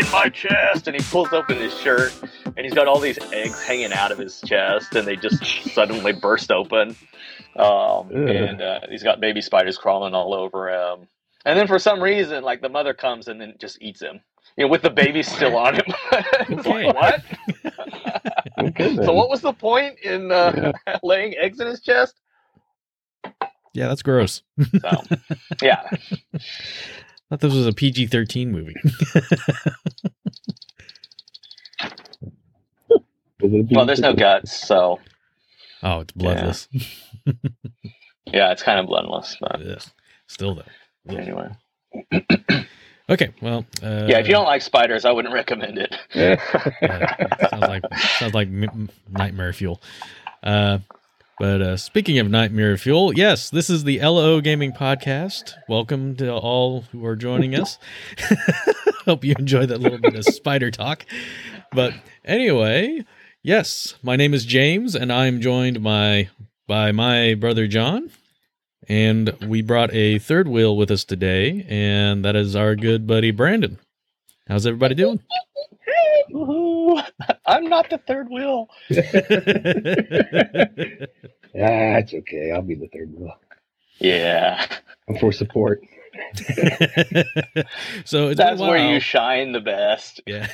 in my chest. And he pulls open his shirt and he's got all these eggs hanging out of his chest and they just suddenly burst open. Um, and uh, he's got baby spiders crawling all over him. And then for some reason, like the mother comes and then just eats him. You know, with the baby still on him. like, what? Okay, so what was the point in uh, laying eggs in his chest? Yeah, that's gross. So, yeah. Thought this was a PG thirteen movie. Is it a Well, there's no guts, so oh, it's bloodless. yeah, it's kind of bloodless. But Ugh. Still though. Ugh. anyway, Okay, well, uh, yeah, if you don't like spiders, I wouldn't recommend it. yeah, sounds like sounds like m- nightmare fuel. Uh, but uh, speaking of nightmare fuel, yes, this is the LO Gaming Podcast. Welcome to all who are joining us. Hope you enjoy that little bit of spider talk. But anyway, yes, my name is James, and I'm joined by by my brother John. And we brought a third wheel with us today, and that is our good buddy Brandon. How's everybody doing? Woohoo! I'm not the third wheel. Ah, it's okay. I'll be the third wheel. Yeah, I'm for support. so it's that's where you shine the best. yeah,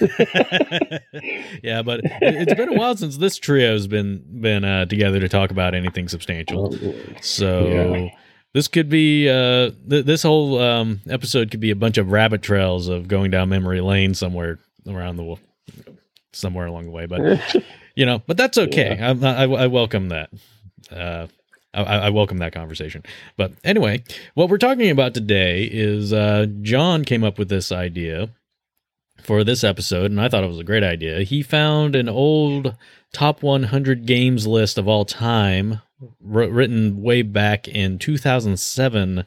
yeah, but it, it's been a while since this trio's been been uh, together to talk about anything substantial. Oh, So Yeah. this could be uh, th- this whole um, episode could be a bunch of rabbit trails of going down memory lane somewhere around the wo- somewhere along the way. But you know, but that's okay. I, I, I welcome that. Uh, I, I welcome that conversation. But anyway, what we're talking about today is uh, John came up with this idea for this episode, and I thought it was a great idea. He found an old top 100 games list of all time, wr- written way back in 2007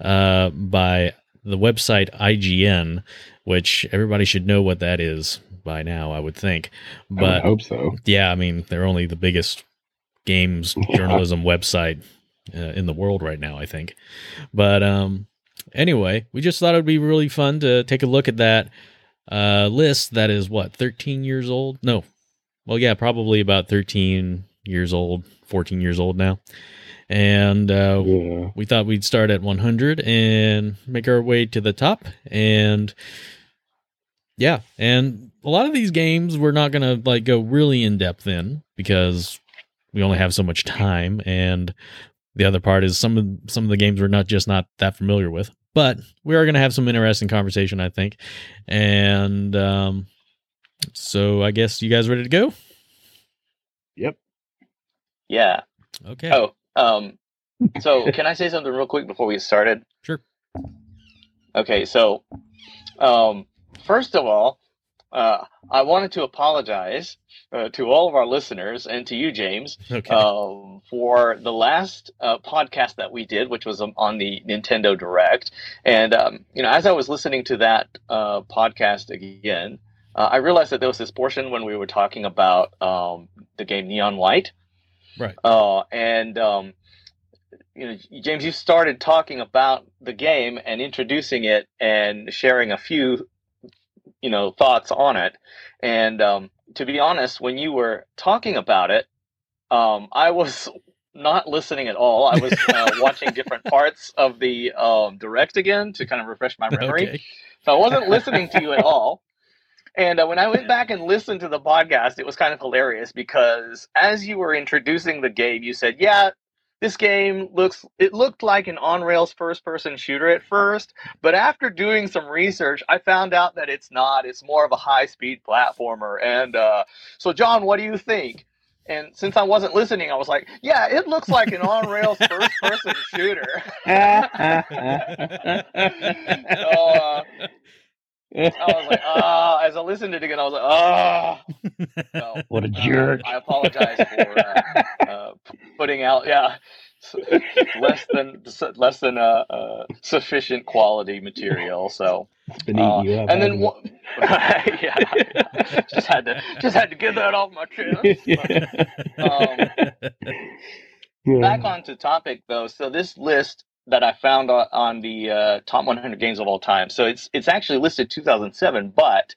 uh, by the website IGN, which everybody should know what that is by now, I would think. I But hope so. yeah, I mean, they're only the biggest games journalism website uh, in the world right now, I think. But um, anyway, we just thought it would be really fun to take a look at that uh, list that is what 13 years old. No, well, yeah, probably about 13 years old, 14 years old now. And uh, Yeah. we thought we'd start at 100 and make our way to the top and yeah and a lot of these games we're not gonna like go really in depth in because we only have so much time and the other part is some of some of the games we're not just not that familiar with but we are gonna have some interesting conversation i think and um so i guess you guys ready to go Yep. Yeah. okay Oh, um, so can I say something real quick before we get started? Sure. Okay, so, um, first of all, uh, I wanted to apologize uh, to all of our listeners and to you, James, okay um, for the last uh, podcast that we did, which was um, on the Nintendo Direct. And um, you know, as I was listening to that uh, podcast again, uh, I realized that there was this portion when we were talking about um, the game Neon White. Right. Uh, and um, you know, James, you started talking about the game and introducing it and sharing a few, you know, thoughts on it. And um, to be honest, when you were talking about it, um, I was not listening at all. I was uh, watching different parts of the um, direct again to kind of refresh my memory. okay So I wasn't listening to you at all. And uh, when I went back and listened to the podcast, it was kind of hilarious because as you were introducing the game, you said, "Yeah, this game looks it looked like an on-rails first-person shooter at first, but after doing some research, I found out that it's not. It's more of a high-speed platformer." And uh, so, John, what do you think? And since I wasn't listening, I was like, "Yeah, it looks like an on-rails first-person shooter." so, uh, I was like, ah, as I listened to it again, I was like, ah. So, what a uh, jerk. I apologize for uh, uh, putting out, yeah, less than less than uh, uh, sufficient quality material. So, uh, you up. and then one, yeah, just had to just had to get that off my chest. it? um, Yeah. back onto topic though so this list that I found on, on the uh, top 100 games of all time. So it's it's actually listed 2007, but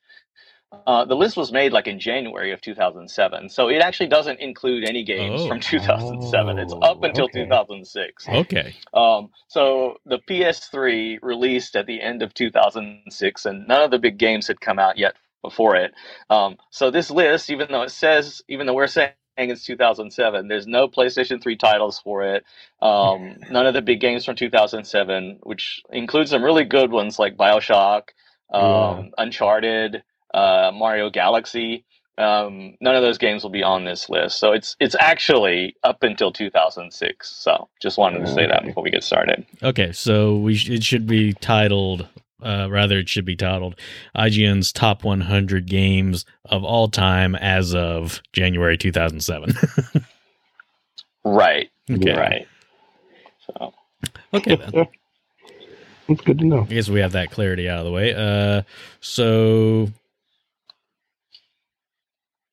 uh, the list was made like in January of 2007. So it actually doesn't include any games Oh. from 2007. it's up until okay. 2006. Okay. Um, so the PS3 released at the end of 2006, and none of the big games had come out yet before it. Um, so this list, even though it says, even though we're saying it's 2007, there's no PlayStation 3 titles for it. Um, none of the big games from 2007, which includes some really good ones like Bioshock, um, Uncharted, uh, Mario Galaxy. Um, none of those games will be on this list. So it's it's actually up until 2006. So just wanted to say that before we get started. Okay. So we sh- it should be titled. Uh, rather, it should be titled IGN's top 100 games of all time as of January 2007. Right. okay. Right. So Okay. Then. It's good to know. I guess we have that clarity out of the way. Uh, so,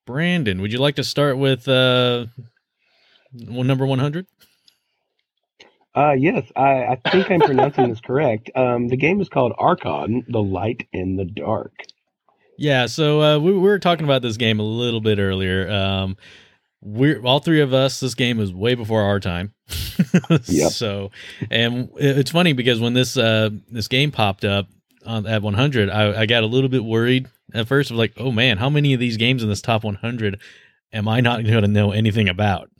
Brandon, would you like to start with uh, number 100? Uh, yes, I, I think I'm pronouncing this correct. Um, the game is called Archon: The Light in the Dark. Yeah, so uh, we, we were talking about this game a little bit earlier. Um, we're all three of us. This game is way before our time. Yep. So, and it- it's funny because when this uh, this game popped up on at 100, I, I got a little bit worried at first. I was like, oh man, how many of these games in this top 100 am I not going to know anything about?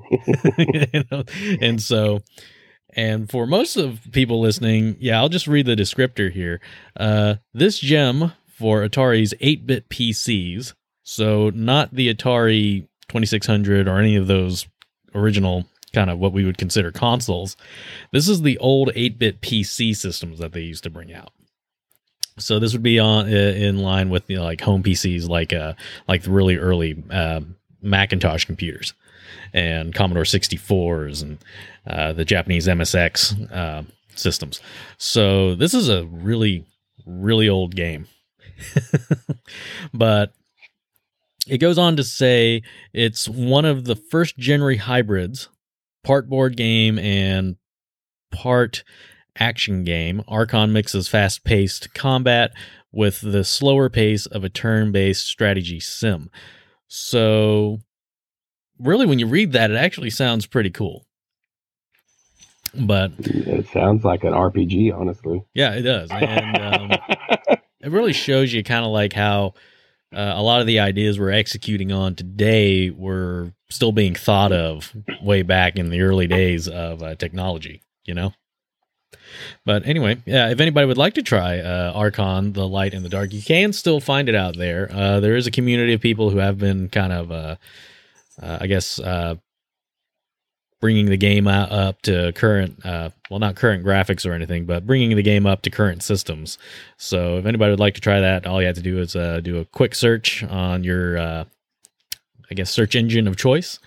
you know? And so, and for most of people listening, yeah, I'll just read the descriptor here. Uh, this gem for Atari's 8 bit PCs, so not the Atari 2600 or any of those original kind of what we would consider consoles. This is the old 8 bit PC systems that they used to bring out. So this would be on in line with you know, like home PCs, like uh like the really early uh, Macintosh computers and Commodore 64s and uh, the Japanese MSX uh, systems. So this is a really, really old game. but it goes on to say it's one of the first genre hybrids, part board game and part action game. Archon mixes fast paced combat with the slower pace of a turn based strategy sim. So, really, when you read that, it actually sounds pretty cool. But It sounds like an RPG, honestly. yeah, it does. And um, it really shows you kind of like how uh, a lot of the ideas we're executing on today were still being thought of way back in the early days of uh, technology, you know? But anyway, yeah, if anybody would like to try uh, Archon, The Light in the Dark, you can still find it out there. Uh, there is a community of people who have been kind of, uh, uh, I guess, uh, bringing the game up to current, uh, well, not current graphics or anything, but bringing the game up to current systems. So if anybody would like to try that, all you have to do is uh, do a quick search on your, uh, I guess, search engine of choice,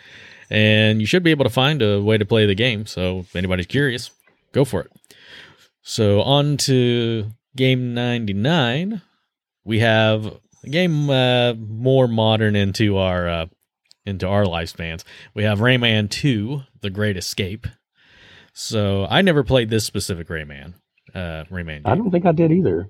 and you should be able to find a way to play the game. So if anybody's curious, go for it. So on to game 99. We have a game uh, more modern into our uh, into our lifespans. We have Rayman 2, The Great Escape. So I never played this specific Rayman. Uh, Rayman. I don't think I did either.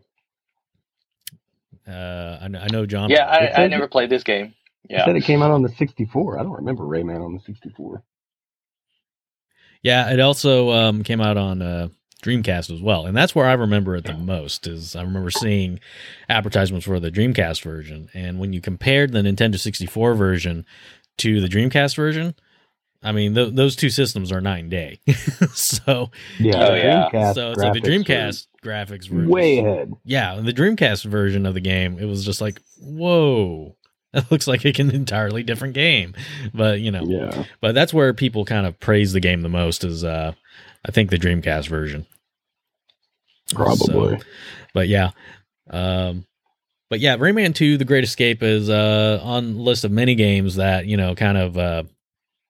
Uh, I know, I know John. yeah, I, I said- never played this game. It Yeah. said it came out on the 64. I don't remember Rayman on the 64. Yeah, it also um, came out on uh, Dreamcast as well, and that's where I remember it the most. Is I remember seeing advertisements for the Dreamcast version, and when you compared the Nintendo 64 version to the Dreamcast version, I mean th- those two systems are night and day. so, Yeah, Oh, yeah. Dreamcast so it's like the graphics were Dreamcast graphics were way ahead. Yeah, the Dreamcast version of the game, it was just like, whoa. That looks like an entirely different game, but you know, Yeah, but that's where people kind of praise the game the most is uh I think the Dreamcast version. probably. So, but yeah. Um but yeah, Rayman 2 The Great Escape is uh on list of many games that, you know, kind of uh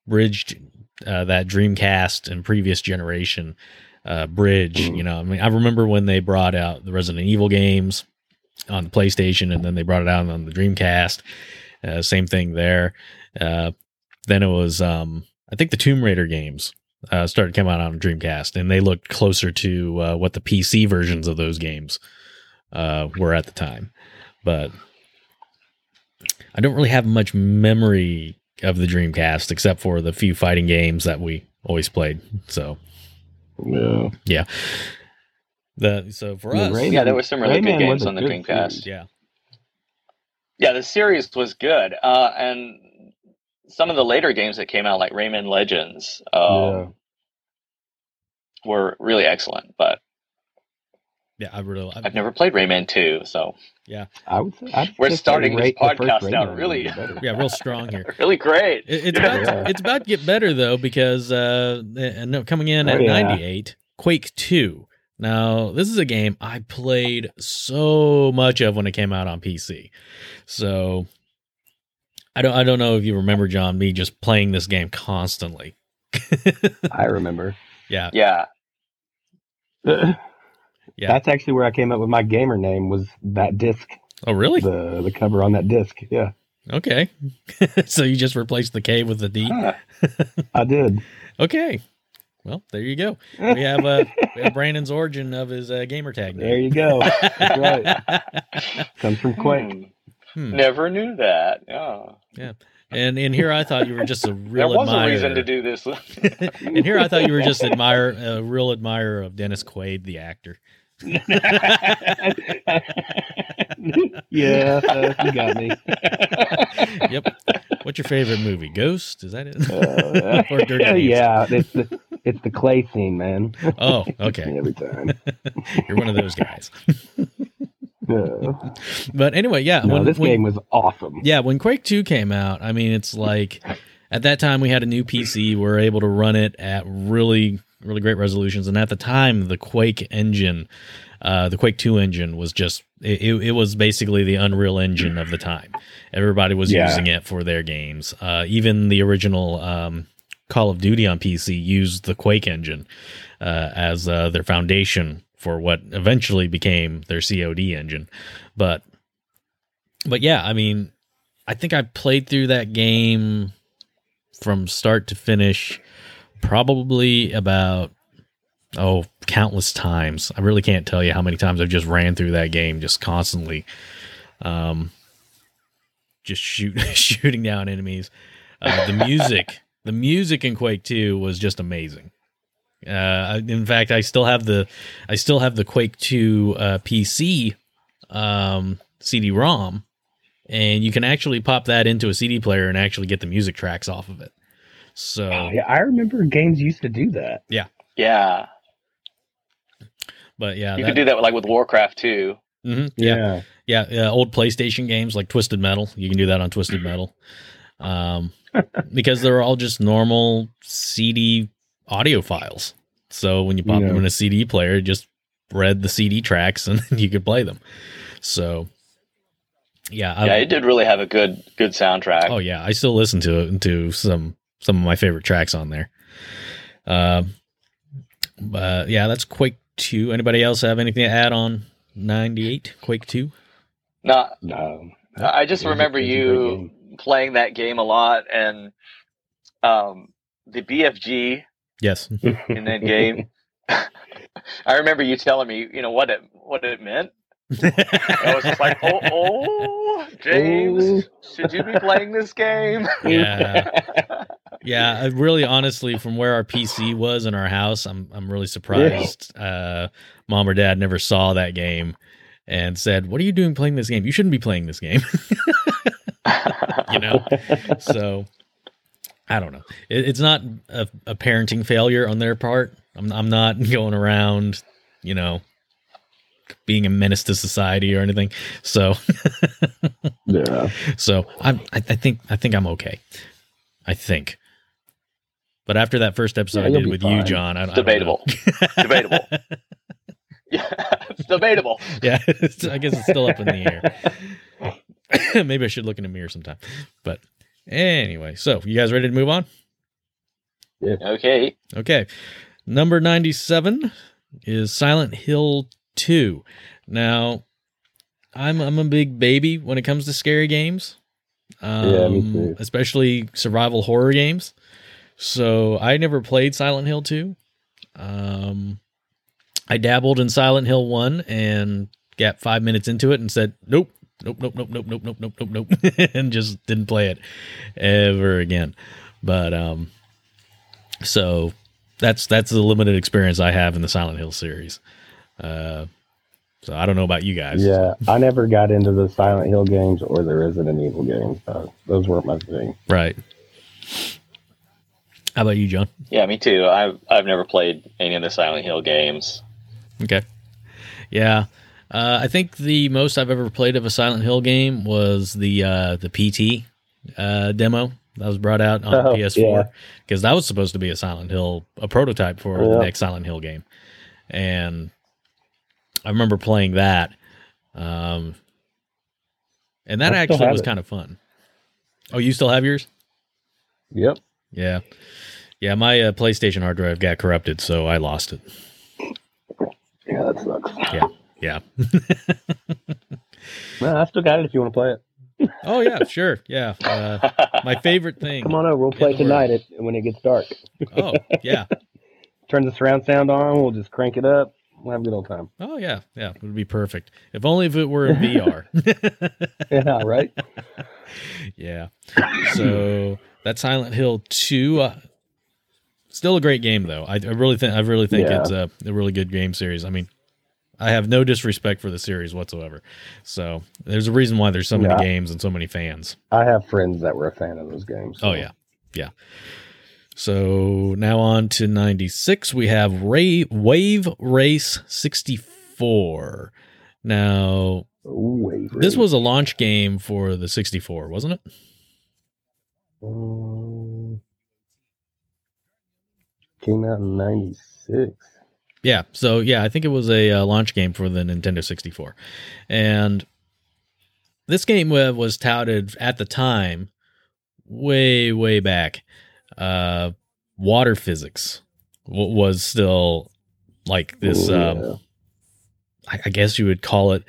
bridged uh that Dreamcast and previous generation uh bridge, Mm. you know. I mean, I remember when they brought out the Resident Evil games on the PlayStation and then they brought it out on the Dreamcast. Uh, same thing there. Uh then it was um I think the Tomb Raider games uh, started coming out on Dreamcast, and they looked closer to uh, what the PC versions of those games uh, were at the time. But I don't really have much memory of the Dreamcast except for the few fighting games that we always played. So Yeah. the so for Yeah, us, Rayman- yeah, there were some really Rayman good games on the good Dreamcast. series. yeah, Yeah, the series was good, uh, and some of the later games that came out, like Rayman Legends, um, Yeah. were really excellent. But yeah, I really, I, I've never played Rayman Two, so I would I'd We're starting this rate the first podcast out really- was yeah, real strong here. really great. It, it's Yeah. about it's about to get better though because uh, uh, no, coming in Oh, at yeah. 98, Quake 2. Now, this is a game I played so much of when it came out on PC. So I don't I don't know if you remember John me just playing this game constantly. I remember. yeah. Yeah, Yeah. That's actually where I came up with my gamer name was that disc, Oh, really? the the cover on that disc. Yeah, Okay. so you just replaced the K with the D. Huh. I did. Okay. Well, there you go. We have uh we have Brandon's origin of his uh, gamer tag There you go. That's right. Comes from Quake. Hmm. Hmm. Never knew that. Yeah. And and here I thought you were just a real. There was admirer. a reason to do this. and here I thought you were just admire a real admirer of Dennis Quaid, the actor. yeah, uh, you got me. Yep. What's your favorite movie? Ghost? Is that it? Uh, or Dirty yeah, it's the it's the clay scene, man. Oh, okay. Every time. You're one of those guys. But anyway, yeah. no, when, this when- game was awesome. Yeah, when Quake 2 came out, I mean, it's like at that time we had a new PC. We were able to run it at really, really great resolutions. And at the time, the Quake engine, uh, the Quake 2 engine was just, it, it it was basically the Unreal Engine of the time. Everybody was Yeah. using it for their games. Uh, even the original um, Call of Duty on PC used the Quake engine uh, as uh, their foundation for what eventually became their COD engine. But but yeah, I mean, I think I played through that game from start to finish probably about oh countless times. I really can't tell you how many times I've just ran through that game just constantly um just shoot shooting down enemies. Uh, the music, the music in Quake 2 was just amazing. Uh, in fact, I still have the, I still have the Quake 2 uh, PC um, CD-ROM, and you can actually pop that into a CD player and actually get the music tracks off of it. So Oh, yeah, I remember games used to do that. yeah. Yeah. But yeah, You that, could do that with, like with Warcraft too. mhm, yeah, yeah, yeah. Old PlayStation games like Twisted Metal, you can do that on Twisted Metal, um, because they're all just normal CD audio files. So when you pop Yeah. them in a CD player, just read the CD tracks and you could play them. So yeah, I, yeah, it did really have a good good soundtrack. Oh yeah, I still listen to it to some some of my favorite tracks on there. Um, but yeah, that's Quake Two. Anybody else have anything to add on ninety eight Quake Two? No, No. I just It was a- remember it was a great you playing that game a lot, and um, the BFG Yes. in that game. I remember you telling me, you know, what it what it meant. I was just like, oh, oh, James, should you be playing this game? yeah, yeah. I really, honestly, from where our PC was in our house, I'm I'm really surprised. Uh, Mom or Dad never saw that game and said, "What are you doing playing this game? You shouldn't be playing this game." you know. so I don't know. It, it's not a, a parenting failure on their part. I'm I'm not going around, you know, being a menace to society or anything. So yeah. so I'm I, I think I think I'm okay. I think. But after that first episode Yeah, I did be with you. John, I, I don't Debatable. know. Debatable. yeah, it's debatable. yeah, it's- I guess it's still up in the air. Maybe I should look in a mirror sometime. But anyway, so you guys ready to move on? Yeah. Okay. Okay. Number 97 is Silent Hill 2. Now, I'm I'm a big baby when it comes to scary games. Um, Yeah, me too. Especially survival horror games. So I never played Silent Hill 2. Um, I dabbled in Silent Hill 1 and got five minutes into it and said, nope, nope, nope, nope, nope, nope, nope, nope, nope, nope, and just didn't play it ever again. But um, so that's that's the limited experience I have in the Silent Hill series. Uh, so I don't know about you guys. Yeah, I never got into the Silent Hill games or the Resident Evil games. Uh, those weren't my thing. Right. How about you, John? Yeah, me too. I've I've never played any of the Silent Hill games. Okay. Yeah. Uh, I think the most I've ever played of a Silent Hill game was the uh, the PT uh, demo that was brought out on Oh, PS4 because that was supposed to be a Silent Hill, a prototype for the next Silent Hill game, and I remember playing that, um, and that I actually was it. kind of fun. Oh, you still have yours? Yep. Yeah, yeah. My uh, PlayStation hard drive got corrupted, so I lost it. Yeah, that sucks. Yeah. Yeah. well, I still got it if you want to play it. Oh yeah, sure. Yeah. Uh, my favorite thing. Come on over. We'll play in the world. tonight it, when it gets dark. Oh yeah. Turn the surround sound on. We'll just crank it up. We'll have a good old time. Oh yeah. Yeah. It would be perfect. If only if it were in VR. Yeah, right? yeah. So that's Silent Hill Two. Uh, still a great game though. I, I really think I really think Yeah. it's a, a really good game series. I mean, I have no disrespect for the series whatsoever. So there's a reason why there's so many Yeah. games and so many fans. I have friends that were a fan of those games. so- Oh yeah, yeah. So now on to ninety six. We have Ray, Wave Race sixty four. Now Ooh, this was a launch game for the sixty four, wasn't it? Um, came out in '96. Yeah. So yeah, I think it was a uh, launch game for the Nintendo sixty four, and this game was touted at the time, way way back. Uh, water physics w- was still like this. Ooh, um, yeah. I I guess you would call it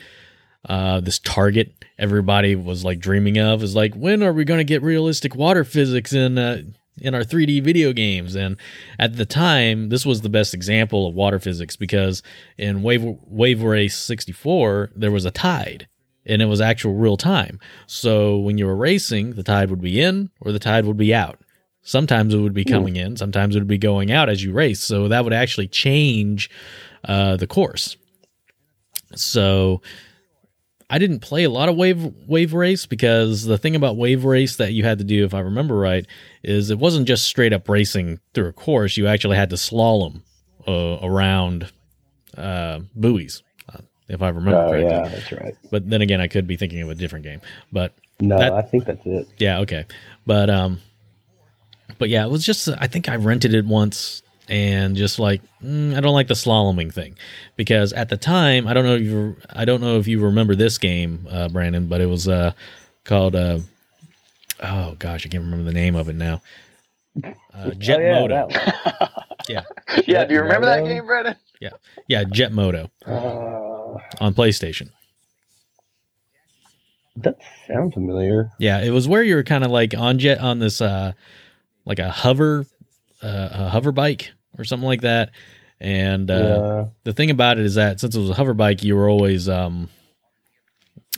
uh, this target everybody was like dreaming of is like when are we going to get realistic water physics in uh, in our 3D video games and at the time this was the best example of water physics because in Wave Wave Race 64 there was a tide and it was actual real time so when you were racing the tide would be in or the tide would be out sometimes it would be coming in sometimes it would be going out as you race so that would actually change uh, the course so I didn't play a lot of wave wave race because the thing about wave race that you had to do, if I remember right, is it wasn't just straight up racing through a course. You actually had to slalom uh, around uh, buoys, uh, if I remember Oh correctly. yeah, that's right. But then again, I could be thinking of a different game. But No, That- I think that's it. yeah, okay. But um, but yeah, it was just I think I rented it once and just like mm, I don't like the slaloming thing because at the time I don't know if you I don't know if you remember this game, uh, Brandon, but it was uh called uh oh gosh I can't remember the name of it now. Uh, Jet oh, yeah, Moto, that one. yeah, do you remember that game, Brandon? yeah, Yeah. Jet Moto Uh, on PlayStation. that sounds familiar. Yeah, it was where you were kind of like on jet on this uh like a hover uh, a hover bike or something like that. And uh yeah. the thing about it is that since it was a hover bike, you were always um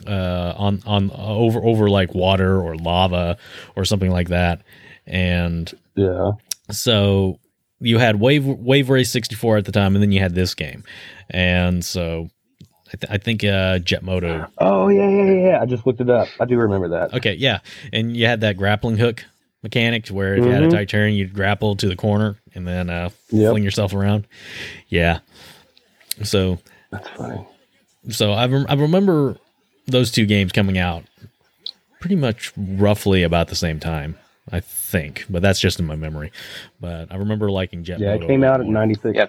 uh on on over over like water or lava or something like that. And Yeah. so you had Wave Wave Race 64 at the time and then you had this game. And so I, th- I think uh Jet Moto Oh yeah, yeah, yeah, yeah. I just looked it up. I do remember that. Okay, yeah, and you had that grappling hook mechanic to where if you had a Mhm. tight turn, you'd grapple to the corner and then uh, Yep. fling yourself around. Yeah. So, That's funny. so I, rem- I remember those two games coming out pretty much roughly about the same time, I think, but that's just in my memory. But I remember liking Jet. Yeah, it came out in '96. Yeah.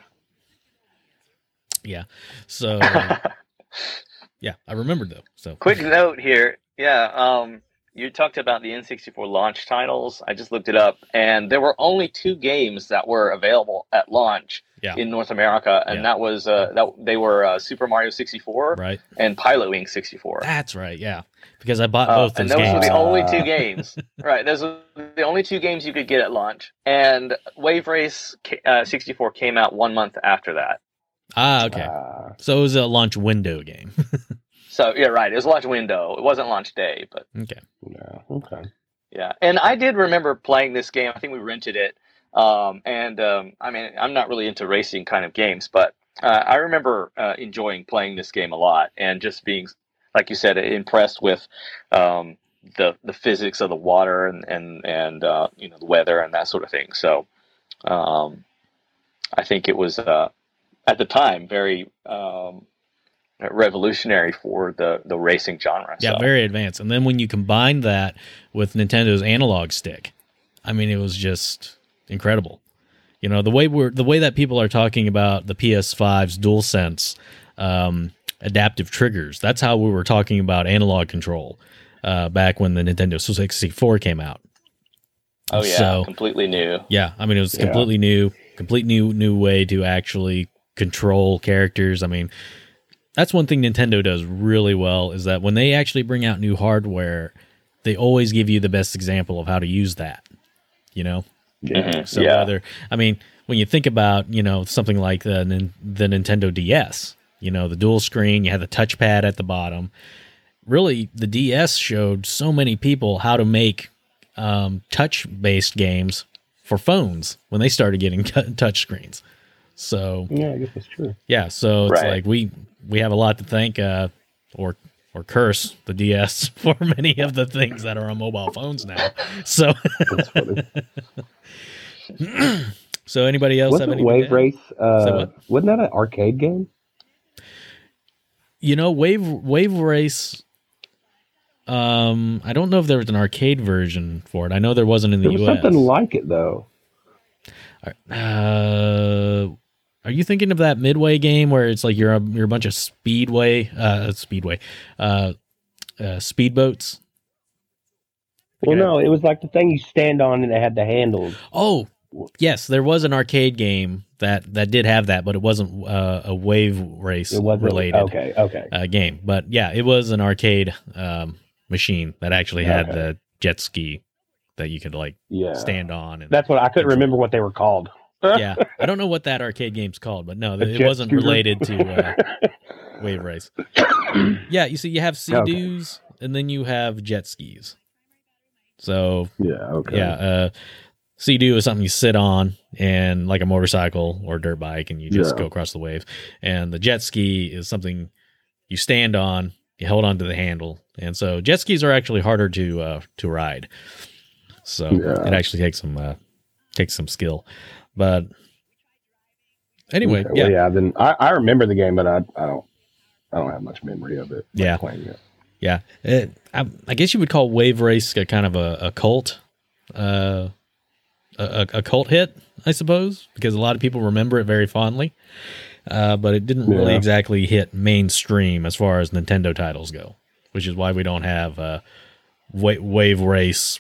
Yeah. So, yeah, I remembered though. So, Quick note here. Yeah, um, you talked about the N64 launch titles. I just looked it up, and there were only two games that were available at launch. Yeah. in North America, and Yeah. that was uh, that they were uh, Super Mario 64 Right. and Pilot Wing 64. That's right. Yeah. Because I bought Uh, both and those games. were the only Uh, two games. right, those were the only two games you could get at launch. And Wave Race uh, 64 came out one month after that. ah, okay. Uh, so it was a launch window game. So yeah, right. It was launch window. It wasn't launch day, but okay. yeah. Okay. yeah. And I did remember playing this game. I think we rented it. Um, and um, I mean, I'm not really into racing kind of games, but uh, I remember uh, enjoying playing this game a lot and just being, like you said, impressed with um, the the physics of the water and and and uh, you know the weather and that sort of thing. So um, I think it was uh, at the time very um, revolutionary for the the racing genre. Yeah, so. very advanced. And then when you combine that with Nintendo's analog stick, I mean, it was just incredible. You know, the way we're the way that people are talking about the PS5's DualSense um, adaptive triggers. That's how we were talking about analog control uh, back when the Nintendo 64 came out. oh yeah, so- completely new. Yeah, I mean, it was Yeah. completely new, complete new new way to actually control characters. I mean, that's one thing Nintendo does really well is that when they actually bring out new hardware, they always give you the best example of how to use that. You know, Yeah. Mhm. so yeah. whether I mean, when you think about you know something like the the Nintendo DS, you know the dual screen, you had the touchpad at the bottom. Really, the DS showed so many people how to make um, touch based games for phones when they started getting t- touch screens. So Yeah, I guess that's true. yeah, so it's Right. like we we have a lot to thank uh, or or curse the DS for many of the things that are on mobile phones now. So so anybody else have Wasn't any Wave Race? Uh, wasn't that an arcade game? You know, Wave Wave Race. Um, I don't know if there was an arcade version for it. I know there wasn't in the There was U.S. something like it though. Uh, are you thinking of that Midway game where it's like you're a you're a bunch of speedway uh speedway uh, uh speedboats? Well, Okay. no, it was like the thing you stand on and it had the handles. Oh, yes, there was an arcade game that that did have that, but it wasn't uh, a wave race It wasn't related Okay, okay. uh, game. But yeah, it was an arcade um, machine that actually had Okay. the jet ski that you could like Yeah. stand on. And That's what I couldn't remember what they were called. Yeah, I don't know what that arcade game's called, but no, it wasn't scooter? related to uh, wave race. Yeah, you see, you have sea Okay. and then you have jet skis. So yeah, okay. yeah, uh, sea-doo is something you sit on and like a motorcycle or dirt bike, and you just Yeah. go across the wave. And the jet ski is something you stand on, you hold onto the handle, and so jet skis are actually harder to uh, to ride. So Yeah. it actually takes some uh, takes some skill, but anyway, Okay, yeah, well, yeah. Then I, I remember the game, but I, I don't I don't have much memory of it. Yeah. playing it. Yeah, it, I, I guess you would call Wave Race a kind of a, a cult, uh, a, a cult hit, I suppose, because a lot of people remember it very fondly. Uh, but it didn't really Yeah. exactly hit mainstream as far as Nintendo titles go, which is why we don't have uh, Wa- Wave Race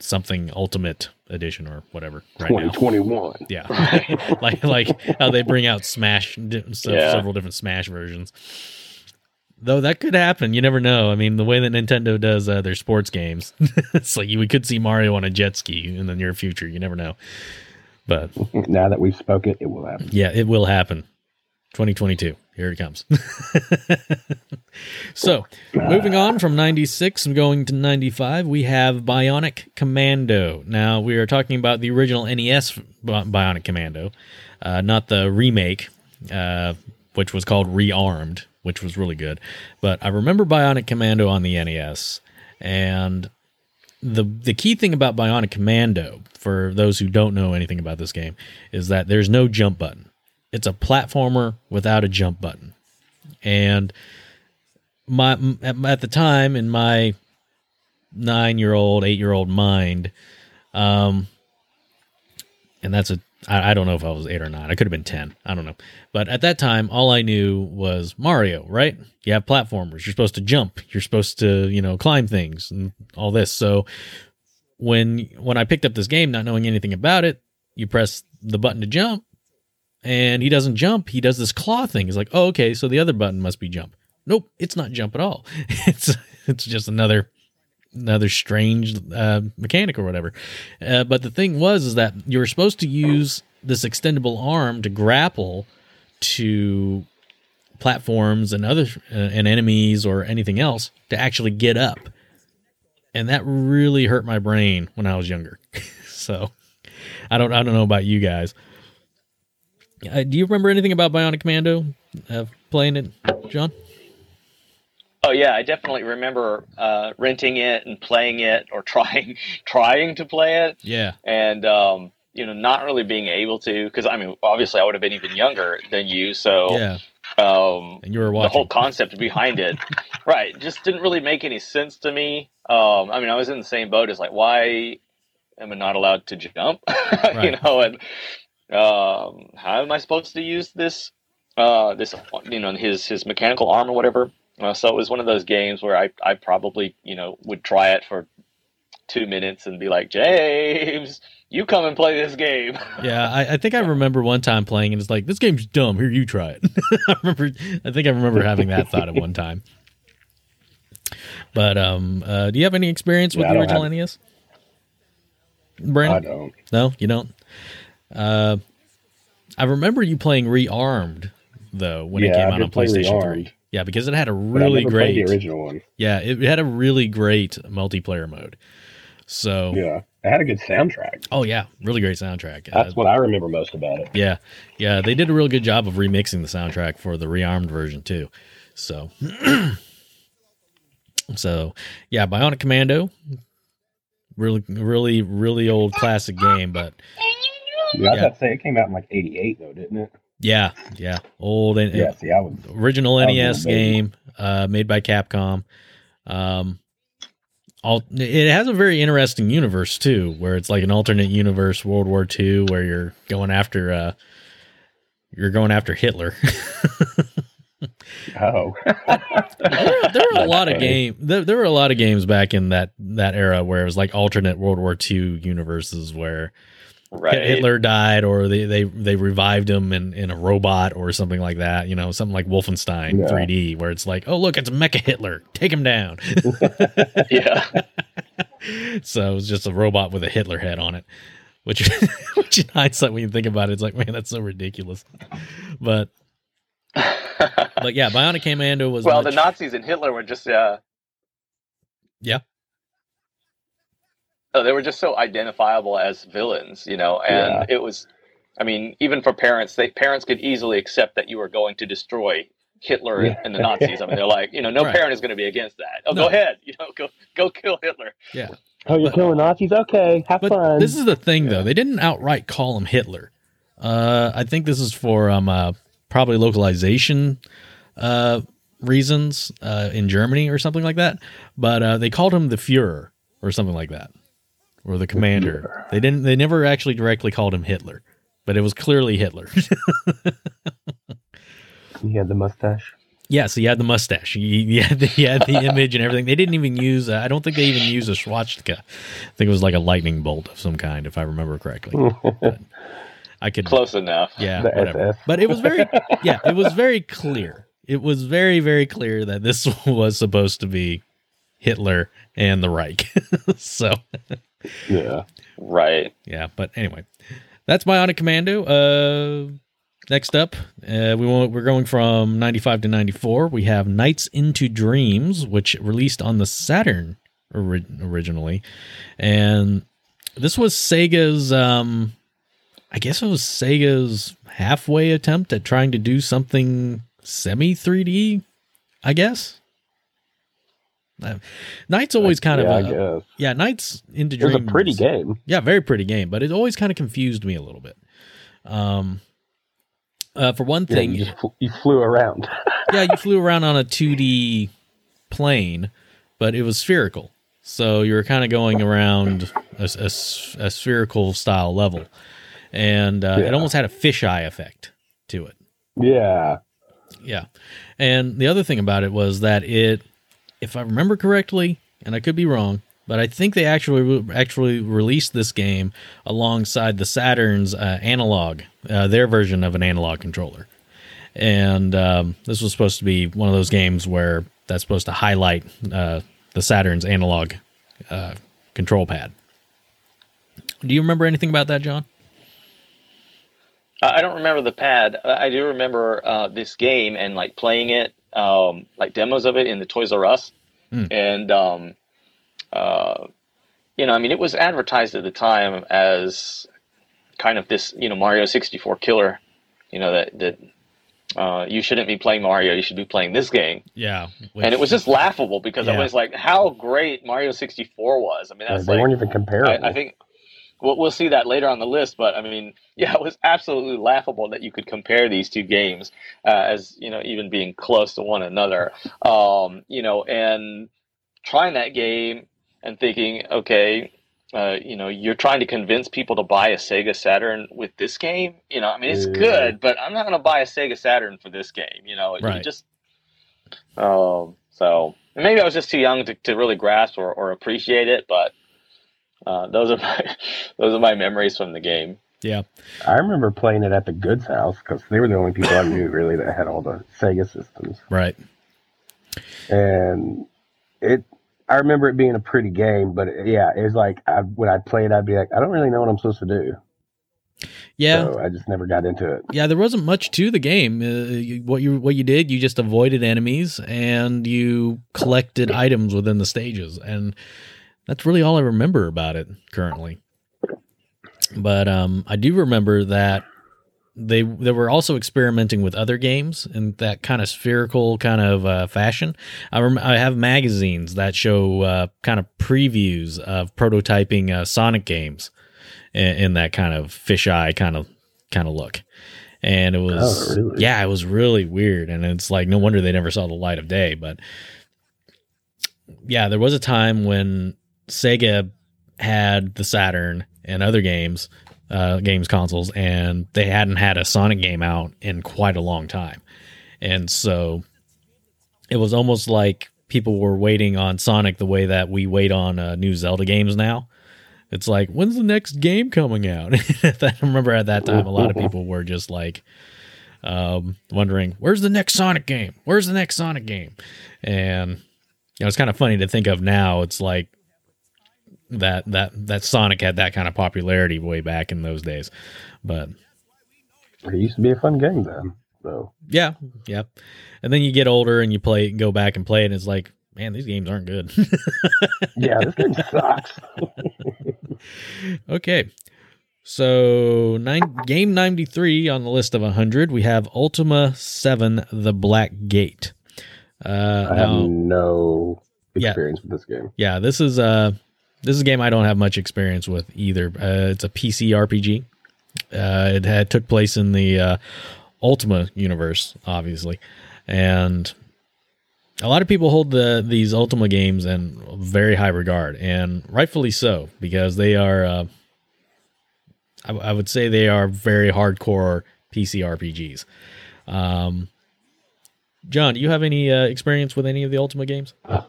something Ultimate Edition or whatever right now. 2021. Yeah, like like how they bring out Smash, Yeah. several different Smash versions. Though that could happen, you never know. I mean, the way that Nintendo does uh, their sports games, it's like we could see Mario on a jet ski in the near future. You never know, but Now that we've spoken, it will happen. yeah, it will happen. 2022, here it comes. so, moving on from 96 and going to 95, we have Bionic Commando. Now, we are talking about the original NES Bionic Commando, uh, not the remake, uh, which was called Rearmed, which was really good. But I remember Bionic Commando on the NES, and the the key thing about Bionic Commando, for those who don't know anything about this game, is that there's no jump button. It's a platformer without a jump button, and my at, the time in my nine year old, eight year old mind, um, and that's a I, I don't know if I was eight or nine. I could have been ten. I don't know. But at that time, all I knew was Mario. Right? You have platformers. You're supposed to jump. You're supposed to you know climb things and all this. So when when I picked up this game, not knowing anything about it, you press the button to jump, and he doesn't jump. He does this claw thing. He's like, oh, okay, so the other button must be jump. Nope, it's not jump at all. It's it's just another another strange uh, mechanic or whatever. Uh, but the thing was is that you were supposed to use this extendable arm to grapple to platforms and other uh, and enemies or anything else to actually get up. And that really hurt my brain when I was younger. so I don't I don't know about you guys. Uh, do you remember anything about Bionic Commando? Uh, playing it, John? Oh yeah, I definitely remember uh, renting it and playing it, or trying trying to play it. Yeah, and um, you know, not really being able to because I mean, obviously, I would have been even younger than you, so yeah. Um, and you were watching. the whole concept behind it, right? Just didn't really make any sense to me. Um, I mean, I was in the same boat as like, why am I not allowed to jump? Right. you know, and um, how am I supposed to use this? Uh, this, you know, his his mechanical arm or whatever. Uh, so it was one of those games where I I probably you know would try it for two minutes and be like, James, you come and play this game. Yeah, I, I think I remember one time playing and it's like, this game's dumb. Here, you try it. I remember. I think I remember having that thought at one time. But um, uh, do you have any experience with Yeah, the original have- NES? I Brandon? don't. No, you don't. Uh, I remember you playing Rearmed though when it came out on PlayStation Rearmed. Three. Yeah, because it had a really great. the original one. Yeah, it had a really great multiplayer mode. So, Yeah, it had a good soundtrack. oh yeah, really great soundtrack. Uh, That's what I remember most about it. Yeah, yeah, they did a real good job of remixing the soundtrack for the rearmed version too. So, so yeah, Bionic Commando, really, really, really old classic game, but Yeah, I was about to say it came out in like '88 though, didn't it? yeah, yeah, old and Yeah. See, I was. original I was NES game, uh, made by Capcom. Um, all it has a very interesting universe too, where it's like an alternate universe, World War II, where you're going after, uh, you're going after Hitler. Oh, there, there were a lot of game. There, there were a lot of games back in that that era where it was like alternate World War II universes where right. Hitler died or they they they revived him in in a robot or something like that. You know, something like Wolfenstein Yeah. 3D where it's like, oh look, it's Mecha Hitler, take him down. Yeah. so it was just a robot with a Hitler head on it, which which in hindsight when you think about it, it's like man, that's so ridiculous. But but yeah, Bionic Commando was well, much- the Nazis and Hitler were just uh, Yeah. Oh, they were just so identifiable as villains, you know, and it was. I mean, even for parents, they parents could easily accept that you were going to destroy Hitler Yeah. and the Nazis. I mean, they're like, you know, no Right. parent is going to be against that. Oh, No. go ahead, you know, go go kill Hitler. Yeah. Oh, you're But- killing Nazis? Okay, have But fun. this is the thing, though. They didn't outright call him Hitler. Uh, I think this is for um, uh, probably localization uh, reasons uh, in Germany or something like that. But uh, they called him the Führer or something like that, or the commander. They didn't. They never actually directly called him Hitler, but it was clearly Hitler. he had the mustache. yeah, so he had the mustache. He, he, had the, he had the image and everything. They didn't even use. Uh, I don't think they even used a swastika. I think it was like a lightning bolt of some kind, if I remember correctly. I could Close enough. Yeah, The whatever. SS. But it was very, yeah, it was very clear. It was very, very clear that this was supposed to be Hitler and the Reich. so, yeah. Right. yeah. But anyway, that's Bionic Commando. Uh, next up, uh, we want, we're going from ninety five to ninety four. We have Nights into Dreams, which released on the Saturn ori- originally, and this was Sega's. Um, I guess it was Sega's halfway attempt at trying to do something semi 3D. I guess. Uh, Nights always kind yeah, of a, guess. yeah. Nights into It was a pretty game. Yeah, very pretty game, but it always kind of confused me a little bit. Um, uh, for one Yeah, thing, you, fl- you flew around. yeah, you flew around on a 2D plane, but it was spherical. So you were kind of going around a a spherical style level. And uh, it almost had a fisheye effect to it. yeah. Yeah. And the other thing about it was that it, if I remember correctly, and I could be wrong, but I think they actually actually released this game alongside the Saturn's uh, analog, uh, their version of an analog controller. And um, this was supposed to be one of those games where that's supposed to highlight uh, the Saturn's analog uh, control pad. Do you remember anything about that, John? I don't remember the pad. I do remember uh, this game and like playing it, um, like demos of it in the Toys R Us, mm. and um, uh, you know, I mean, it was advertised at the time as kind of this, you know, Mario sixty four killer. You know that that uh, you shouldn't be playing Mario. You should be playing this game. Yeah, which, and it was just laughable because yeah. I was like, how great Mario sixty four was. I mean, that's they like, weren't even comparable. I, I think we'll, we'll see that later on the list. But I mean, yeah, it was absolutely laughable that you could compare these two games uh, as you know even being close to one another. Um, you know, and trying that game and thinking, okay, uh, you know, you're trying to convince people to buy a Sega Saturn with this game. You know, I mean, it's yeah. good, but I'm not going to buy a Sega Saturn for this game. You know, right. you just. Um. So maybe I was just too young to, to really grasp or, or appreciate it, but uh, those are my those are my memories from the game. Yeah, I remember playing it at the Goods house because they were the only people I knew really that had all the Sega systems. Right. And it, I remember it being a pretty game, but it, yeah, it was like I, when I played, I'd be like, I don't really know what I'm supposed to do. Yeah, so I just never got into it. Yeah, there wasn't much to the game. Uh, what you what you did, you just avoided enemies and you collected items within the stages, and that's really all I remember about it currently. But um, I do remember that they they were also experimenting with other games in that kind of spherical kind of uh, fashion. I rem- I have magazines that show uh, kind of previews of prototyping uh, Sonic games in, in, that kind of fisheye kind of kind of look. And it was oh, really? yeah, it was really weird, and it's like no wonder they never saw the light of day. But yeah, there was a time when Sega had the Saturn and other games, uh, games consoles, and they hadn't had a Sonic game out in quite a long time. And so it was almost like people were waiting on Sonic the way that we wait on uh, new Zelda games now. It's like, when's the next game coming out? I remember at that time, a lot of people were just like um, wondering, where's the next Sonic game? Where's the next Sonic game? And you know, it's kind of funny to think of now. It's like that that that Sonic had that kind of popularity way back in those days. But it used to be a fun game then. So yeah, yeah. And then you get older and you play, it go back and play, it, and it's like, man, these games aren't good. yeah, this game sucks. okay. So nine, game 93 on the list of 100, we have Ultima 7 The Black Gate. Uh, I now, have no experience yeah, with this game. Yeah, this is uh this is a game I don't have much experience with either. Uh, it's a PC RPG. Uh, it had took place in the uh, Ultima universe, obviously, and a lot of people hold the these Ultima games in very high regard, and rightfully so because they are. Uh, I, I, would say they are very hardcore PC RPGs. Um, John, do you have any uh, experience with any of the Ultima games? Uh,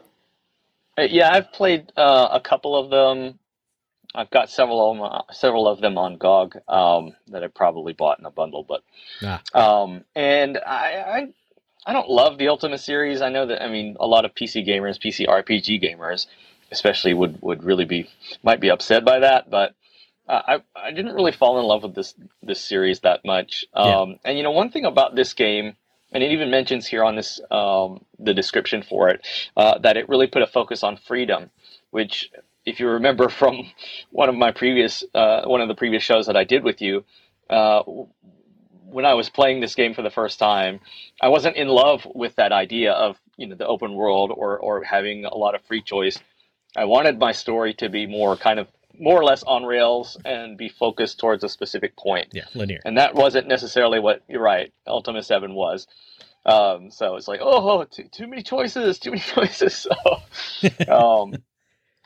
yeah, I've played uh, a couple of them. I've got several of them, uh, several of them on GOG um, that I probably bought in a bundle. But ah. um, and I, I I don't love the Ultima series. I know that I mean a lot of PC gamers, PC RPG gamers, especially would would really be might be upset by that. But uh, I I didn't really fall in love with this this series that much. Um, yeah. And you know one thing about this game and it even mentions here on this um, the description for it uh, that it really put a focus on freedom, which if you remember from one of my previous uh, one of the previous shows that I did with you. Uh, when I was playing this game for the first time, I wasn't in love with that idea of you know the open world or or having a lot of free choice. I wanted my story to be more kind of more or less on rails and be focused towards a specific point. Yeah, linear. And that wasn't necessarily what you're right. Ultima Seven was. Um, so it's like, oh, too, too many choices, too many choices. So, um,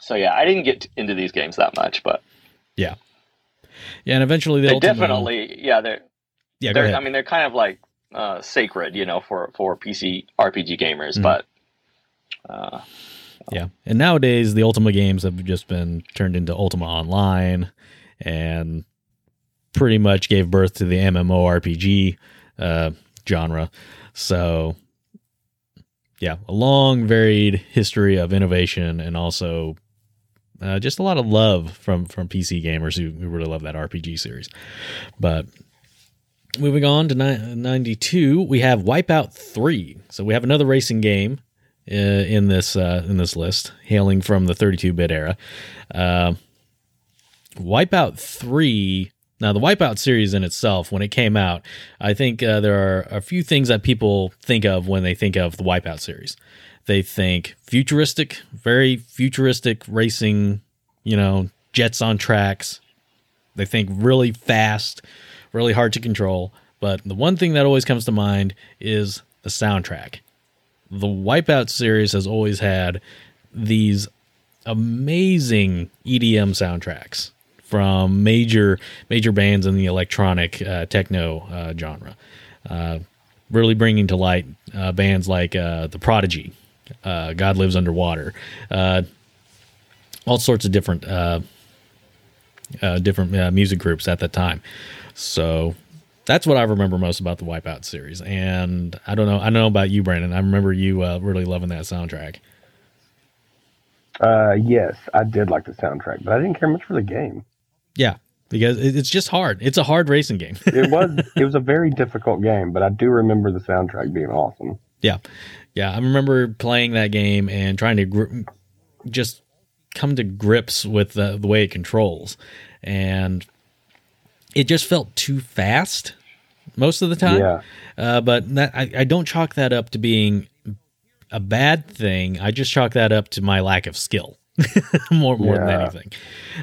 so yeah, I didn't get into these games that much, but yeah, yeah, and eventually they definitely, yeah, they're yeah, they're, I mean, they're kind of like uh, sacred, you know, for for PC RPG gamers, mm-hmm. but uh, Yeah, and nowadays the Ultima games have just been turned into Ultima Online, and pretty much gave birth to the MMORPG uh, genre. So, yeah, a long, varied history of innovation, and also uh, just a lot of love from from PC gamers who, who really love that RPG series. But moving on to ni- 92, we have Wipeout 3. So we have another racing game in this uh, in this list, hailing from the 32-bit era. Uh, Wipeout 3 now, the Wipeout series in itself, when it came out, I think uh, there are a few things that people think of when they think of the Wipeout series. They think futuristic, very futuristic racing, you know, jets on tracks. They think really fast, really hard to control. But the one thing that always comes to mind is the soundtrack. The Wipeout series has always had these amazing EDM soundtracks from major major bands in the electronic uh, techno uh, genre, uh, really bringing to light uh, bands like uh, the Prodigy, uh, God Lives Underwater, all sorts of different different music groups at the time. So that's what I remember most about the Wipeout series. And I don't know, I don't know about you, Brandon. I remember you really loving that soundtrack. Uh, yes, I didn't like the soundtrack, but I didn't care much for the game. Yeah, because it's just hard. It's a hard racing game. it was it was a very difficult game, but I do remember the soundtrack being awesome. Yeah, yeah, I remember playing that game and trying to gr- just come to grips with the, the way it controls, and it just felt too fast most of the time. Yeah. Uh, but that, I, I don't chalk that up to being a bad thing. I just chalk that up to my lack of skill. more more yeah. than anything,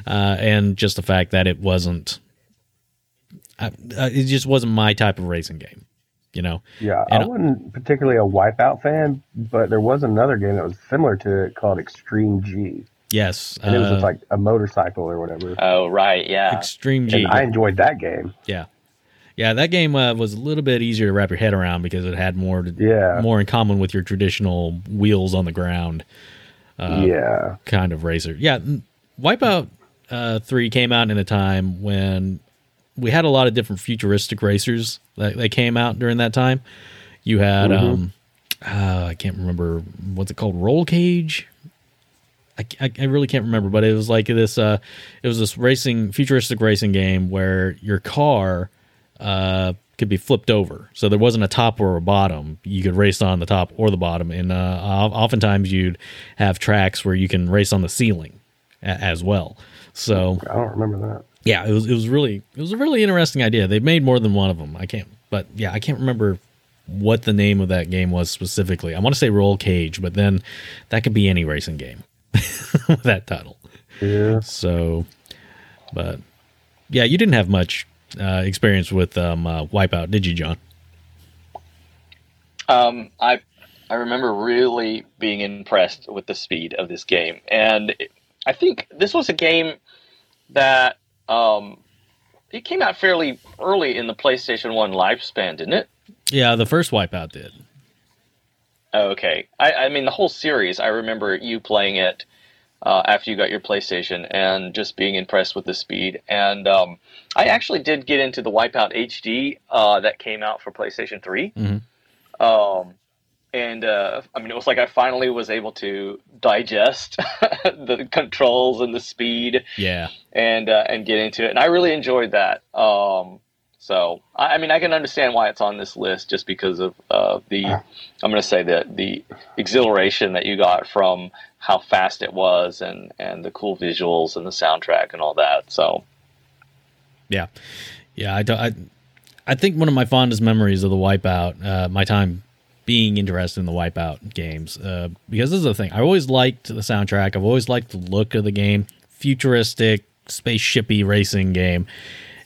uh, and just the fact that it wasn't, uh, it just wasn't my type of racing game, you know. Yeah, and I wasn't particularly a Wipeout fan, but there was another game that was similar to it called Extreme G. Yes, and it was like a motorcycle or whatever. Oh right, yeah, Extreme G. And I enjoyed that game. Yeah, yeah, that game uh, was a little bit easier to wrap your head around because it had more, to, yeah. more in common with your traditional wheels on the ground uh, yeah kind of racer. Yeah, Wipeout uh, three came out in a time when we had a lot of different futuristic racers that, that came out during that time. You had mm-hmm. um, uh, I can't remember what's it called, Roll Cage. I, I, I, really can't remember, but it was like this. Uh, it was this racing, futuristic racing game where your car uh, could be flipped over. So there wasn't a top or a bottom. You could race on the top or the bottom. And uh, oftentimes you'd have tracks where you can race on the ceiling a- as well. So I don't remember that. Yeah, it was it was really it was a really interesting idea. They made more than one of them. I can't, but yeah, I can't remember what the name of that game was specifically. I want to say Roll Cage, but then that could be any racing game with that title. Yeah. So, but yeah, you didn't have much uh, experience with um, uh, Wipeout, did you, John? Um, I I remember really being impressed with the speed of this game, and I think this was a game that um, it came out fairly early in the PlayStation One lifespan, didn't it? Yeah, the first Wipeout did. Okay, I, I mean the whole series. I remember you playing it uh, after you got your PlayStation and just being impressed with the speed. And um, I actually did get into the Wipeout HD uh, that came out for PlayStation 3. Mm-hmm. Um, and uh, I mean, it was like I finally was able to digest the controls and the speed, yeah, and uh, and get into it. And I really enjoyed that. Um, so I, I, mean, I can understand why it's on this list just because of uh, the I'm going to say the the exhilaration that you got from how fast it was and and the cool visuals and the soundtrack and all that. So yeah, yeah, I don't. I, I think one of my fondest memories of the Wipeout, uh, my time being interested in the Wipeout games, uh, because this is the thing. I always liked the soundtrack. I've always liked the look of the game, futuristic, spaceshipy racing game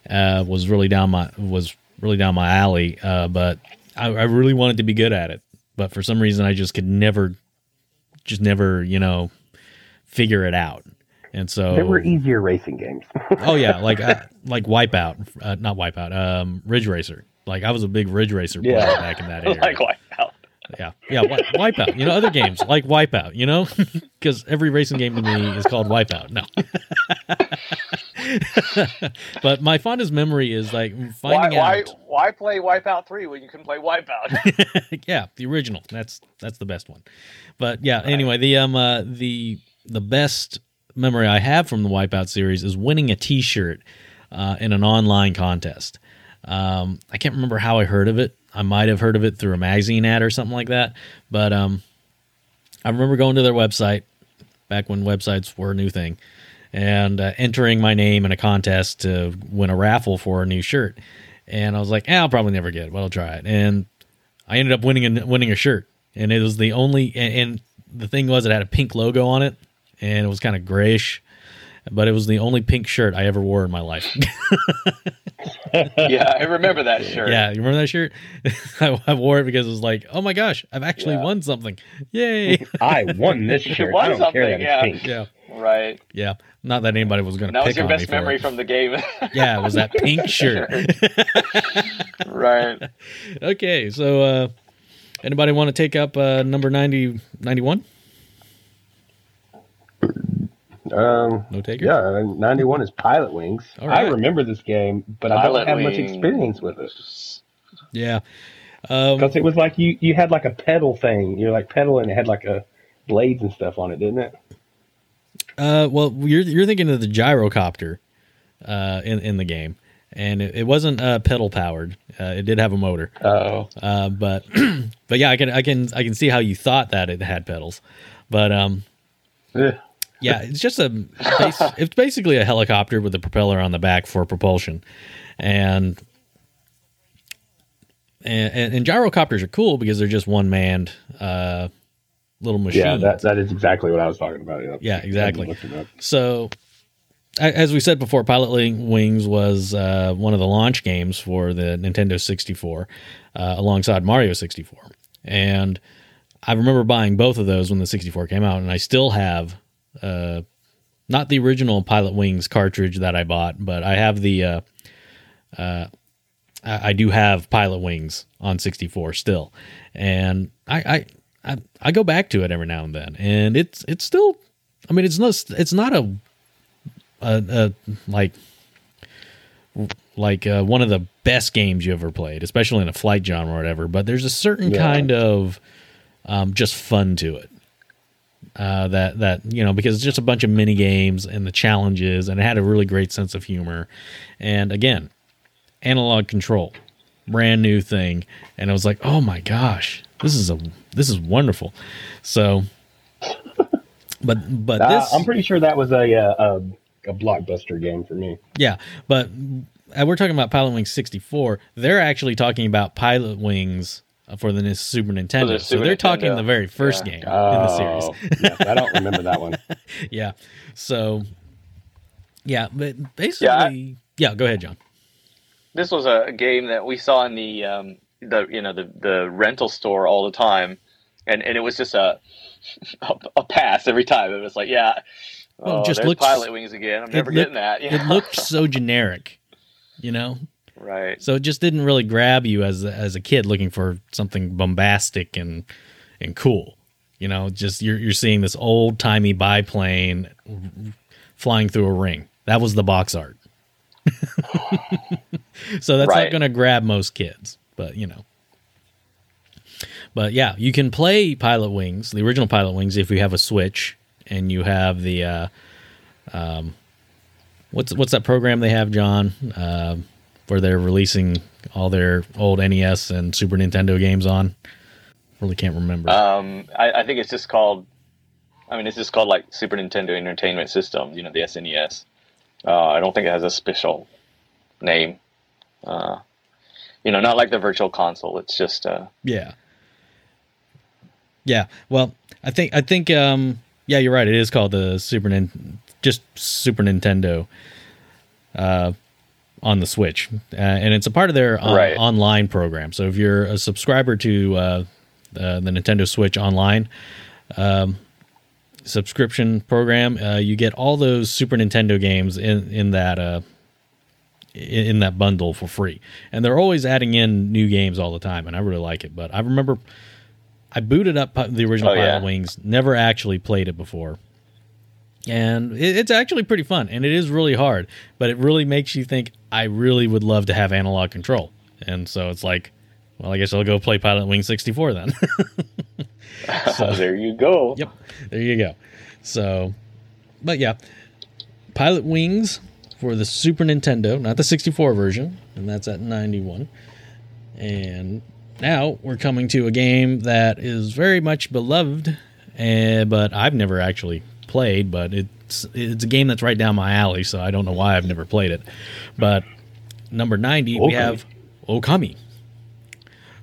uh, was really down my was really down my alley. Uh, but I, I, really wanted to be good at it, but for some reason I just could never, just never, you know, figure it out. And so there were easier racing games. oh yeah, like uh, like Wipeout, uh, not Wipeout, um, Ridge Racer. Like I was a big Ridge Racer player yeah. back in that era. like Wipeout. Yeah, yeah, wi- Wipeout. You know, other games like Wipeout. You know, because every racing game to me is called Wipeout. No, but my fondest memory is like finding why, out. why play Wipeout 3 when you can play Wipeout? yeah, the original. That's that's the best one. But yeah, anyway, the um uh, the the best memory I have from the Wipeout series is winning a T-shirt uh, in an online contest. Um, I can't remember how I heard of it. I might have heard of it through a magazine ad or something like that. But um, I remember going to their website back when websites were a new thing and uh, entering my name in a contest to win a raffle for a new shirt. And I was like, eh, I'll probably never get it, but I'll try it. And I ended up winning a winning a shirt, and it was the only. And, and the thing was, it had a pink logo on it, and it was kind of grayish, but it was the only pink shirt I ever wore in my life. yeah, I remember that shirt. yeah, you remember that shirt? I, I wore it because it was like, oh my gosh, I've actually Yeah. won something! Yay! I won this shirt. won I don't care something, that yeah. it's pink. yeah, Right. yeah. Not that anybody was going to That pick was your on me best memory from the game. Yeah, it was that pink shirt. right. okay, so uh anybody want to take up uh number 90 91? Um, No taker? yeah, 91 is Pilot Wings. All I remember this game, but I don't have much experience with it. Yeah. Um Because it was like you, you had like a pedal thing. You're like pedaling, it had like a blades and stuff on it, didn't it? uh well you're you're thinking of the gyrocopter uh in in the game. And it, it wasn't uh pedal powered. Uh, it did have a motor. Oh. Uh but but yeah, I can I can I can see how you thought that it had pedals. But um Yeah. Yeah, it's just a it's basically a helicopter with a propeller on the back for propulsion, and and, and, gyrocopters are cool because they're just one manned uh, little machine. Yeah, that, that is exactly what I was talking about. Yeah, Yeah, exactly. I looked it up. So, as we said before, Pilot Wings was uh, one of the launch games for the Nintendo 64 uh, alongside Mario 64. And I remember buying both of those when the 64 came out, and I still have uh, not the original Pilot Wings cartridge that I bought, but I have the. Uh, uh, I I do have Pilot Wings on 64 still, and I, I I I go back to it every now and then, and it's it's still. I mean, it's not it's not a a, a like like uh, one of the best games you ever played, especially in a flight genre or whatever. But there's a certain Yeah. kind of um, just fun to it. Uh, that that you know because it's just a bunch of mini games and the challenges and it had a really great sense of humor. And again analog control brand new thing. And i was like oh my gosh this is a this is wonderful. So but but Uh, this I'm pretty sure that was a, uh, a a blockbuster game for me. yeah but uh, we're talking about pilot wings 64 they're actually talking about pilot wings for the super nintendo the so they're talking Nintendo. the very first Yeah. game in the series Oh, yes, I don't remember that one. yeah so yeah but basically yeah, go ahead john This was a game that we saw in the um, the you know the the rental store all the time, and and it was just a a, a pass every time. It was like, yeah, Well, oh, just looks- Pilot Wings again. I'm never look- getting that. you it looked so generic you know right. so it just didn't really grab you as as a kid looking for something bombastic and and cool. You know just you're you're seeing this old timey biplane flying through a ring. That was the box art. So that's not going to grab most kids but you know. But yeah you can play pilot wings the original pilot wings if you have a switch and you have the uh um what's what's that program they have john? Um where they're releasing all their old nes and super nintendo games on really can't remember Um, I, I think it's just called. I mean, it's just called like Super Nintendo Entertainment System. You know, the SNES. Uh, I don't think it has a special name. Uh, you know, not like the Virtual Console. It's just. Uh, Yeah. Yeah. Well, I think I think um yeah, you're right. It is called the Super Nin just Super Nintendo uh on the Switch. Uh, and it's a part of their on- Right. online program. So if you're a subscriber to uh, uh the Nintendo Switch online um subscription program, uh, you get all those Super Nintendo games in in that uh in in that bundle for free. And they're always adding in new games all the time, and I really like it. But I remember I booted up the original Oh, Pilot yeah. Wings. Never actually played it before, and it's actually pretty fun. And it is really hard, but it really makes you think. I really would love to have analog control, and so it's like, well, I guess I'll go play Pilot Wing sixty four then. So there you go. Yep. There you go. So, but yeah, Pilot Wings for the Super Nintendo, not the 64 version, and that's at 91. And now we're coming to a game that is very much beloved, eh, but I've never actually played, but it's it's a game that's right down my alley, so I don't know why I've never played it. But number 90, we have Okami.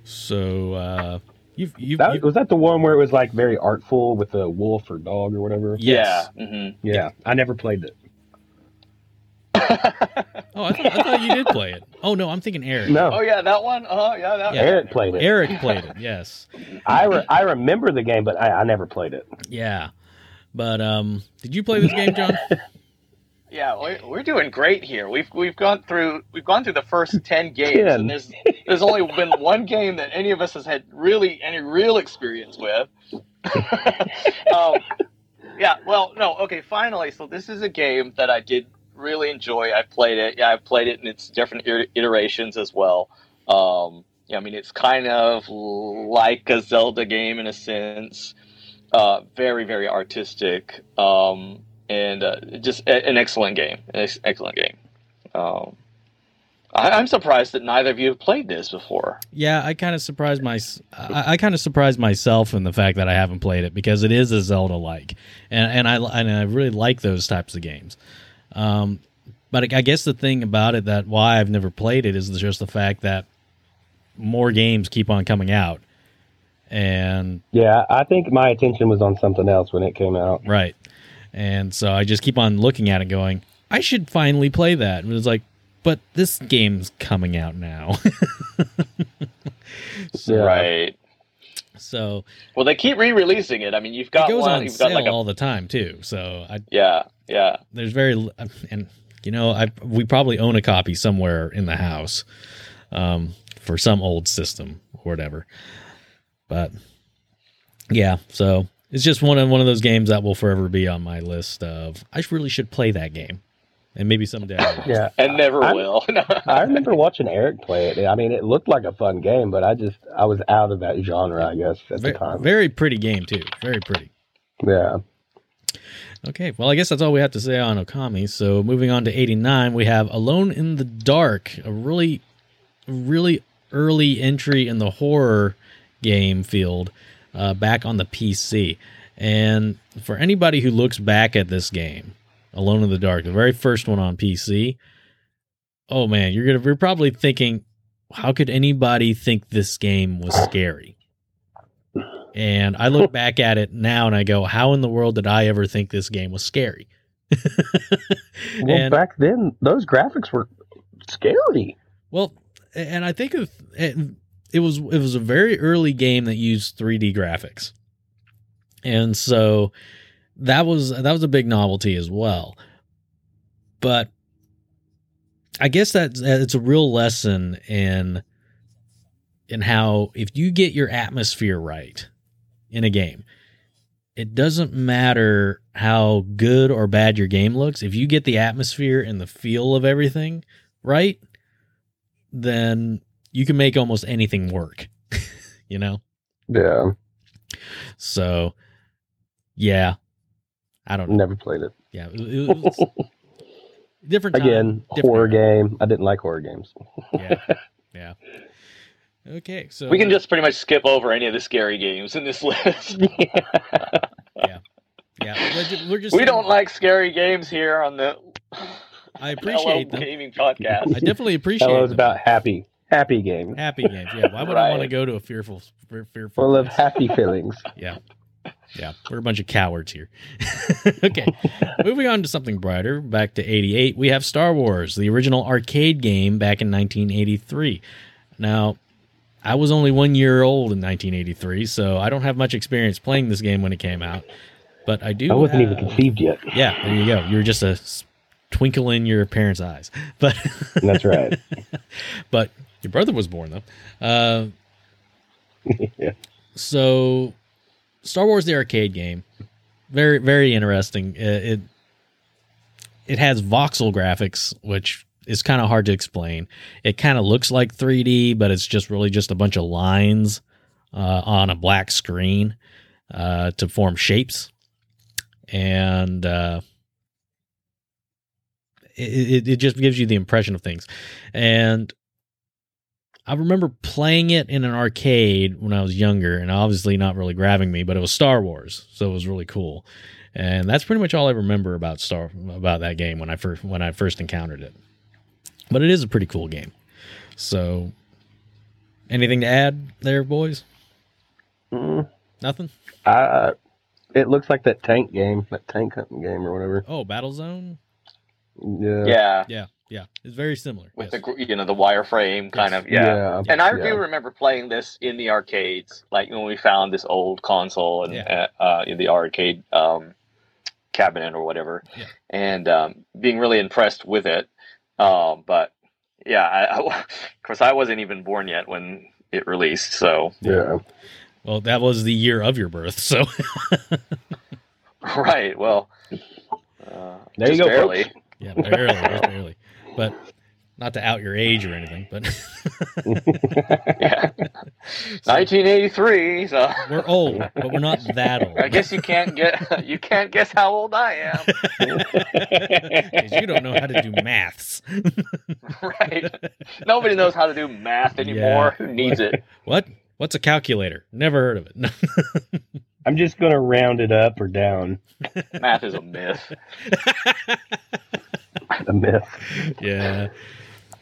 So, uh, you've, you've, That, you've was that the one where it was like very artful with a wolf or dog or whatever? yes. Yeah. hmm Yeah, I never played it. Oh, I thought, I thought you did play it. Oh no, I'm thinking Eric. No, Oh yeah, that one. Oh yeah, that. Yeah. Eric played it. Eric played it. Yes. I re- I remember the game, but I, I never played it. Yeah. But um, did you play this game, John? Yeah, we're, we're doing great here. We've we've gone through we've gone through the first ten games, Ten. and there's there's only been one game that any of us has had really any real experience with. um, yeah, well, no, okay, finally. So this is a game that I did really enjoy. I played it. Yeah, I've played it in its different iterations as well. Um, yeah, I mean, it's kind of like a Zelda game in a sense. Uh, very, very artistic. Um, and uh, just a, an excellent game. An ex- excellent game. Um, I, I'm surprised that neither of you have played this before. Yeah, I kind of surprised my I, I kind of surprised myself in the fact that I haven't played it because it is a Zelda like, and and I and I really like those types of games. Um, but I guess the thing about it that why I've never played it is just the fact that more games keep on coming out, and Yeah, I think my attention was on something else when it came out. Right. And so I just keep on looking at it going, I should finally play that. And it's like, but this game's coming out now. so, Right. So Well, they keep re-releasing it. I mean, you've got it goes one. on You've got sale like a all the time too. So I yeah, yeah. there's very and you know I we probably own a copy somewhere in the house um, for some old system or whatever. But yeah, so it's just one of one of those games that will forever be on my list of I really should play that game, and maybe someday. Yeah, And never I'm- will. I remember watching Eric play it. I mean, it looked like a fun game, but I just I was out of that genre, I guess, at Very, the time. very pretty game too. Very pretty. yeah. Okay, well, I guess that's all we have to say on Okami. So moving on to 89, we have Alone in the Dark, a really, really early entry in the horror game field uh, back on the PC. And for anybody who looks back at this game, Alone in the Dark, the very first one on PC, oh man, you're gonna you're probably thinking, how could anybody think this game was scary? And I look back at it now and I go, how in the world did I ever think this game was scary? Well, And- back then, those graphics were scary. Well, and I think of it, was it was a very early game that used 3D graphics, and so that was that was a big novelty as well. But I guess that it's a real lesson in in how if you get your atmosphere right in a game, it doesn't matter how good or bad your game looks. If you get the atmosphere and the feel of everything right, then you can make almost anything work. you know? Yeah, So yeah. I don't know. never played it. Yeah. It, it was different time, Again, different horror era. game. I didn't like horror games. Yeah. Yeah. Okay, so we can just pretty much skip over any of the scary games in this list. yeah, we're ju- we're just we don't like scary games here on the I appreciate the. Gaming Podcast. I definitely appreciate Hello, it's them. about happy, happy games, happy games. Yeah, why would I want to go to a fearful, fearful? full of happy feelings. Yeah. Yeah. We're a bunch of cowards here. okay. Moving on to something brighter. Back to 88. We have Star Wars, the original arcade game back in 1983. Now, I was only one year old in 1983, so I don't have much experience playing this game when it came out. But I do. I wasn't even conceived yet. Yeah, there you go. You're just a twinkle in your parents' eyes. But That's right. but your brother was born though. Uh, yeah. so Star Wars the arcade game, very very interesting. It it, it has voxel graphics, which is kind of hard to explain. It kind of looks like 3D, but it's just really just a bunch of lines uh, on a black screen uh, to form shapes, and uh, it, it just gives you the impression of things. And I remember playing it in an arcade when I was younger, and obviously not really grabbing me, but it was Star Wars, so it was really cool. And that's pretty much all I remember about Star about that game when I first when I first encountered it. But it is a pretty cool game. So, anything to add there, boys? Mm, Nothing. uh, it looks like that tank game, that tank hunting game or whatever. Oh, Battlezone. Yeah. Yeah, Yeah, yeah, it's very similar. with yes. the you know the wireframe kind Yes. of yeah. And I yeah. do remember playing this in the arcades, like when we found this old console and Yeah. uh, uh, in the arcade um, cabinet or whatever, Yeah. and um, being really impressed with it. Um, but yeah, I, I, of course, I wasn't even born yet when it released, so Yeah. Well, that was the year of your birth, so right. Well, uh, There you go, barely. folks. yeah, barely, barely. But not to out your age or anything, but Yeah, So, 1983. So we're old, but we're not that old. I guess you can't get you can't guess how old I am. 'Cause you don't know how to do maths. right. Nobody knows how to do math anymore. Who needs it? what? What's a calculator? Never heard of it. I'm just gonna round it up or down. Math is a myth. A myth. yeah.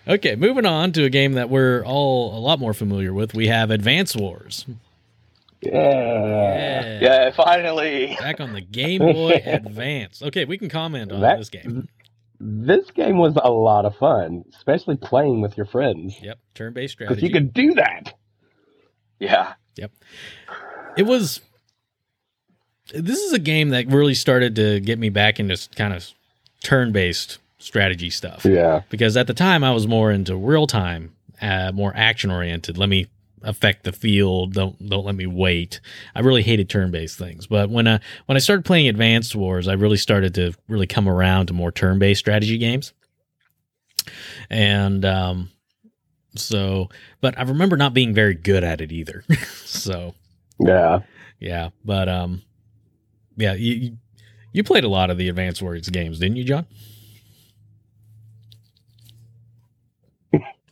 Okay, moving on to a game that we're all a lot more familiar with. We have Advance Wars. Yeah. Yeah, finally. Back on the Game Boy Advance. Okay, we can comment on That- this game. This game was a lot of fun, especially playing with your friends. Yep, turn-based Because you could do that. Yeah. Yep. It was this is a game that really started to get me back into kind of turn-based strategy stuff Yeah. because at the time I was more into real time, uh, more action oriented. Let me affect the field. Don't don't let me wait. I really hated turn based things, but when I when I started playing Advanced Wars, I really started to really come around to more turn based strategy games. And um, so, but I remember not being very good at it either. so Yeah. yeah, but um, yeah, you you- you played a lot of the Advanced Wars games, didn't you, John?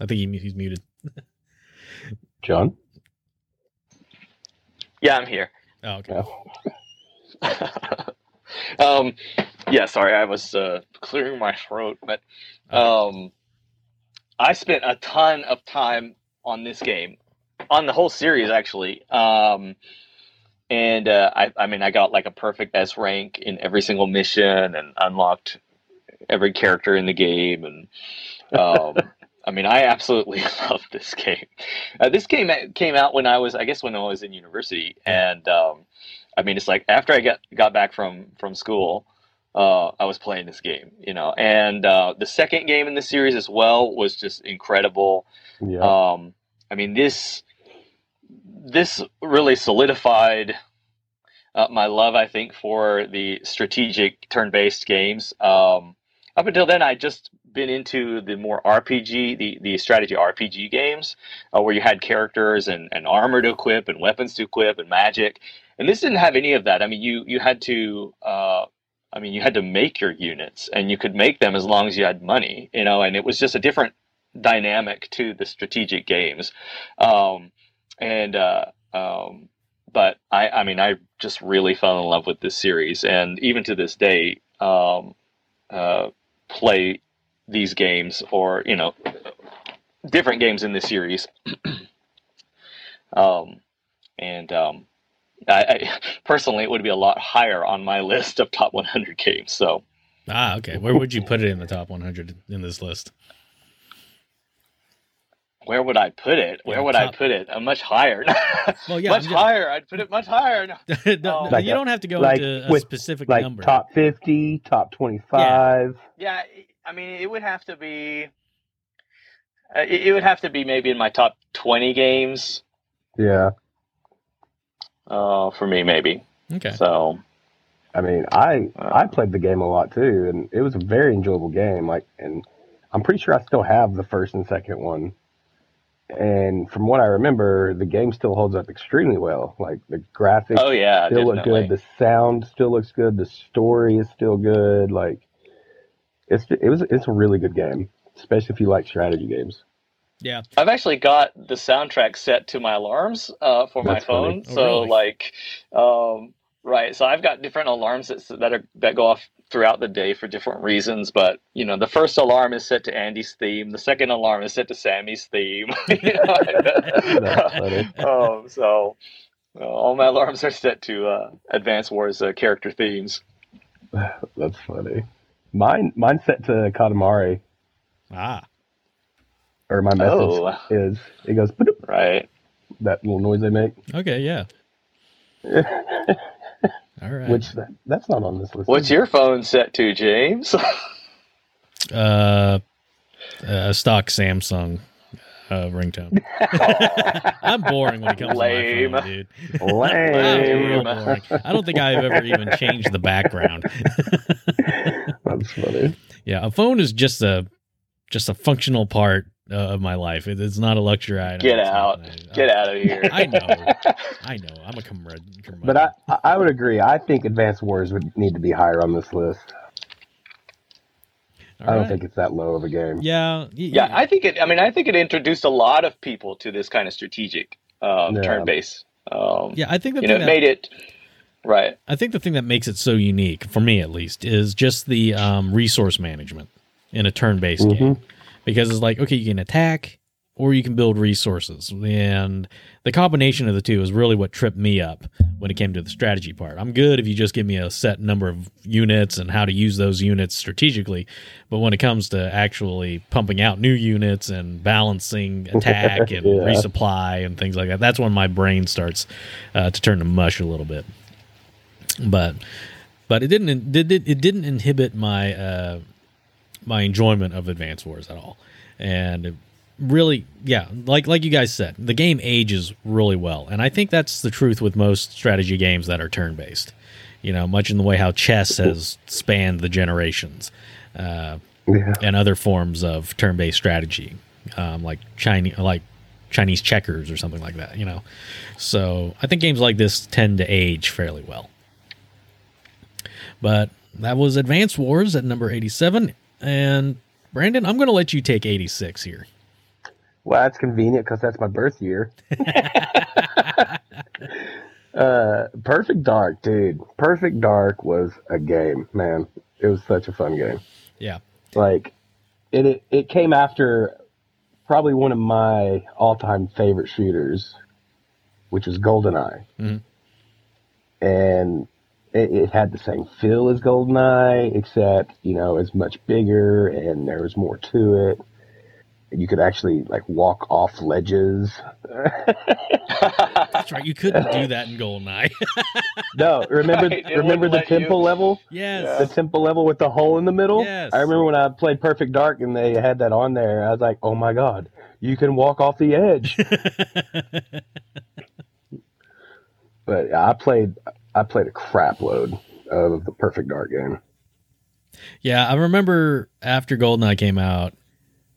I think he, he's muted. John? Yeah, I'm here. Oh, okay. Yeah. um, yeah, sorry, I was uh, clearing my throat, but um, I spent a ton of time on this game, on the whole series actually. Um, and uh, I, I mean, I got like a perfect S rank in every single mission, and unlocked every character in the game, and um, I mean, I absolutely love this game. Uh, this game came out when I was, I guess, when I was in university, and um, I mean, it's like after I got got back from from school, uh, I was playing this game, you know. And uh, the second game in the series as well was just incredible. Yeah. Um, I mean, this this really solidified uh, my love, I think, for the strategic turn-based games. Um, up until then, I'd just been into the more RPG, the, the strategy RPG games, uh, where you had characters and, and armor to equip and weapons to equip and magic. And this didn't have any of that. I mean, you you had to, uh, I mean, you had to make your units, and you could make them as long as you had money, you know. And it was just a different dynamic to the strategic games. Um, and uh, um, but I, I mean, I just really fell in love with this series, and even to this day, um, uh, play these games or you know different games in this series. um, and um, I, I personally, it would be a lot higher on my list of top 100 games. So Ah, okay. Where would you put it in the top 100 in this list? where would I put it? Where Yeah, would top- I put it? Uh, much higher. Well, yeah, much I'm higher. I'd put it much higher. No. No, Like you a- don't have to go like into a with- specific like number. top 50, top 25. Yeah, I mean, it would have to be. Uh, it, it would have to be maybe in my top twenty games. Yeah. uh, for me, maybe. Okay. So I mean, I Uh, I played the game a lot too, and it was a very enjoyable game. Like, and I'm pretty sure I still have the first and second one. And from what I remember, the game still holds up extremely well. Like the graphics oh yeah, still look good, the sound still looks good, the story is still good. Like, it's it was it's a really good game, especially if you like strategy games. Yeah. I've actually got the soundtrack set to my alarms uh, for my That's funny. phone. Oh, so really? like, um, right. So I've got different alarms that that are that go off throughout the day for different reasons. But you know, the first alarm is set to Andy's theme. The second alarm is set to Sammy's theme. That's funny. um, so uh, all my alarms are set to uh, Advance Wars uh, character themes. That's funny. Mine mine's set to Katamari, Ah. or my message Oh. is it goes Right. that little noise they make. Okay. Yeah. All right. Which that, that's not on this list. What's your phone set to, James? uh, a stock Samsung uh, ringtone. I'm boring when it comes Lame. to my phone, dude. I'm real Lame. boring. I don't think I've ever even changed the background. That's funny. yeah, a phone is just a just a functional part uh, of my life. It, it's not a luxury item. Get out. I- Get out of here. I know. I know. I'm a comrade. But I, I- I would agree. I think Advanced Wars would need to be higher on this list. I don't think it's that low of a game. Yeah. y- Yeah, I think it. I mean, I think it introduced a lot of people to this kind of strategic um, Yeah. turn-based. Um, yeah. I think the you know, that, made it right. I think the thing that makes it so unique for me, at least, is just the um, resource management in a turn-based Mhm. game. Because it's like, okay, you can attack or you can build resources, and the combination of the two is really what tripped me up when it came to the strategy part. I'm good if you just give me a set number of units and how to use those units strategically, but when it comes to actually pumping out new units and balancing attack and Yeah. resupply and things like that, that's when my brain starts uh, to turn to mush a little bit but but it didn't it, did it didn't inhibit my uh my enjoyment of advance wars at all and it really yeah like like you guys said the game ages really well and i think that's the truth with most strategy games that are turn based you know much in the way how chess has spanned the generations uh Yeah. and other forms of turn-based strategy, um, like Chinese, like Chinese checkers or something like that. You know, so I think games like this tend to age fairly well. But that was Advance Wars at number eighty-seven, and Brandon, I'm going to let you take eighty-six here. Well, that's convenient because that's my birth year. uh, Perfect Dark, dude. Perfect Dark was a game, man. It was such a fun game. Yeah, Like, it it, it came after probably one of my all time favorite shooters, which was GoldenEye, Mhm. and it, it had the same feel as GoldenEye, except you know it's much bigger and there was more to it. You could actually like walk off ledges. that's right. You couldn't do that in GoldenEye. No, remember Right, remember the let you. temple level? yes. The temple level with the hole in the middle? Yes. I remember when I played Perfect Dark and they had that on there. I was like, "Oh my god, you can walk off the edge." but I played I played a crap load of the Perfect Dark game. Yeah, I remember after Goldeneye came out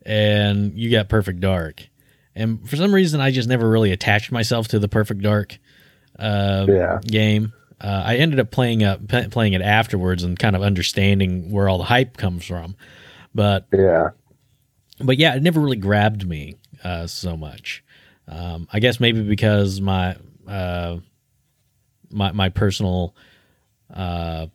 and you got Perfect Dark. And for some reason I just never really attached myself to the Perfect Dark uh, Yeah. game. Uh, I ended up playing up p- playing it afterwards and kind of understanding where all the hype comes from. But Yeah. but yeah, it never really grabbed me uh, so much. Um, I guess maybe because my uh, my my personal uh,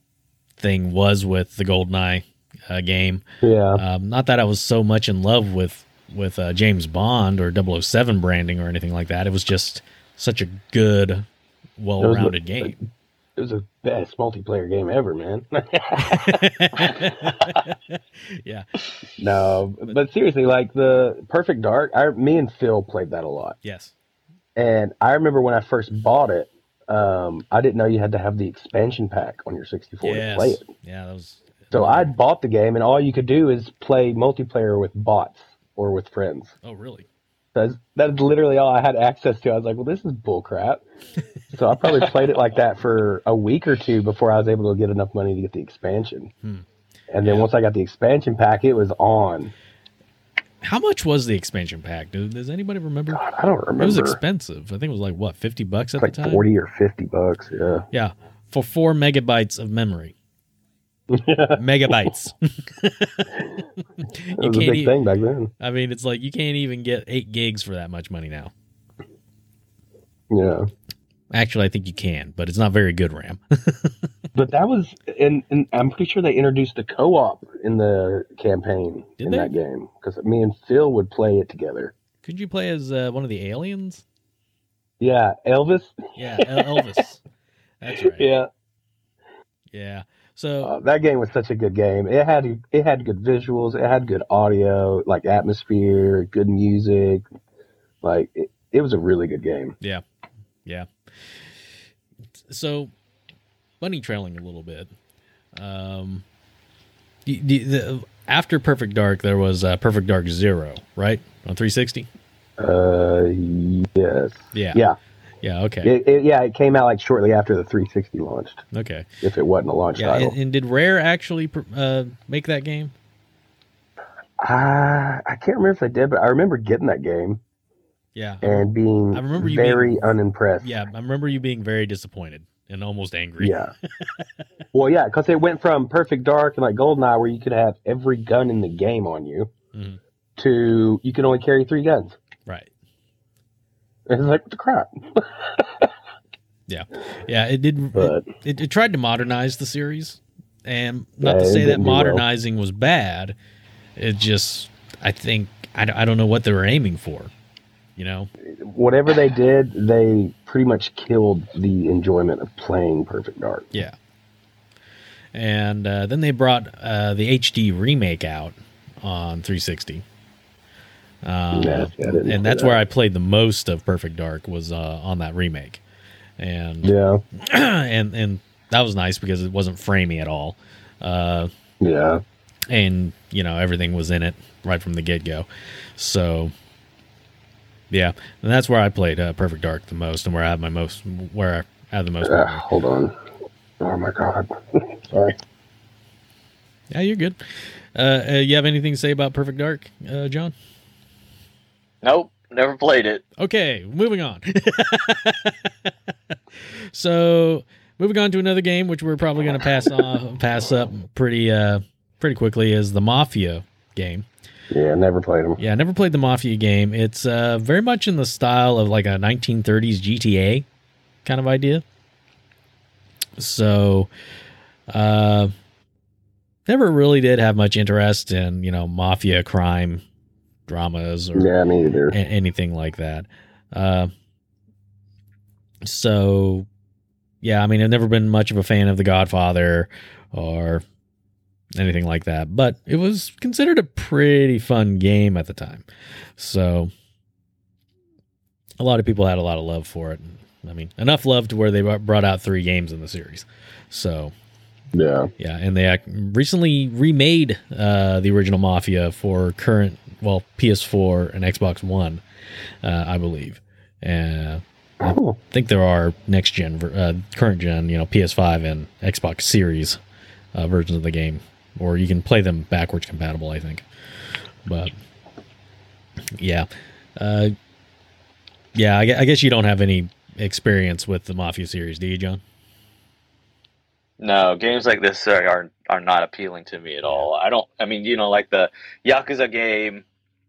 thing was with the Goldeneye uh, game. Yeah. Um, not that I was so much in love with with uh, James Bond or 007 branding or anything like that. It was just such a good, well-rounded game. It was the best multiplayer game ever, man. yeah. no, but seriously, like the Perfect Dark, I me and Phil played that a lot. Yes. And I remember when I first bought it, um, I didn't know you had to have the expansion pack on your 64 to play it. Yeah. That was. So I bought the game, and all you could do is play multiplayer with bots or with friends. Oh, really? That's that's literally all I had access to. I was like, well, this is bullcrap. so I probably played it like that for a week or two before I was able to get enough money to get the expansion. Hmm. And then Yeah. once I got the expansion pack, it was on. How much was the expansion pack? Does, does anybody remember? God, I don't remember. It was expensive. I think it was like what, fifty bucks at like the time. forty or fifty bucks. Yeah. Yeah, for four megabytes of memory. megabytes. It you was a can't. big e- thing back then. I mean, it's like you can't even get eight gigs for that much money now. Yeah. Actually, I think you can, but it's not very good RAM. But that was, and, and I'm pretty sure they introduced the co-op in the campaign Did in they? that game because me and Phil would play it together. Could you play as uh, one of the aliens? Yeah, Elvis. Yeah, El- Elvis. That's right. Yeah, Yeah. So uh, that game was such a good game. It had it had good visuals, it had good audio, like atmosphere, good music. Like it, it was a really good game. Yeah. Yeah. So, bunny trailing a little bit. Um, the, the, the, after Perfect Dark, there was uh, Perfect Dark Zero, right? On 360? Uh, yes, Yeah. yeah, Yeah. Okay. it, it, yeah. It came out like shortly after the 360 launched, okay. if it wasn't a launch Yeah. title. And, and did Rare actually uh, make that game? I I can't remember if they did, but I remember getting that game Yeah. and being I remember you very unimpressed. Yeah. I remember you being very disappointed and almost angry. Yeah. well, yeah, because it went from Perfect Dark and like Goldeneye, where you could have every gun in the game on you, Mhm. to you can only carry three guns. Right. And It's like what the crap. Yeah. Yeah. It did. But it, it tried to modernize the series and not Yeah, to say that didn't well. modernizing was bad it just i think I, I don't know what they were aiming for you know whatever they did, they pretty much killed the enjoyment of playing Perfect Dark. yeah and uh, then they brought uh, the hd remake out on 360 uh, Yeah, I and that's that. where i played the most of perfect dark was uh, on that remake and Yeah, and and that was nice because it wasn't framey at all uh, yeah. and you know everything was in it right from the get go. So yeah, and that's where I played uh, Perfect Dark the most, and where I have my most where I have the most. Uh, hold on. Oh my god. Sorry. Yeah, you're good. Uh, uh, you have anything to say about Perfect Dark, uh, John? Nope, never played it. Okay, moving on. so moving on to another game, which we're probably going to pass off, pass up pretty uh, pretty quickly, is the Mafia game. Yeah, never played them. Yeah, I never played the Mafia game. It's uh, very much in the style of like a 1930s GTA kind of idea. So, uh, never really did have much interest in you know mafia crime dramas or Yeah, me either. a- anything like that. Uh, so, yeah, I mean, I've never been much of a fan of The Godfather or anything like that, but it was considered a pretty fun game at the time. So, a lot of people had a lot of love for it. I mean, enough love to where they brought out three games in the series. So, Yeah. yeah, and they recently remade uh, the original Mafia for current, well, PS4 and Xbox One, uh, I believe. Uh, I think there are next gen, uh, current gen, you know, PS5 and Xbox Series uh, versions of the game, or you can play them backwards compatible. I think, but yeah, uh, yeah. I, I guess you don't have any experience with the Mafia series, do you, John? No, games like this are, are are not appealing to me at all. I don't. I mean, you know, like the Yakuza game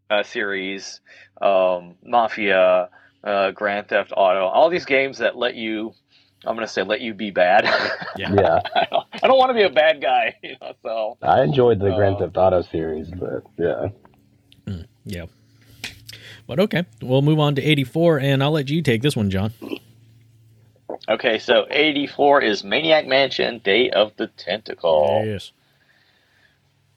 uh, series, um, Mafia, uh, Grand Theft Auto, all these games that let you. I'm gonna say let you be bad. Yeah. Yeah. I don't, don't want to be a bad guy. You know, so I enjoyed the Grand Uh, Theft Auto series, but yeah. Yeah. But okay, we'll move on to 84, and I'll let you take this one, John. okay, so 84 is Maniac Mansion: Day of the Tentacle. Yes.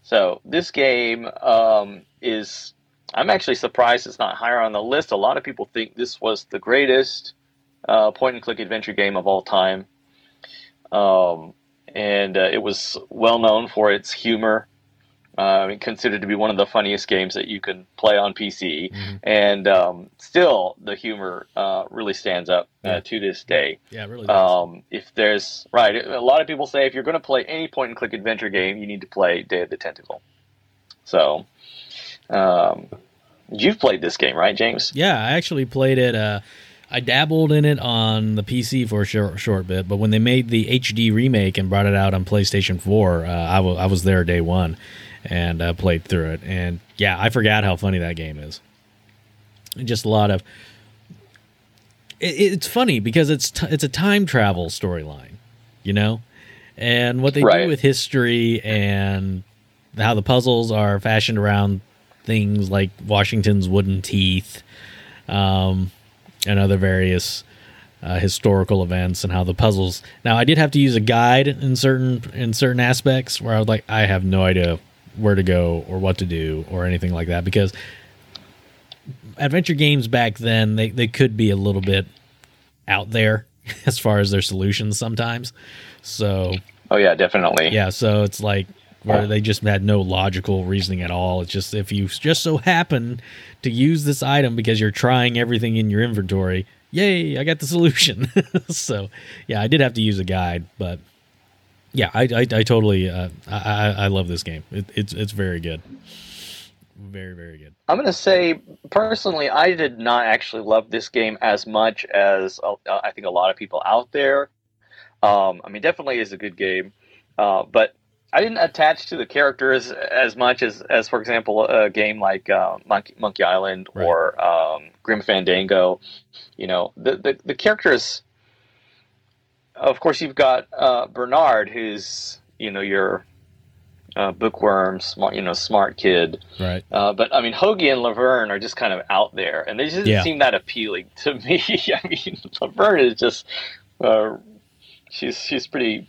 So this game um, is. I'm actually surprised it's not higher on the list. A lot of people think this was the greatest uh, point and click adventure game of all time, um, and uh, it was well known for its humor uh, considered to be one of the funniest games that you can play on PC, mm-hmm. and um, still the humor uh, really stands up uh, yeah. to this day. Yeah, really. Um, if there's right, a lot of people say if you're going to play any point and click adventure game, you need to play Day of the Tentacle. So, um, you've played this game, right, James? Yeah, I actually played it. I dabbled in it on the PC for a short, short bit, but when they made the HD remake and brought it out on PlayStation 4, uh, I, w- I was there day one and uh, played through it. And yeah, I forgot how funny that game is. Just a lot of. It, it's funny because it's t- it's a time travel storyline, you know, and what they right. do with history and how the puzzles are fashioned around things like Washington's wooden teeth, um, and other various uh, historical events and how the puzzles. Now, I did have to use a guide in certain in certain aspects where I was like, I have no idea where to go or what to do or anything like that because adventure games back then they, they could be a little bit out there as far as their solutions sometimes so oh yeah definitely yeah so it's like where they just had no logical reasoning at all it's just if you just so happen to use this item because you're trying everything in your inventory yay i got the solution so yeah i did have to use a guide but yeah, I I, I totally uh, I I love this game. It, it's it's very good, very very good. I'm gonna say personally, I did not actually love this game as much as uh, I think a lot of people out there. Um, I mean, definitely is a good game, uh, but I didn't attach to the characters as much as, as for example, a game like uh, Monkey, Monkey Island right. or um, Grim Fandango. You know, the, the, the characters of course, you've got uh, Bernard, who's you know your uh, bookworm, smart, you know, smart kid. Right. Uh, but I mean, Hoagie and Laverne are just kind of out there, and they just yeah. seem that appealing to me. I mean, Laverne is just uh, she's she's pretty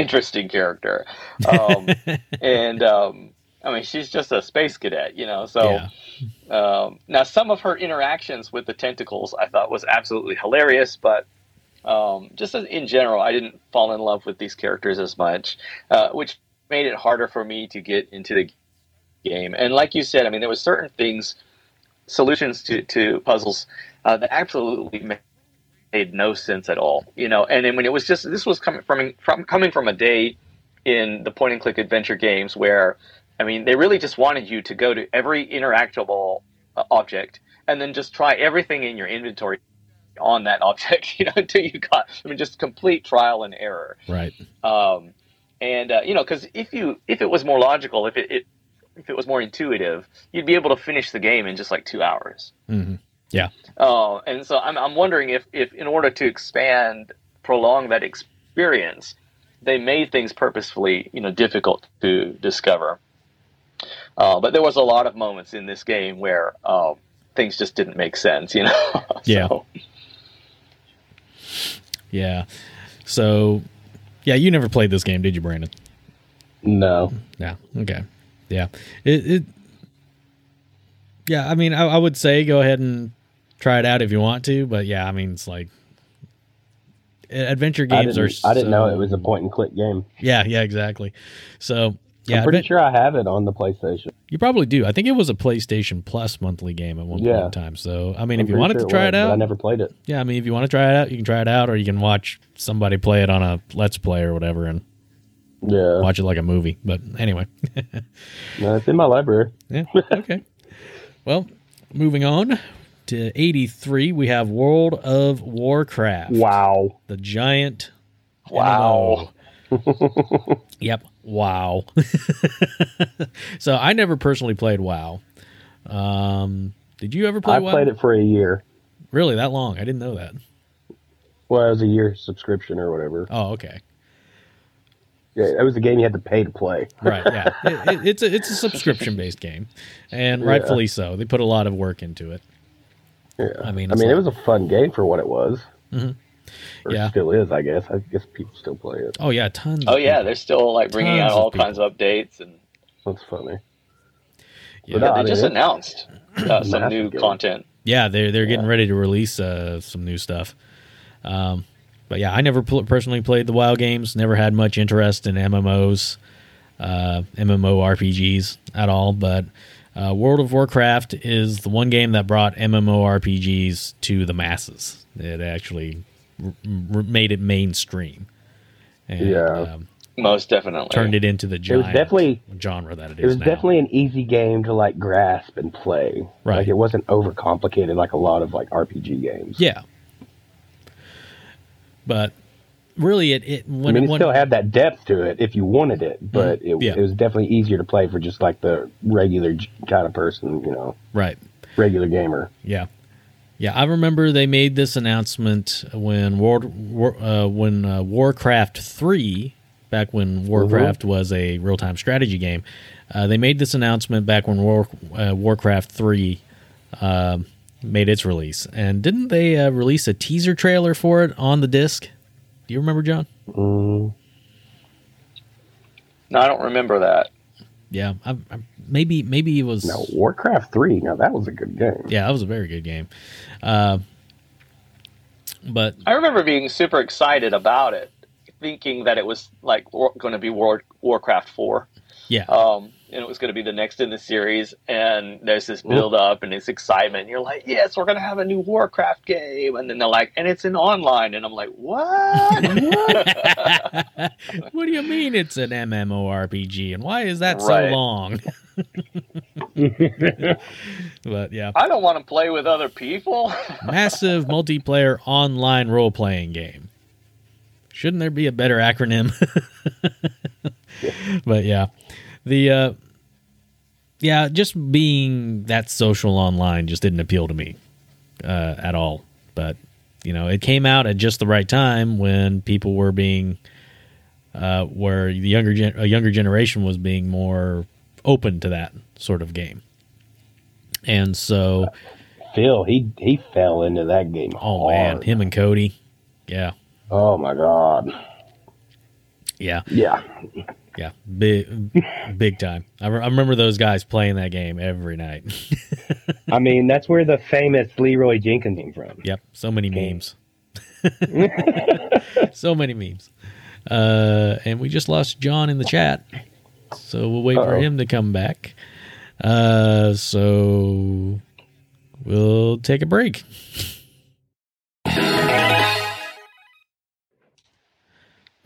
interesting character, um, and um, I mean, she's just a space cadet, you know. So yeah. um, now, some of her interactions with the tentacles I thought was absolutely hilarious, but um, just in general, I didn't fall in love with these characters as much, uh, which made it harder for me to get into the game. And like you said, I mean, there was certain things, solutions to, to puzzles uh, that absolutely made no sense at all. You know, and then when it was just this was coming from from coming from a day in the point and click adventure games where, I mean, they really just wanted you to go to every interactable uh, object and then just try everything in your inventory on that object, you know, until you got, I mean, just complete trial and error. Right. Um, and uh, you know, because if you if it was more logical, if it, it, if it was more intuitive, you'd be able to finish the game in just like two hours. Mm-hmm. Yeah. Uh, and so I'm I'm wondering if if in order to expand, prolong that experience, they made things purposefully, you know, difficult to discover. Uh, but there was a lot of moments in this game where uh, things just didn't make sense, you know. so, yeah. Yeah. So, yeah, you never played this game, did you, Brandon? No. Yeah. Okay. Yeah. It. it yeah. I mean, I, I would say go ahead and try it out if you want to, but yeah, I mean, it's like adventure games I are. I didn't know it was a point and click game. Yeah. Yeah. Exactly. So yeah, I'm pretty sure I have it on the PlayStation. You probably do. I think it was a PlayStation Plus monthly game at one yeah. point in time. So, I mean, I'm if you wanted sure to try it, was, it out, I never played it. Yeah, I mean, if you want to try it out, you can try it out, or you can watch somebody play it on a Let's Play or whatever, and yeah, watch it like a movie. But anyway, no, it's in my library. yeah. Okay. well, moving on to '83, we have World of Warcraft. Wow, the giant. Wow. yep. WoW. so I never personally played WoW. Um, did you ever play? I WoW? played it for a year. Really, that long? I didn't know that. Well, it was a year subscription or whatever. Oh, okay. Yeah, it was a game you had to pay to play. right. Yeah. It, it, it's a it's a subscription based game, and rightfully yeah. so. They put a lot of work into it. Yeah. I mean, I mean, like, it was a fun game for what it was. Mm-hmm. Or yeah. still is, I guess. I guess people still play it. Oh yeah, tons. Oh yeah, they're still like bringing out all kinds of updates and. That's funny. Yeah, no, they just announced uh, some new game. content. Yeah, they're they're getting yeah. ready to release uh, some new stuff. Um, but yeah, I never pl- personally played the WoW games. Never had much interest in MMOs. uh, MMORPGs at all, but uh, World of Warcraft is the one game that brought MMORPGs to the masses. It actually r- r- made it mainstream. And, Yeah. um, Most definitely. turned it into the It was definitely genre that it is it was now. definitely an easy game to like grasp and play. Right. Like it wasn't overcomplicated like a lot of like RPG games. yeah. But really, it, it I mean, it when, still had that depth to it if you wanted it, but it, Yeah. it was definitely easier to play for just like the regular kind of person, you know, right. regular gamer. Yeah, yeah. I remember they made this announcement when World War, uh, when uh, Warcraft three, back when Warcraft was a real time strategy game. Uh, they made this announcement back when War, uh, Warcraft three uh, made its release, and didn't they uh, release a teaser trailer for it on the disc? Do you remember, John? Mm, No, I don't remember that. Yeah, I, I, maybe maybe it was. no, Warcraft three. Now that was a good game. Yeah, that was a very good game. Uh, but I remember being super excited about it, thinking that it was like war- going to be War- Warcraft 4. yeah, Um, and it was going to be the next in the series. And there's this build up and this excitement. And You're like, yes, we're going to have a new Warcraft game. And then they're like, and it's an online. And I'm like, what? what do you mean it's an MMORPG and why is that so long? but yeah, I don't want to play with other people. massive multiplayer online role playing game. Shouldn't there be a better acronym? but yeah, the uh, yeah, just being that social online just didn't appeal to me uh, at all. But you know, it came out at just the right time when people were being uh, where the younger gen- a younger generation was being more open to that sort of game. And so, Phil, he he fell into that game. oh man, him and Cody, yeah, Oh my god. yeah, Yeah. Yeah, big, big time. I, re- I remember those guys playing that game every night. I mean, that's where the famous Leeroy Jenkins came from. yep, so many memes, so many memes. Uh, and we just lost John in the chat, so we'll wait for Uh-oh. him to come back. Uh, so we'll take a break.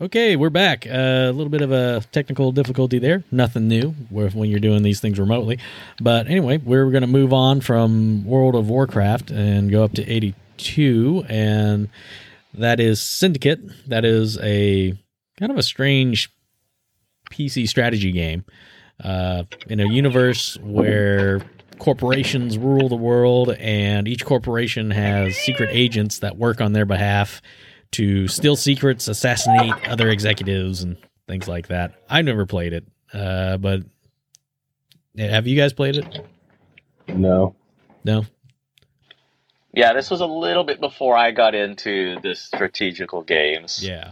Okay, we're back. Uh, a little bit of a technical difficulty there. Nothing new when you're doing these things remotely. But anyway, we're going to move on from World of Warcraft and go up to 82. And that is Syndicate. That is a kind of a strange PC strategy game uh, in a universe where corporations rule the world and each corporation has secret agents that work on their behalf to steal secrets, assassinate other executives, and things like that. I've never played it, uh, but have you guys played it? No. No. yeah, this was a little bit before I got into the strategical games. Yeah.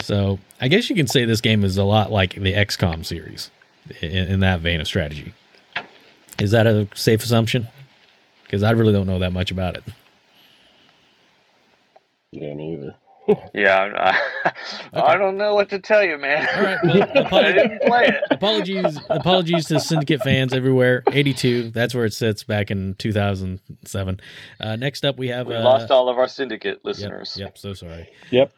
So I guess you can say this game is a lot like the XCOM series in, in that vein of strategy. Is that a safe assumption? Because I really don't know that much about it. Yeah, neither. Yeah, I, I don't know what to tell you, man. All right, well, I apologies, didn't play it. apologies, apologies to Syndicate fans everywhere. Eighty-two, that's where it sits back in two thousand seven. Uh, next up, we have We uh, lost all of our syndicate listeners. yep. So sorry. Yep.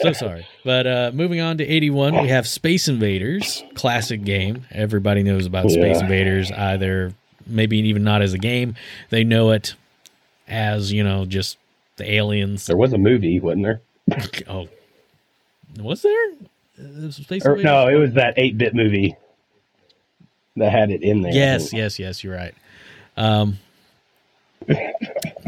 so sorry. But uh, moving on to 81, we have Space Invaders, classic game. Everybody knows about Space Invaders, either maybe even not as a game. They know it as, you know, just the aliens. there was a movie, wasn't there? Oh, was there? Uh, Space Or, no, it was that 8 bit movie that had it in there. Yes, yes, yes, you're right. Um,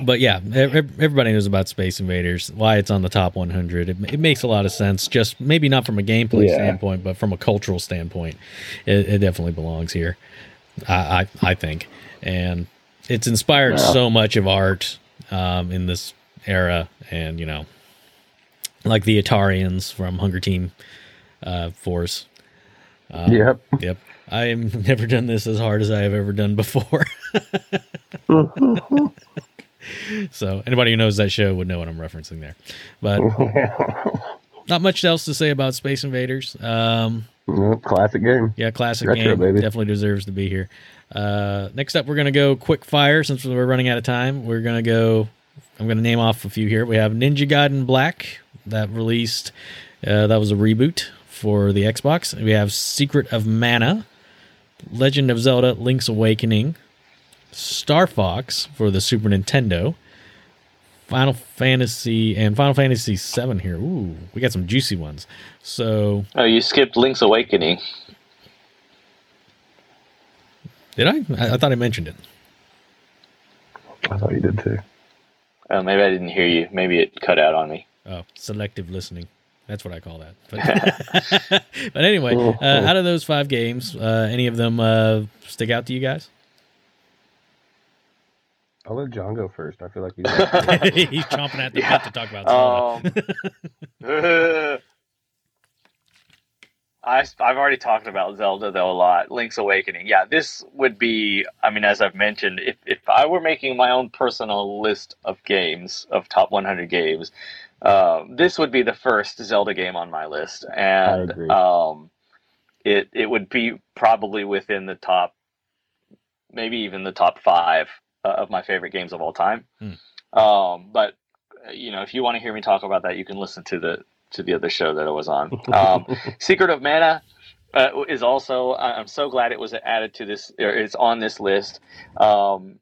but yeah, ev- ev- everybody knows about Space Invaders. Why it's on the top 100. It, it makes a lot of sense. Just maybe not from a gameplay Yeah. standpoint, but from a cultural standpoint, it, it definitely belongs here. I, I I think, and it's inspired Yeah. so much of art um, in this era, and you know, like the Atarians from Hunger Team uh, Force. Um, Yep. Yep. I have never done this as hard as I have ever done before. so anybody who knows that show would know what I'm referencing there. But not much else to say about Space Invaders. Um, classic game. yeah, classic Retro, game. baby. Definitely deserves to be here. Uh, next up, we're going to go quick fire since we're running out of time. We're going to go. I'm going to name off a few here. We have Ninja Gaiden Black that released. Uh, that was a reboot for the Xbox. We have Secret of Mana, Legend of Zelda: Link's Awakening, Star Fox for the Super Nintendo, Final Fantasy, and Final Fantasy VII here. Ooh, we got some juicy ones. So, Oh, you skipped Link's Awakening. did I? I, I thought I mentioned it. I thought you did too. Oh, maybe I didn't hear you. Maybe it cut out on me. Oh, selective listening. That's what I call that. But, but anyway, uh, out of those five games, uh, any of them uh, stick out to you guys? I'll let John go first. I feel like he's. He's chomping at the bit to talk about Zelda. Um, I, I've already talked about Zelda though a lot. Link's Awakening. Yeah, this would be. I mean, as I've mentioned, if if I were making my own personal list of games of top 100 games, um, this would be the first Zelda game on my list, and um, it it would be probably within the top, maybe even the top five uh, of my favorite games of all time. Hmm. Um, but you know, if you want to hear me talk about that, you can listen to the to the other show that I was on. Um, Secret of Mana uh, is also. I'm so glad it was added to this. Or it's on this list. Um,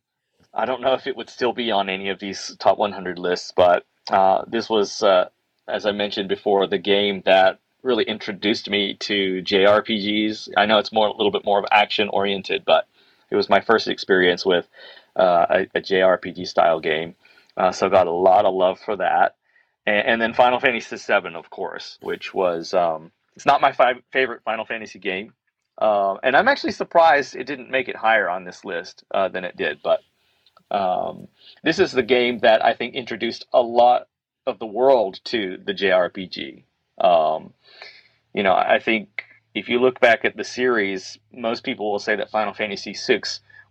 I don't know if it would still be on any of these top 100 lists, but uh, this was, uh, as I mentioned before, the game that really introduced me to JRPGs. I know it's more a little bit more of action oriented, but it was my first experience with uh, a, a JRPG style game. Uh, so got a lot of love for that, and, and then Final Fantasy VII, of course, which was um, it's not my fi- favorite Final Fantasy game, uh, and I'm actually surprised it didn't make it higher on this list uh, than it did. But um, this is the game that I think introduced a lot of the world to the JRPG. Um, you know, I think if you look back at the series, most people will say that Final Fantasy VI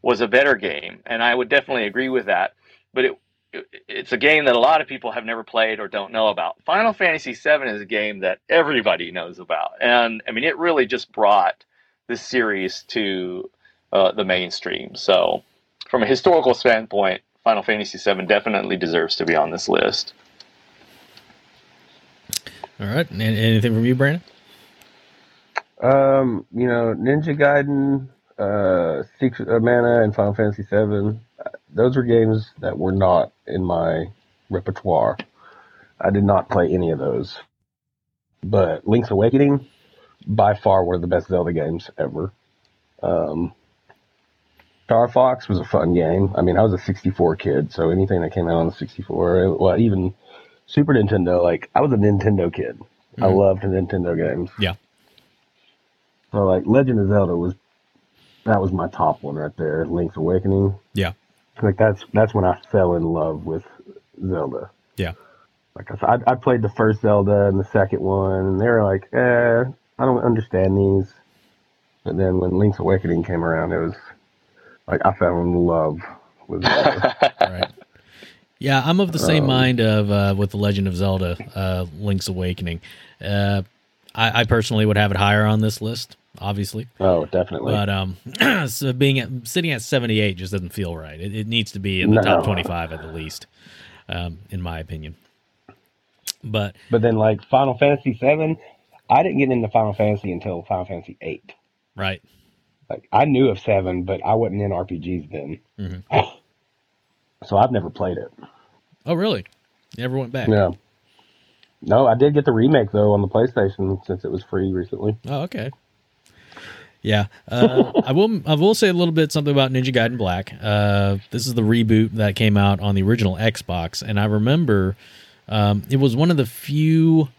was a better game, and I would definitely agree with that. But it it's a game that a lot of people have never played or don't know about. Final Fantasy VII is a game that everybody knows about, and I mean, it really just brought this series to uh, the mainstream. So, from a historical standpoint, Final Fantasy VII definitely deserves to be on this list. All right. And anything from you, Brandon? Um, you know, Ninja Gaiden, uh, Secret of Mana, and Final Fantasy VII. uh, Those were games that were not in my repertoire. I did not play any of those. But Link's Awakening, by far one of the best Zelda games ever. Um, Star Fox was a fun game. I mean, I was a 64 kid, so anything that came out on the 64, well, even Super Nintendo, like, I was a Nintendo kid. I Mhm. loved Nintendo games. Yeah. So like Legend of Zelda was that was my top one right there. Link's Awakening. Yeah. Like that's that's when I fell in love with Zelda. Yeah. Like I said, I, I played the first Zelda and the second one, and they were like, eh, I don't understand these. But then when Link's Awakening came around, it was like I fell in love with Zelda. right. Yeah, I'm of the same Um, mind of uh, with the Legend of Zelda, uh, Link's Awakening. Uh, I, I personally would have it higher on this list, obviously, oh, definitely. but um, so being at, sitting at 78 just doesn't feel right. It, it needs to be in the top 25 at the least, um, in my opinion. But but then like Final Fantasy VII, I didn't get into Final Fantasy until Final Fantasy VIII. right, Like I knew of seven, but I wasn't in RPGs then. Mhm. So I've never played it. oh really? Never went back. Yeah. No, I did get the remake though on the PlayStation since it was free recently. Oh, okay. Yeah, uh, I will. I will say a little bit something about Ninja Gaiden Black. Uh, this is the reboot that came out on the original Xbox, and I remember um, it was one of the few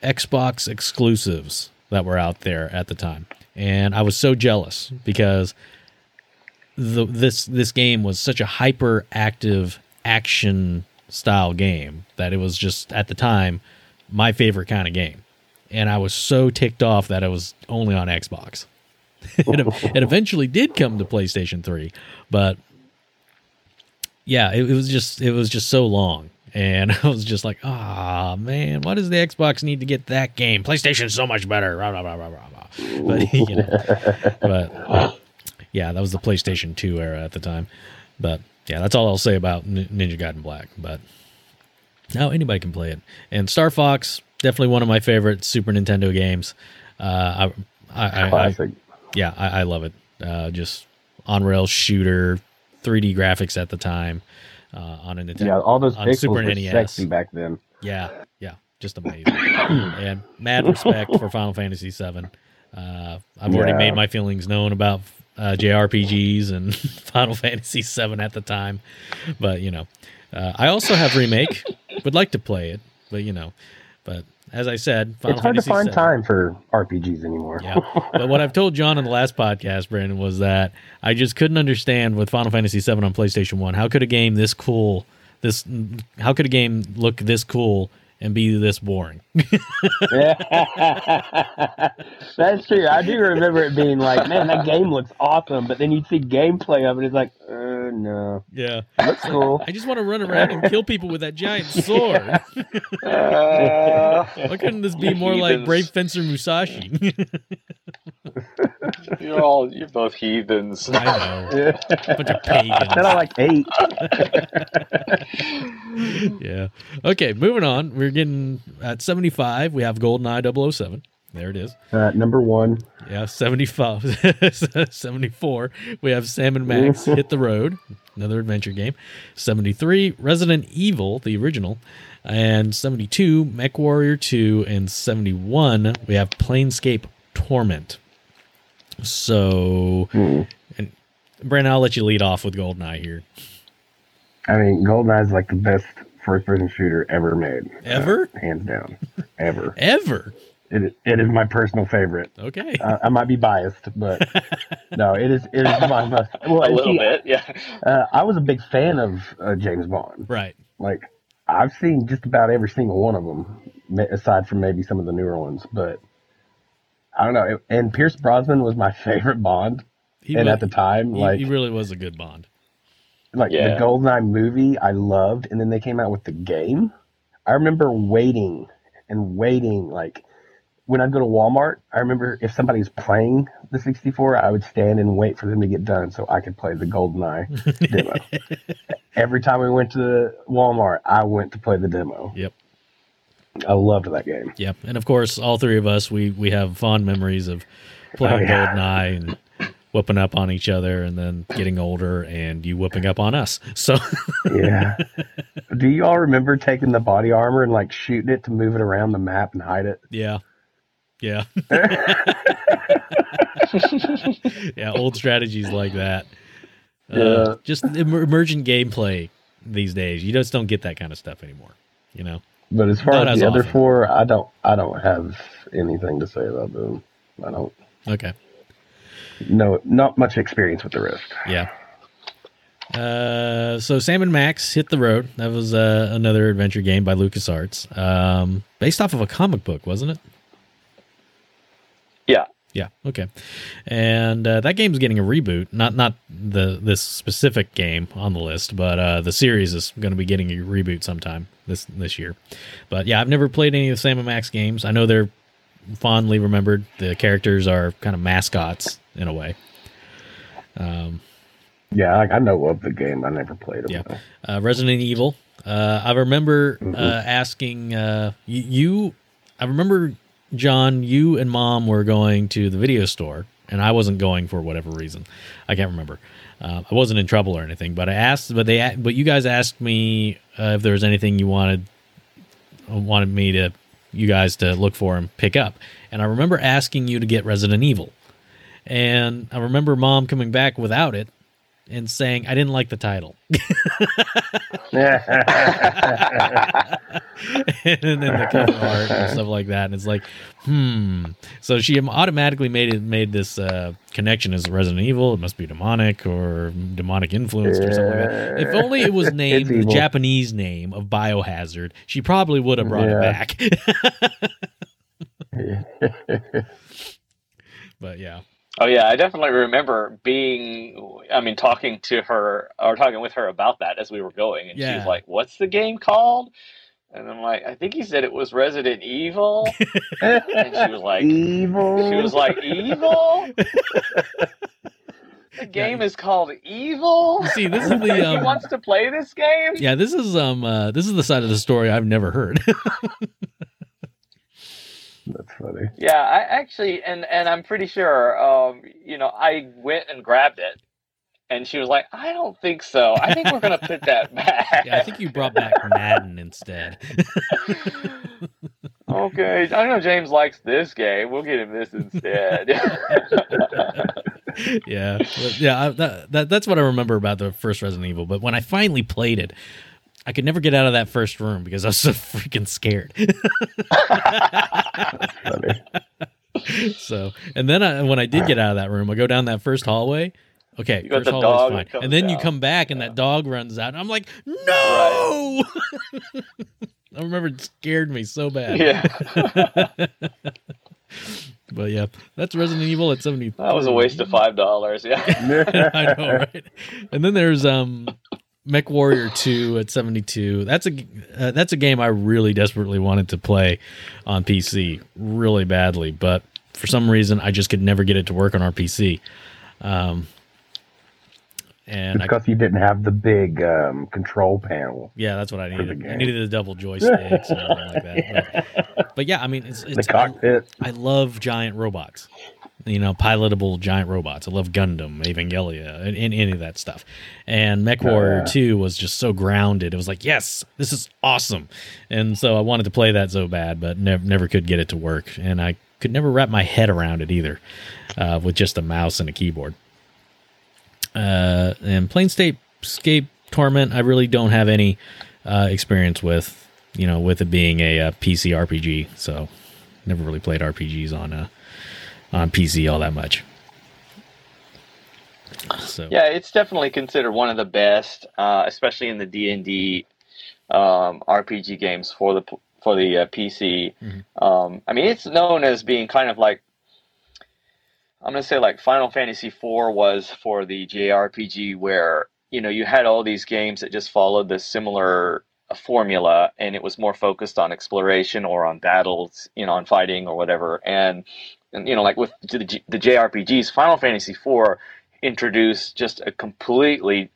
Xbox exclusives that were out there at the time, and I was so jealous because the this this game was such a hyper active action style game that it was just at the time my favorite kind of game and I was so ticked off that it was only on Xbox. it, it eventually did come to PlayStation 3, but yeah, it, it was just it was just so long, And I was just like, ah, man, why does the Xbox need to get that game? PlayStation's so much better. Rah, rah, rah, rah, rah. But, you know, but yeah, that was the PlayStation 2 era at the time. But yeah, that's all I'll say about N- Ninja Gaiden Black. But now anybody can play it. And Star Fox, definitely one of my favorite Super Nintendo games. Uh, I, I, I, I Classic. yeah, I, I love it. Uh, just on rail shooter, 3D graphics at the time uh, on a Nintendo. yeah, all those on pixels Super NES. sexy back then. Yeah, yeah, just amazing. and mad respect for Final Fantasy VII. Uh, I've already Yeah. made my feelings known about uh, JRPGs and Final Fantasy VII at the time, but you know, uh, I also have remake. Would like to play it, but you know, but as I said, Final it's hard Fantasy to find VII time for RPGs anymore. yeah. But what I've told John in the last podcast, Brandon, was that I just couldn't understand with Final Fantasy VII on PlayStation One. How could a game this cool, this how could a game look this cool and be this boring? That's true. I do remember it being like, man, that game looks awesome. But then you'd see gameplay of it. It's like, uh, no, yeah. looks cool. I just want to run around and kill people with that giant sword. Uh, Why couldn't this be more like Brave Fencer Musashi? you're all you're both heathens. I know. Bunch of pagans. Then I like eight. yeah. Okay, moving on. We're getting at 75. We have GoldenEye 007. There it is. Uh, number one. Yeah, 75. 74. We have Sam and Max Hit the Road, another adventure game. 73, Resident Evil, the original. And 72, Mech Warrior 2. And 71, we have Planescape Torment. So, Hmm. and Brandon, I'll let you lead off with GoldenEye here. I mean, GoldenEye is like the best first-person shooter ever made. Ever? Uh, hands down, ever. Ever. It, it is my personal favorite. Okay. Uh, I might be biased, but no, it is. It is my most. Well, a little see, bit, yeah. Uh, I was a big fan of uh, James Bond. right. Like I've seen just about every single one of them, aside from maybe some of the newer ones. But I don't know. It- And Pierce Brosnan was my favorite Bond, He and wa- at the time, he, like he really was a good Bond. Like Yeah. the Goldeneye movie, I loved, and then they came out with the game. I remember waiting and waiting, like when I'd go to Walmart. I remember if somebody was playing the 64, I would stand and wait for them to get done so I could play the Goldeneye demo. Every time we went to Walmart, I went to play the demo. Yep. I loved that game. Yep. And of course, all three of us, we, we have fond memories of playing Oh, yeah. GoldenEye and whooping up on each other and then getting older and you whooping up on us. So, Yeah. Do you all remember taking the body armor and like shooting it to move it around the map and hide it? yeah. Yeah. yeah. Old strategies like that. Uh, Yeah. just emer- emergent gameplay these days. You just don't get that kind of stuff anymore. You know? But as far Not as as the other four, I don't I don't have anything to say about them. I don't Okay. Know not much experience with the rest. Yeah. Uh, so Sam and Max hit the road. That was uh, another adventure game by LucasArts, um, based off of a comic book, wasn't it? Yeah. Yeah. Okay. And uh, that game's getting a reboot. Not not the this specific game on the list, but uh, the series is going to be getting a reboot sometime this this year. But yeah, I've never played any of the Sam and Max games. I know they're fondly remembered. The characters are kind of mascots in a way. Um, Yeah, I, I know of the game. I never played it. Yeah. uh, Resident Evil. Uh, I remember uh, Mhm. asking uh, y- you. I remember John. You and Mom were going to the video store, and I wasn't going for whatever reason. I can't remember. Uh, I wasn't in trouble or anything, but I asked. But they. But you guys asked me uh, if there was anything you wanted wanted me to you guys to look for and pick up. And I remember asking you to get Resident Evil. And I remember mom coming back without it and saying I didn't like the title. and then the cover art and stuff like that. And it's like, hmm. So she automatically made it made this uh, connection as Resident Evil. It must be demonic or demonic influenced or something like that. If only it was named the. Japanese name of Biohazard, she probably would have brought Yeah. it back. but yeah. Oh yeah, I definitely remember being. I mean, talking to her or talking with her about that as we were going, and she Yeah. was like, "What's the game called?" And I'm like, "I think he said it was Resident Evil." and she was like, Evil. "She was like, evil." the game is called Evil. See, this is And the he um, wants to play this game. yeah, this is um, uh, this is the side of the story I've never heard. That's funny. Yeah, I actually, and and I'm pretty sure, um, you know, I went and grabbed it, and she was like, "I don't think so. I think we're gonna put that back." yeah, I think you brought back Madden instead. okay, I know James likes this game. We'll get him this instead. yeah, yeah, that, that that's what I remember about the first Resident Evil. But when I finally played it, I could never get out of that first room because I was so freaking scared. So, and then I, when I did get out of that room, I go down that first hallway. Okay, You first the hallway's fine, and then you come back and that dog runs out. And I'm like, no! I remember it scared me so bad. yeah, But yeah, that's Resident Evil at seventy. that was a waste of five dollars. Yeah, I know, right? And then there's um Mech Warrior 2 at 72. That's a uh, that's a game I really desperately wanted to play on PC really badly, but for some reason I just could never get it to work on our PC. Um and I, because you didn't have the big um, control panel. yeah, that's what I needed. I needed the double joysticks and like that. But, but yeah, I mean, it's, it's The cockpit. I love giant robots. You know, pilotable giant robots. I love Gundam, Evangelion, and, and any of that stuff. And Mech Warrior yeah. 2 was just so grounded. It was like, yes, this is awesome. And so I wanted to play that so bad, but never never could get it to work. And I could never wrap my head around it either uh, with just a mouse and a keyboard. Uh, and Planescape Escape Torment, I really don't have any uh, experience with, you know, with it being a, uh PC RPG. So never really played RPGs on uh, on PC all that much. So yeah, it's definitely considered one of the best, uh, especially in the D and D um, RPG games for the for the uh, PC. Mhm. Um, I mean, it's known as being kind of like I'm gonna say like Final Fantasy IV was for the JRPG, where you know you had all these games that just followed the similar uh, formula, and it was more focused on exploration or on battles, you know, on fighting or whatever. And, and you know, like with the, G- the JRPGs, Final Fantasy IV introduced just a completely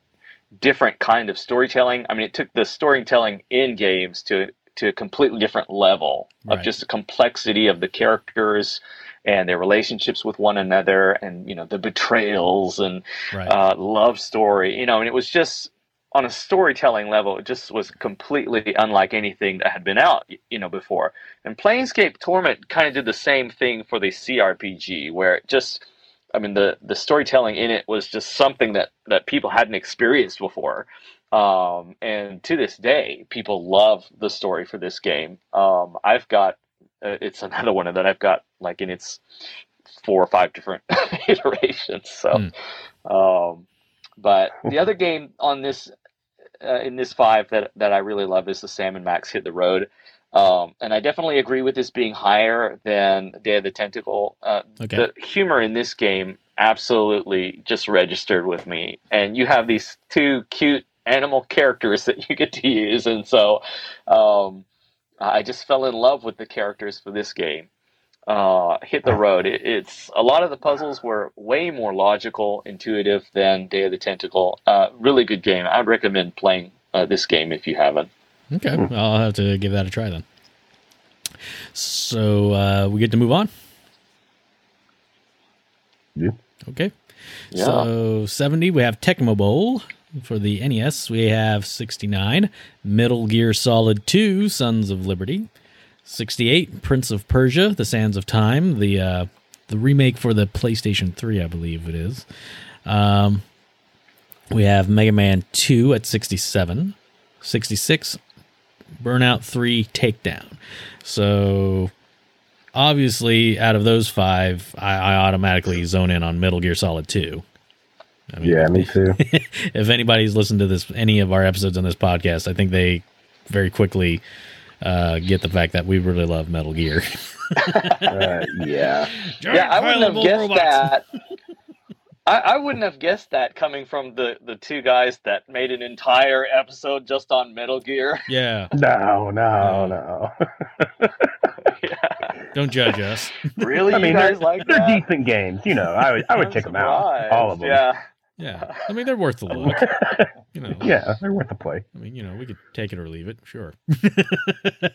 different kind of storytelling. I mean, it took the storytelling in games to to a completely different level of just the complexity of the characters and their relationships with one another, and you know the betrayals and right. uh, love story. You know, and it was just on a storytelling level, it just was completely unlike anything that had been out, you know, before. And Planescape Torment kind of did the same thing for the CRPG, where it just, I mean, the the storytelling in it was just something that that people hadn't experienced before. Um, and to this day, people love the story for this game. Um, I've got, uh, it's another one that I've got like in its four or five different iterations. So, um, but the other game on this uh, in this five that that I really love is the Sam and Max Hit the Road. Um, and I definitely agree with this being higher than Day of the Tentacle. Uh, okay. the humor in this game absolutely just registered with me. And you have these two cute animal characters that you get to use, and so um, I just fell in love with the characters for this game. Uh, hit the road. It, it's a lot of the puzzles were way more logical, intuitive than Day of the Tentacle. Uh, really good game. I'd recommend playing uh, this game if you haven't. Okay, I'll have to give that a try then. So uh, we get to move on. Yeah. Okay. Yeah. So 70, we have Tecmo Bowl. For the NES, we have 69, Metal Gear Solid 2, Sons of Liberty. 68, Prince of Persia, The Sands of Time, the uh, the remake for the PlayStation 3, I believe it is. Um, we have Mega Man 2 at 67. 66, Burnout 3 Takedown. So obviously, out of those five, I, I automatically zone in on Metal Gear Solid 2. I mean, Yeah, me too. if anybody's listened to this, any of our episodes on this podcast, I think they very quickly uh, get the fact that we really love Metal Gear. Uh, yeah. yeah, I wouldn't have guessed robots. that. I, I wouldn't have guessed that coming from the, the two guys that made an entire episode just on Metal Gear. Yeah, No, no, no. yeah. don't judge us. Really, I mean, you guys they're, like they're that? decent games. You know, I would I would I'm check them out, all of them. Yeah. Yeah, I mean they're worth the look. You know, yeah, they're worth the play. I mean you know we could take it or leave it. Sure.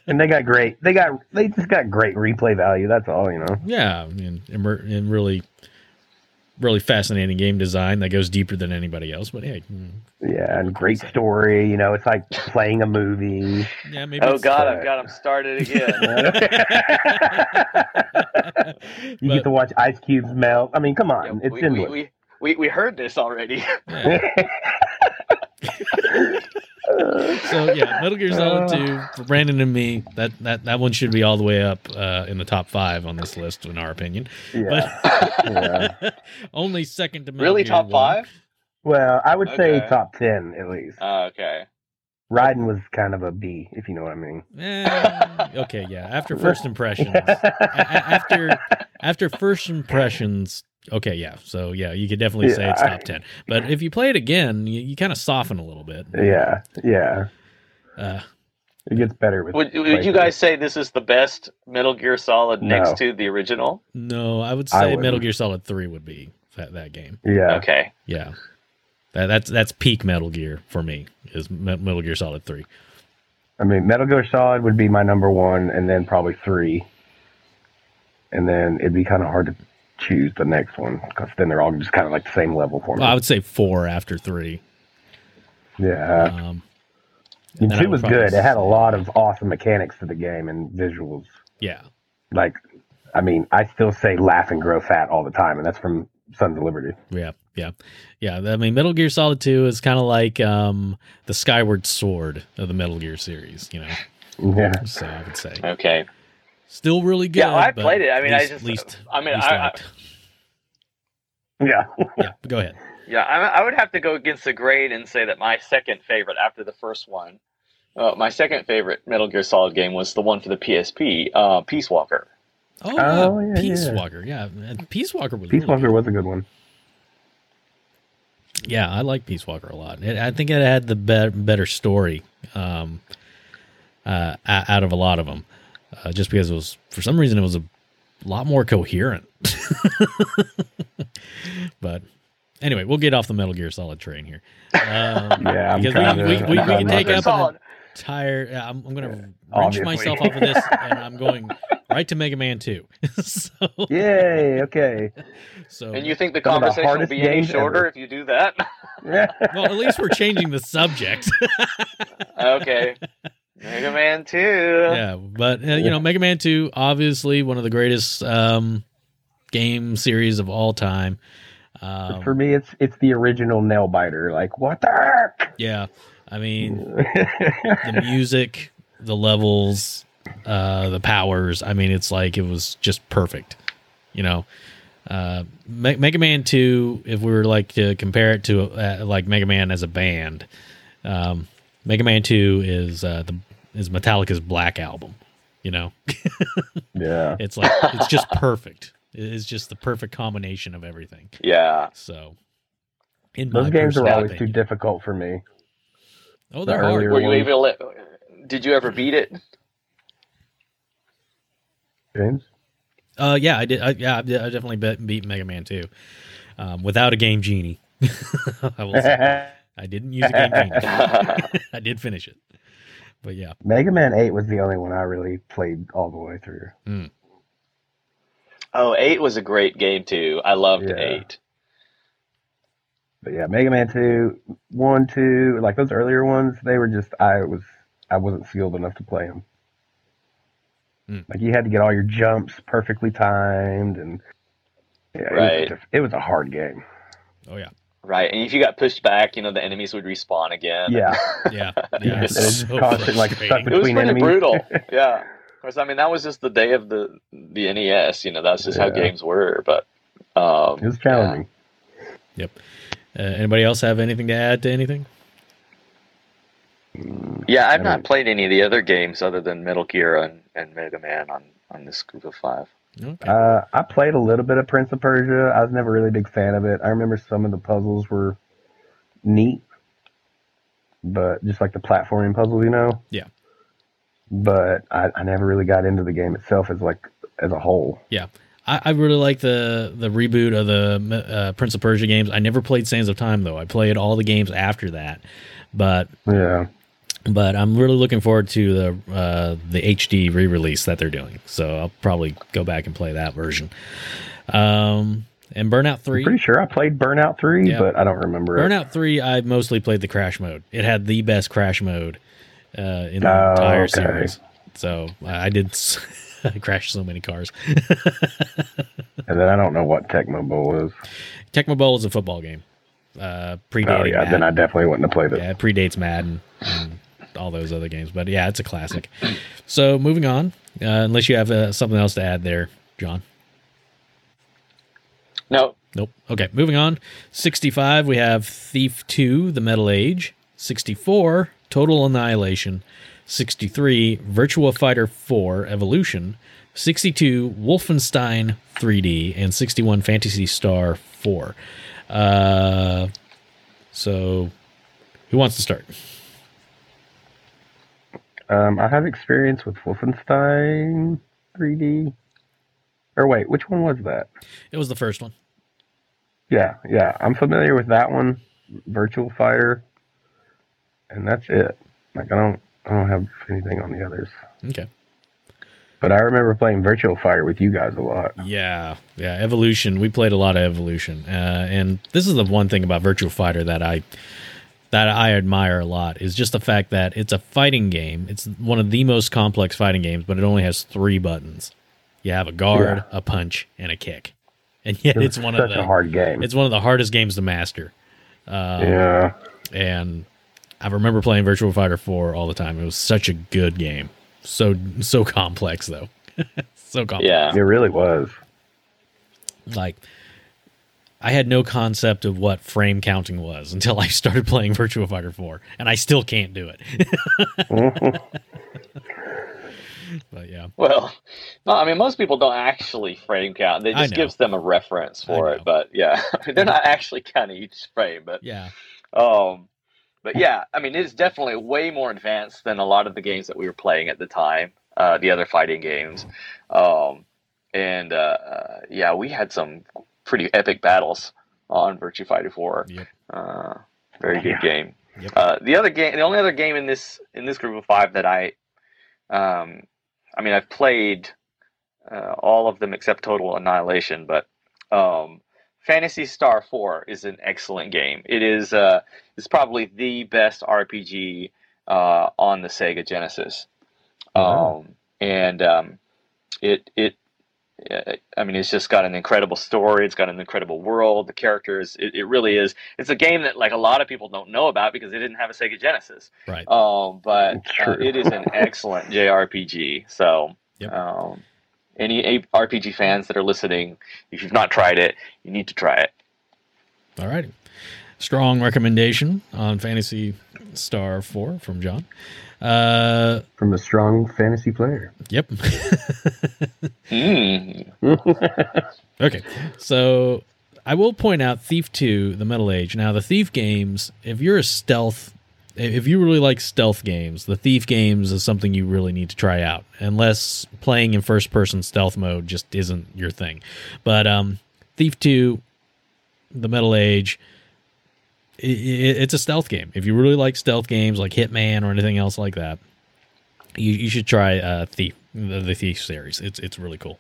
And they got great. They got they just got great replay value. That's all. You know. Yeah, I mean, and, and really, really fascinating game design that goes deeper than anybody else. But hey, mm, Yeah, and great story. You know, it's like playing a movie. yeah, maybe. Oh God, I've got them started again. you But- get to watch Ice Cube's melt. I mean, come on, Yeah, it's we, we, endless. we, we, we we heard this already. yeah. So yeah, Metal Gear Solid Two for Brandon and me. That that that one should be all the way up uh, in the top five on this list, in our opinion. yeah. But Yeah. only second to Metal really, Gear top 1. five? Well, I would say top ten at least. Oh, okay. Raiden was kind of a B, if you know what I mean. Eh, okay, yeah. After first impressions, a- a- after after first impressions, okay, yeah. So yeah, you could definitely say it's Yeah. top ten. But if you play it again, you, you kind of soften a little bit. yeah, yeah. Uh, It gets better with. Would, would you guys say this is the best Metal Gear Solid No. next to the original? no, I would say wouldn't. Metal Gear Solid Three would be that that game. Yeah. Okay. Yeah, that, that's that's peak Metal Gear for me. Is Metal Gear Solid Three. I mean, Metal Gear Solid would be my number one, and then probably three, and then it'd be kind of hard to choose the next one because then they're all just kind of like the same level for me. Well, I would say four after three. yeah. Um, And then two was good. It had a lot of awesome mechanics to the game and visuals. yeah, Like, I mean, I still say laugh and grow fat all the time, and that's from Sons of Liberty. Yeah, yeah, yeah. I mean, Metal Gear Solid Two is kind of like um, the Skyward Sword of the Metal Gear series, you know. Yeah. So I would say Okay. Still really good. Yeah, I played it. I mean, I least, just- least, I mean, least I- I- Yeah. yeah. Go ahead. Yeah, I, I would have to go against the grain and say that my second favorite after the first one, uh, my second favorite Metal Gear Solid game was the one for the PSP, uh, Peace Walker. Oh, Oh, yeah, yeah, Peace yeah. Walker. Yeah, and Peace Walker was Peace really Walker good. was a good one. Yeah, I like Peace Walker a lot. It, I think it had the better, better story um, uh, out of a lot of them, uh, just because it was for some reason it was a lot more coherent. but anyway, we'll get off the Metal Gear Solid train here. Um, Yeah, I'm because trying we, we, we, we can take up Solid. an entire. I'm, I'm going to wrench Obviously. myself off of this, and I'm going right to Mega Man Two. so, Yay. Okay. so And you think the Some of the conversation will be any shorter ever. if you do that? Yeah. well, at least we're changing the subject. okay. Mega Man 2. yeah, but uh, you know, Mega Man Two, obviously one of the greatest um, game series of all time. Um, For me, it's it's the original nail biter. Like what the heck? yeah, I mean, the music, the levels, uh, the powers. I mean, it's like it was just perfect. You know, uh, Me- Mega Man Two. If we were like to compare it to uh, like Mega Man as a band, um, Mega Man Two is uh, the is Metallica's Black album. You know, yeah. it's like it's just perfect. It's just the perfect combination of everything. Yeah. So, in Those my games are personal always too difficult for me. Oh, they're hard. Were you ones. able to, did you ever beat it? James. Uh, yeah, I did. I, yeah, I definitely bet, beat Mega Man 2 um, without a game genie. I will say I didn't use a game genie. I did finish it, but yeah, Mega Man Eight was the only one I really played all the way through. oh, 8 was a great game too. I loved Yeah. 8. But yeah, Mega Man Two, One, Two, like those earlier ones, they were just I was I wasn't skilled enough to play them. Hmm. Like you had to get all your jumps perfectly timed, and yeah, it, Right. was, just- it was a hard game. oh yeah, Right. And if you got pushed back, you know, the enemies would respawn again. Yeah, yeah, Yeah, yeah. it's It's so constant, like, stuck frustrating. It was pretty enemies. brutal. Yeah. Because I mean, that was just the day of the the NES. You know, that's just how games were. But um, it was challenging. Yep. Uh, anybody else have anything to add to anything? Mm, Yeah, I've not played any of the other games other than Metal Gear and, and Mega Man on, on this group of five. Okay. Uh, I played a little bit of Prince of Persia. I was never really a big fan of it. I remember some of the puzzles were neat, but just like the platforming puzzles, you know. Yeah. But I, I never really got into the game itself as like as a whole. Yeah. I, I really like the the reboot of the uh, Prince of Persia games. I never played Sands of Time though. I played all the games after that, but Yeah. But I'm really looking forward to the uh, the HD re-release that they're doing. So I'll probably go back and play that version. Um, and Burnout Three. Pretty sure I played Burnout Three, Yeah. but I don't remember it. Burnout Three. I mostly played the crash mode. It had the best crash mode uh, in the Oh, entire okay. series. So I did. I crashed so many cars. And then I don't know what Tecmo Bowl is. Tecmo Bowl is a football game. Uh, predating Oh yeah, Madden. then I definitely wouldn't have played it. Yeah, it predates Madden and all those other games. But yeah, it's a classic. So moving on, uh, unless you have uh, something else to add there, John. No, Nope. Okay, moving on. 65, we have Thief 2, The Metal Age. 64, Total Annihilation. 63, Virtua Fighter 4, Evolution. 62, Wolfenstein 3D. And 61, Phantasy Star 4. Uh, so, who wants to start? Um, I have experience with Wolfenstein 3D. Or wait, which one was that? It was the first one. Yeah, yeah, I'm familiar with that one, Virtual Fighter, and that's it. Like I don't, I don't have anything on the others. Okay. But I remember playing Virtual Fighter with you guys a lot. Yeah, yeah. Evolution. We played a lot of Evolution, uh, and this is the one thing about Virtual Fighter that I that I admire a lot is just the fact that it's a fighting game. It's one of the most complex fighting games, but it only has three buttons. You have a guard, a punch, and a kick, and yet it's one of the a hard game. it's one of the hardest games to master. Um, yeah, and I remember playing Virtual Fighter 4 all the time. It was such a good game. So so complex though. so complex. yeah. it really was. like I had no concept of what frame counting was until I started playing Virtua Fighter 4 and I still can't do it. but yeah. Well, no, I mean, most people don't actually frame count. It just gives them a reference for it. But yeah, they're not actually counting each frame. But Yeah. um, but yeah, I mean, it's definitely way more advanced than a lot of the games that we were playing at the time. Uh, the other fighting games, um, and uh, uh, yeah, we had some pretty epic battles on Virtua Fighter Four. Yep. Uh, very good Yeah. game. Yep. Uh, the other game, the only other game in this in this group of five that I, um, I mean, I've played uh, all of them except Total Annihilation, but um, Phantasy Star Four is an excellent game. It is uh, it's probably the best RPG uh, on the Sega Genesis, Wow. um, and um, it it. I mean, it's just got an incredible story. It's got an incredible world. The characters, it, it really is. It's a game that like a lot of people don't know about because they didn't have a Sega Genesis. Right. Um, but It's uh, it is an excellent JRPG. So, Yep. um, any RPG fans that are listening, if you've not tried it, you need to try it. All righty. Strong recommendation on Phantasy Star 4 from John. Uh From a strong fantasy player. yep. Mm. Okay, so I will point out Thief 2, the Metal Age. Now, the Thief games, if you're a stealth, if you really like stealth games, the Thief games is something you really need to try out, unless playing in first person stealth mode just isn't your thing. But um, Thief 2, the Metal Age, it's a stealth game. If you really like stealth games like Hitman or anything else like that, you, you should try uh, Thief, the, the Thief series. It's it's really cool.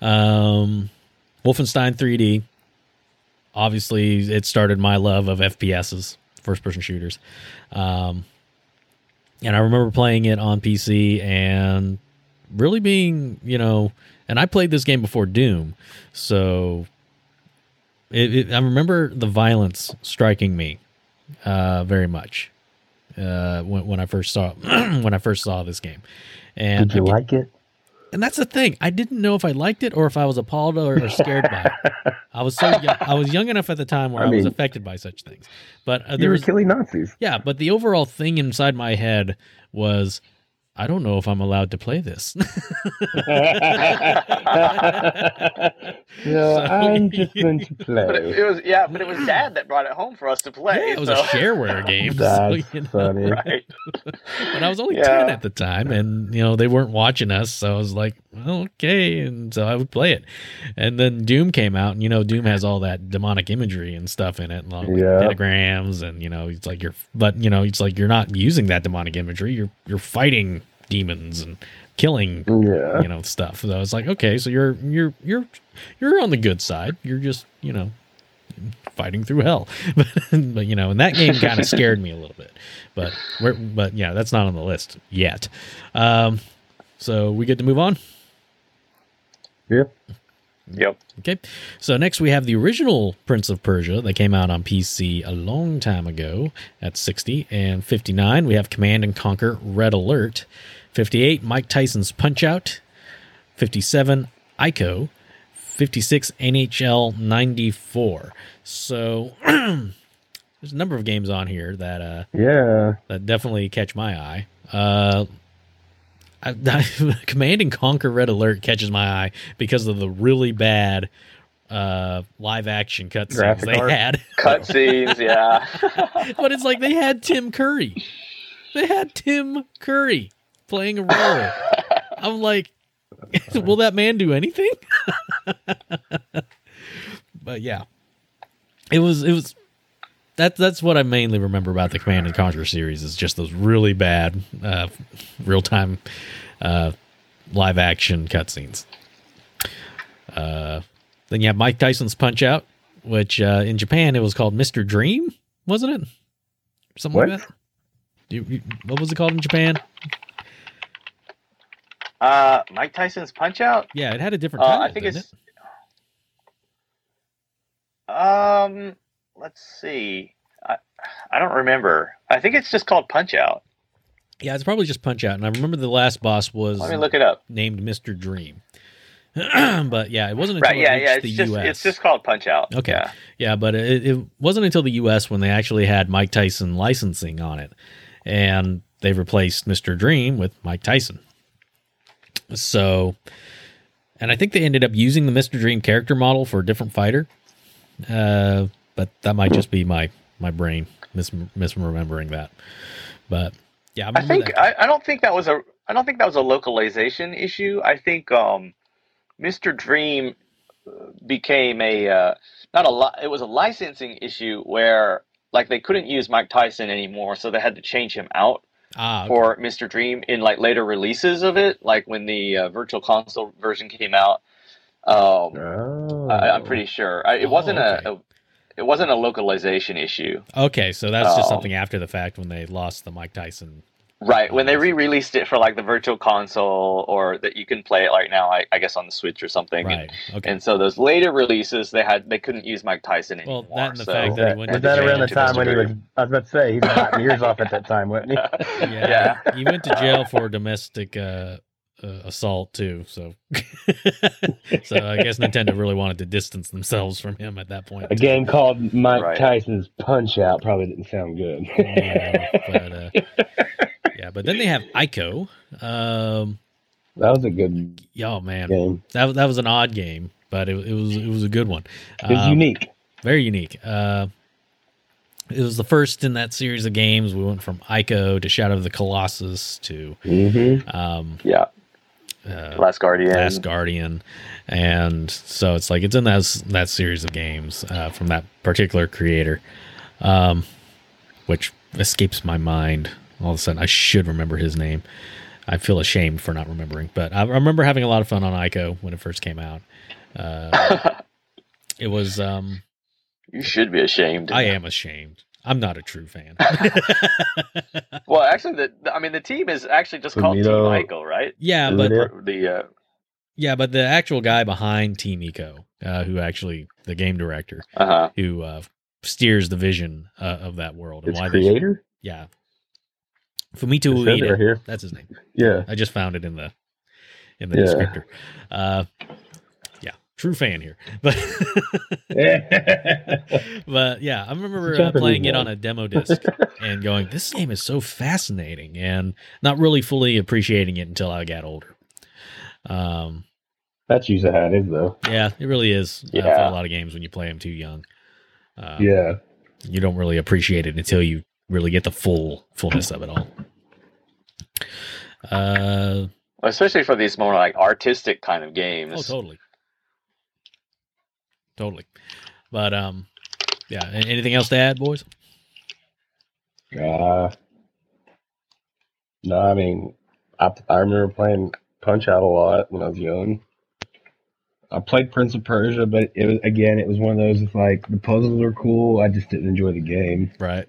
Um, Wolfenstein 3D. Obviously, it started my love of FPSs, first person shooters. Um, and I remember playing it on PC and really being, you know, and I played this game before Doom. So it, it, I remember the violence striking me uh, very much uh, when, when I first saw when I first saw this game. And Did you again- like it? and that's the thing. I didn't know if I liked it or if I was appalled or, or scared by it. I was so young, I was young enough at the time where I, I was affected by such things. But uh, You there were was killing Nazis. yeah, but the overall thing inside my head was I don't know if I'm allowed to play this. yeah, So- I'm just going to But it, play. it was yeah, but it was Dad that brought it home for us to play. yeah, it was so- a shareware game. so, you know. funny. right. but I was only Yeah. 10 at the time and you know they weren't watching us so I was like well, okay and so I would play it and then Doom came out and you know Doom has all that demonic imagery and stuff in it and all the Yeah. pentagrams and you know it's like you're but you know it's like you're not using that demonic imagery you're you're fighting demons and killing Yeah. you know stuff. So I was like okay so you're you're you're you're on the good side. You're just you know fighting through hell. But, but you know and that game kind of scared me a little bit. But we're but yeah that's not on the list yet. Um so we get to move on? Yeah. Yep. okay. So next we have the original prince of persia that came out on pc a long time ago at 60 and 59 we have command and conquer red alert 58 mike tyson's punch out 57 ico 56 nhl 94 so there's a number of games on here that uh Yeah. that definitely catch my eye. Uh, I, Command and Conquer Red Alert catches my eye because of the really bad uh, live action cutscenes Graphic they art? had. Cutscenes, yeah. but it's like they had Tim Curry. They had Tim Curry playing a role. I'm like, will that man do anything? but yeah, it was it was that that's what I mainly remember about the Command and Conquer series is just those really bad uh, real time uh, live action cutscenes. Uh, then you have Mike Tyson's Punch Out, which uh, in Japan it was called Mr. Dream, wasn't it? Something What? like that. You, you, what was it called in Japan? Uh, Mike Tyson's Punch Out. Yeah, it had a different Uh. I think it's. Um, let's see. I, I don't remember. I think it's just called Punch Out. Yeah, it's probably just Punch Out. And I remember the last boss was Let me look it up. named Mr. Dream. but yeah, it wasn't until Right? Yeah, reached yeah. It's the just U.S. it's just called Punch Out. Okay. Yeah. Yeah, but it, it wasn't until the U.S. when they actually had Mike Tyson licensing on it, and they replaced Mr. Dream with Mike Tyson. So, and I think they ended up using the Mr. Dream character model for a different fighter, uh, but that might just be my my brain mis- misremembering that. But yeah, I remember think. I, I don't think that was a I don't think that was a localization issue. I think um, Mr. Dream uh, became a uh, not a li- it was a licensing issue where like they couldn't use Mike Tyson anymore, so they had to change him out ah, okay. for Mr. Dream in like later releases of it, like when the uh, Virtual Console version came out. Um, Oh. I, I'm pretty sure I, it Oh, wasn't okay. a, a it wasn't a localization issue. okay, so that's just Um, something after the fact when they lost the Mike Tyson. Right, when they re-released it for like the Virtual Console, or that you can play it right now, I, I guess on the Switch or something. And, Right. Okay. and so those later releases, they had they couldn't use Mike Tyson anymore. Well, anymore. that and the so, fact Was that he that, went was to that around the time when he Mr. was? I was about to say he was biting ears off at that time, wasn't he? yeah, Yeah. he went to jail for domestic uh, uh, assault too. So, so I guess Nintendo really wanted to distance themselves from him at that point. A game called Mike Right. Tyson's Punch Out probably didn't sound good. Yeah, but uh, yeah, but then they have Ico. Um, that was a good oh man, game. that that was an odd game, but it, it was it was a good one. It was Um, unique. very unique. Uh, it was the first in that series of games. We went from Ico to Shadow of the Colossus to Mm-hmm. um, yeah, uh, Last Guardian. Last Guardian, and so it's like it's in that that series of games uh, from that particular creator, um, which escapes my mind. All of a sudden, I should remember his name. I feel ashamed for not remembering, but I remember having a lot of fun on Ico when it first came out. Uh, it was. Um, you should be ashamed. I am ashamed. I'm not a true fan. Well, actually, the, the- I mean the team is actually just called Team Toledo. Michael, right? yeah, Is but it? The uh, yeah, but the actual guy behind Team Ico, uh, who actually the game director, uh huh. who uh, steers the vision uh, of that world and Its why they creator. yeah Fumito Ueda right here. that's his name Yeah. I just found it in the in the Yeah. descriptor. Uh, yeah, true fan here, but but yeah, I remember uh, playing it on a demo disc and going, "This game is so fascinating," and not really fully appreciating it until I got older. Um, That's usually how it is, though. yeah, it really is uh, for Yeah. a lot of games when you play them too young. Uh, Yeah. you don't really appreciate it until you really get the full fullness of it all. Uh, Especially for these more like artistic kind of games. oh, totally, totally. But um, yeah. Anything else to add, boys? Uh, no, I mean, I, I remember playing Punch Out a lot when I was young. I played Prince of Persia, but it was again, it was one of those. It's like the puzzles were cool. I just didn't enjoy the game. Right.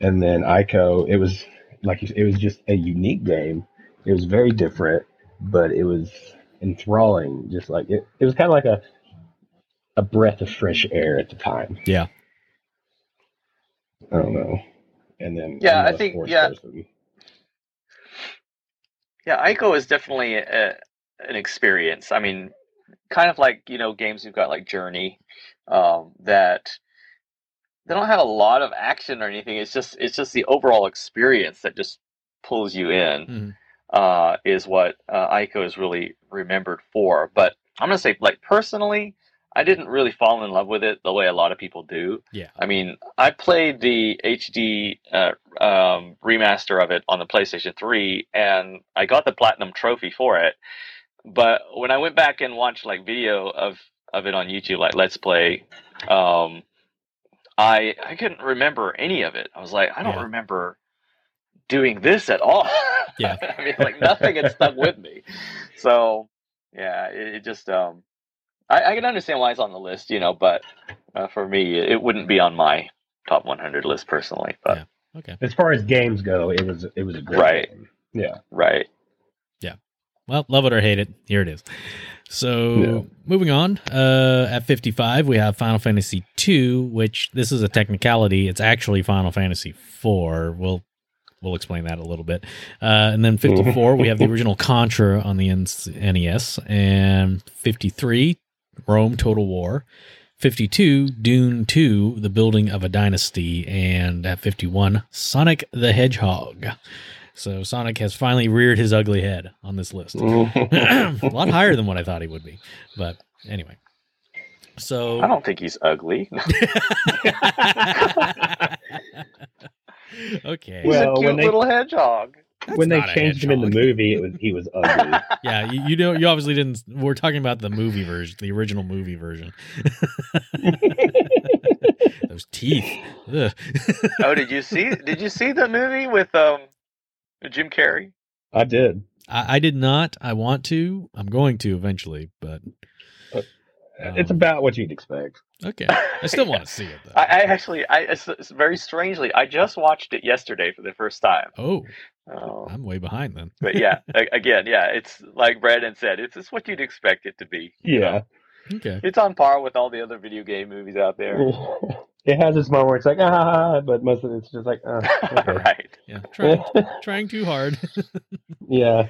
And then Ico, it was like it was just a unique game. It was very different, but it was enthralling. Just like it, it was kind of like a a breath of fresh air at the time. Yeah. I don't know. And then Yeah, I'm not I a think- yeah. person. Yeah, Ico is definitely a, an experience. I mean, kind of like you know games you've got like Journey, um, that they don't have a lot of action or anything. It's just it's just the overall experience that just pulls you in. Mhm. Uh, is what uh, Ico is really remembered for. But I'm gonna say, like personally, I didn't really fall in love with it the way a lot of people do. Yeah. I mean, I played the HD uh, um, remaster of it on the PlayStation 3, and I got the platinum trophy for it. But when I went back and watched like video of of it on YouTube, like Let's Play, um, I I couldn't remember any of it. I was like, I don't Yeah. remember doing this at all. Yeah. I mean, like nothing had stuck with me. So yeah, it, it just um, I, I can understand why it's on the list, you know, but uh, for me, it wouldn't be on my top 100 list personally. But Yeah. Okay. As far as games go, it was it was a great Right. game. Yeah. right, Yeah. Well, love it or hate it, here it is. So moving on, uh, at 55 we have Final Fantasy 2, which this is a technicality. It's actually Final Fantasy 4. We'll we'll explain that a little bit. Uh, and then 54 we have the original Contra on the NES, and 53 Rome Total War. 52 Dune 2 The Building of a Dynasty and at 51 Sonic the Hedgehog. So Sonic has finally reared his ugly head on this list. a lot higher than what I thought he would be. But anyway. So I don't think he's ugly. okay. He's Well, a cute when they- little hedgehog. When they changed him in the movie, it was he was ugly. Yeah, you, you know you obviously didn't we're talking about the movie version, the original movie version. Those teeth. Oh, did you see? Did you see the movie with um Jim Carrey? I did. I, I did not. I want to. I'm going to eventually, but it's Um, about what you'd expect. okay. I still want to see it though. I, I actually, I it's, it's very strangely, I just watched it yesterday for the first time. oh, Um, I'm way behind then. but yeah, again, yeah, it's like Brandon said, it's just what you'd expect it to be. you Yeah. know? Okay. it's on par with all the other video game movies out there. it has its moment where it's like ah, but most of it's just like ah, okay. right. Yeah. Trying trying too hard. yeah.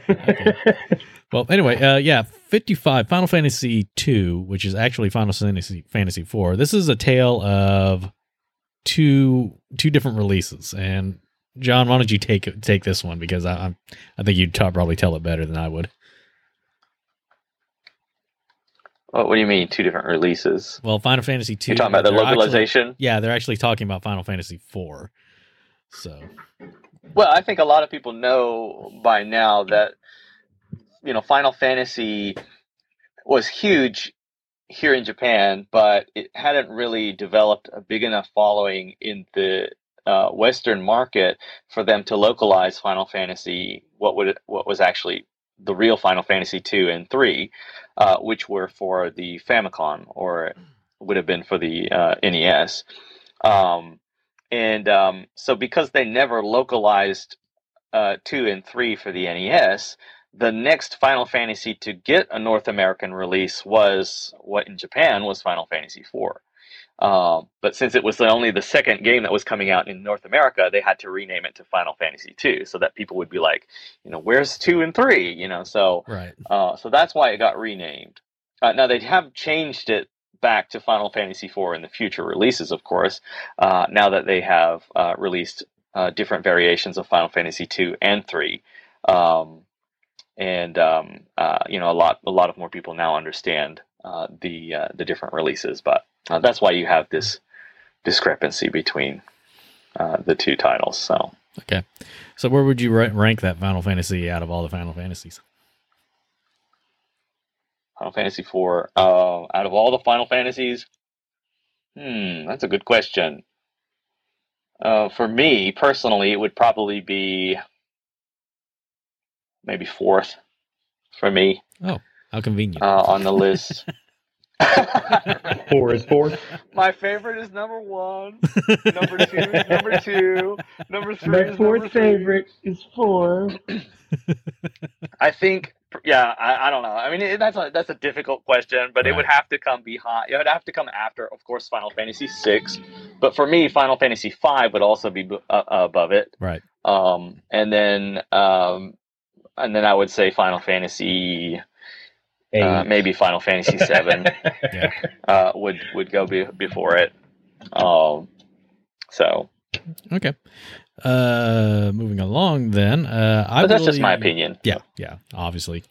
Well, anyway, uh, yeah, 55, Final Fantasy 2, which is actually Final Fantasy Fantasy 4. This is a tale of two two different releases. And John, why don't you take take this one because I I'm, I think you'd ta- probably tell it better than I would. What, what do you mean, two different releases? Well, Final Fantasy 2 You're talking about the they're actually- localization? yeah, they're actually talking about Final Fantasy 4. So, Well, I think a lot of people know by now that you know Final Fantasy was huge here in Japan, but it hadn't really developed a big enough following in the uh, Western market for them to localize Final Fantasy. What would what was actually the real Final Fantasy two and three, uh, which were for the Famicom or would have been for the uh, NES. Um, and um, so, because they never localized uh, two and three for the NES, the next Final Fantasy to get a North American release was what in Japan was Final Fantasy four. Um, but since it was only the second game that was coming out in North America, they had to rename it to Final Fantasy II, so that people would be like, you know, where's two and three? You know, so Right. uh, so that's why it got renamed. Uh, now they have changed it back to Final Fantasy IV in the future releases, of course. Uh, now that they have uh, released uh, different variations of Final Fantasy II and III, um, and um, uh, you know a lot a lot of more people now understand uh, the uh, the different releases. But uh, that's why you have this discrepancy between uh, the two titles. So Okay. So where would you rank that Final Fantasy out of all the Final Fantasies? Final Fantasy IV. Uh, out of all the Final Fantasies, hmm, that's a good question. Uh, for me personally, it would probably be maybe fourth for me Oh, How convenient. uh, on the list. Four is four. My favorite is number one. Number two is number two. Number three My is fourth number three. favorite is four. I think, yeah, I, I don't know. I mean, it, that's a that's a difficult question, but it would have to come behind. It would have to come after, of course, Final Fantasy six. But for me, Final Fantasy five would also be uh, above it. right. Um, and then, um, and then I would say Final Fantasy, Eight. Uh, maybe Final Fantasy seven Yeah. uh, would would go be, before it. Um, so, Okay. Uh, moving along then. Uh, I but that's just my opinion. Yeah, yeah, obviously.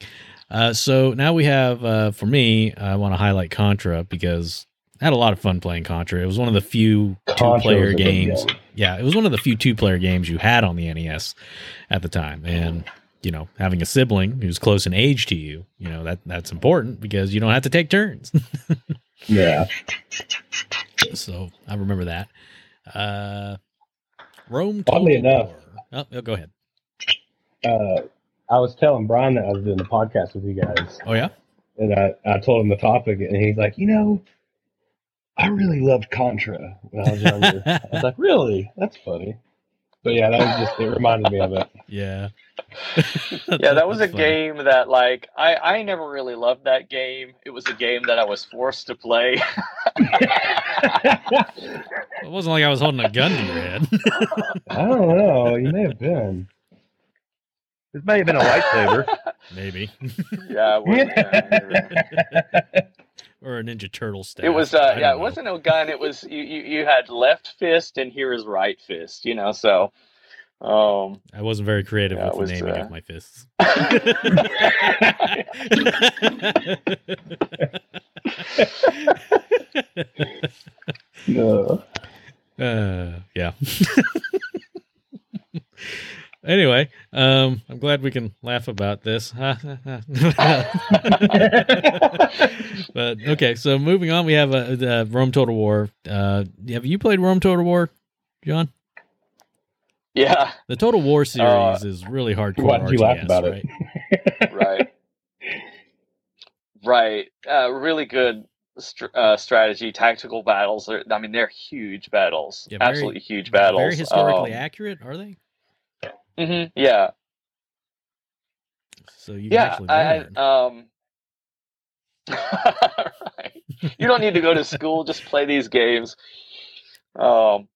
Uh, so now we have uh, for me, I want to highlight Contra because I had a lot of fun playing Contra. It was one of the few two-player was a good games. game. Yeah, it was one of the few two-player games you had on the NES at the time, and you know, having a sibling who's close in age to you, you know that that's important because you don't have to take turns. Yeah. so I remember that. Uh, Rome. Oddly enough- War. Oh, go ahead. Uh, I was telling Brian that I was doing the podcast with you guys, Oh yeah. and I, I told him the topic, and he's like, you know, I really loved Contra when I was younger. I was like, really? That's funny. But yeah, that was just it reminded me of it. Yeah. Yeah, that was a game that like I I never really loved that game. It was a game that I was forced to play. It wasn't like I was holding a gun to your head. I don't know. You may have been. This may have been a lightsaber. Maybe. yeah, it was, yeah, or a Ninja Turtle staff. it was uh don't yeah, it wasn't a gun. It was you, you you had left fist and here is right fist. You know, so um I wasn't very creative Yeah, it with was, the naming uh, of my fists. no. uh, yeah. anyway, um, I'm glad we can laugh about this. but okay, so moving on, we have uh, uh, Rome Total War. Uh, have you played Rome Total War, John? Yeah, The Total War series Uh, is really hardcore. Why did you laugh RTS, about it? right? right. right. Uh really good str- uh, strategy, tactical battles. Are, I mean, they're huge battles. Yeah, very- Absolutely huge battles. Very historically Um, accurate, are they? mhm, yeah. So you've yeah, actually I. I- um, right. You don't need to go to school; just play these games. Um,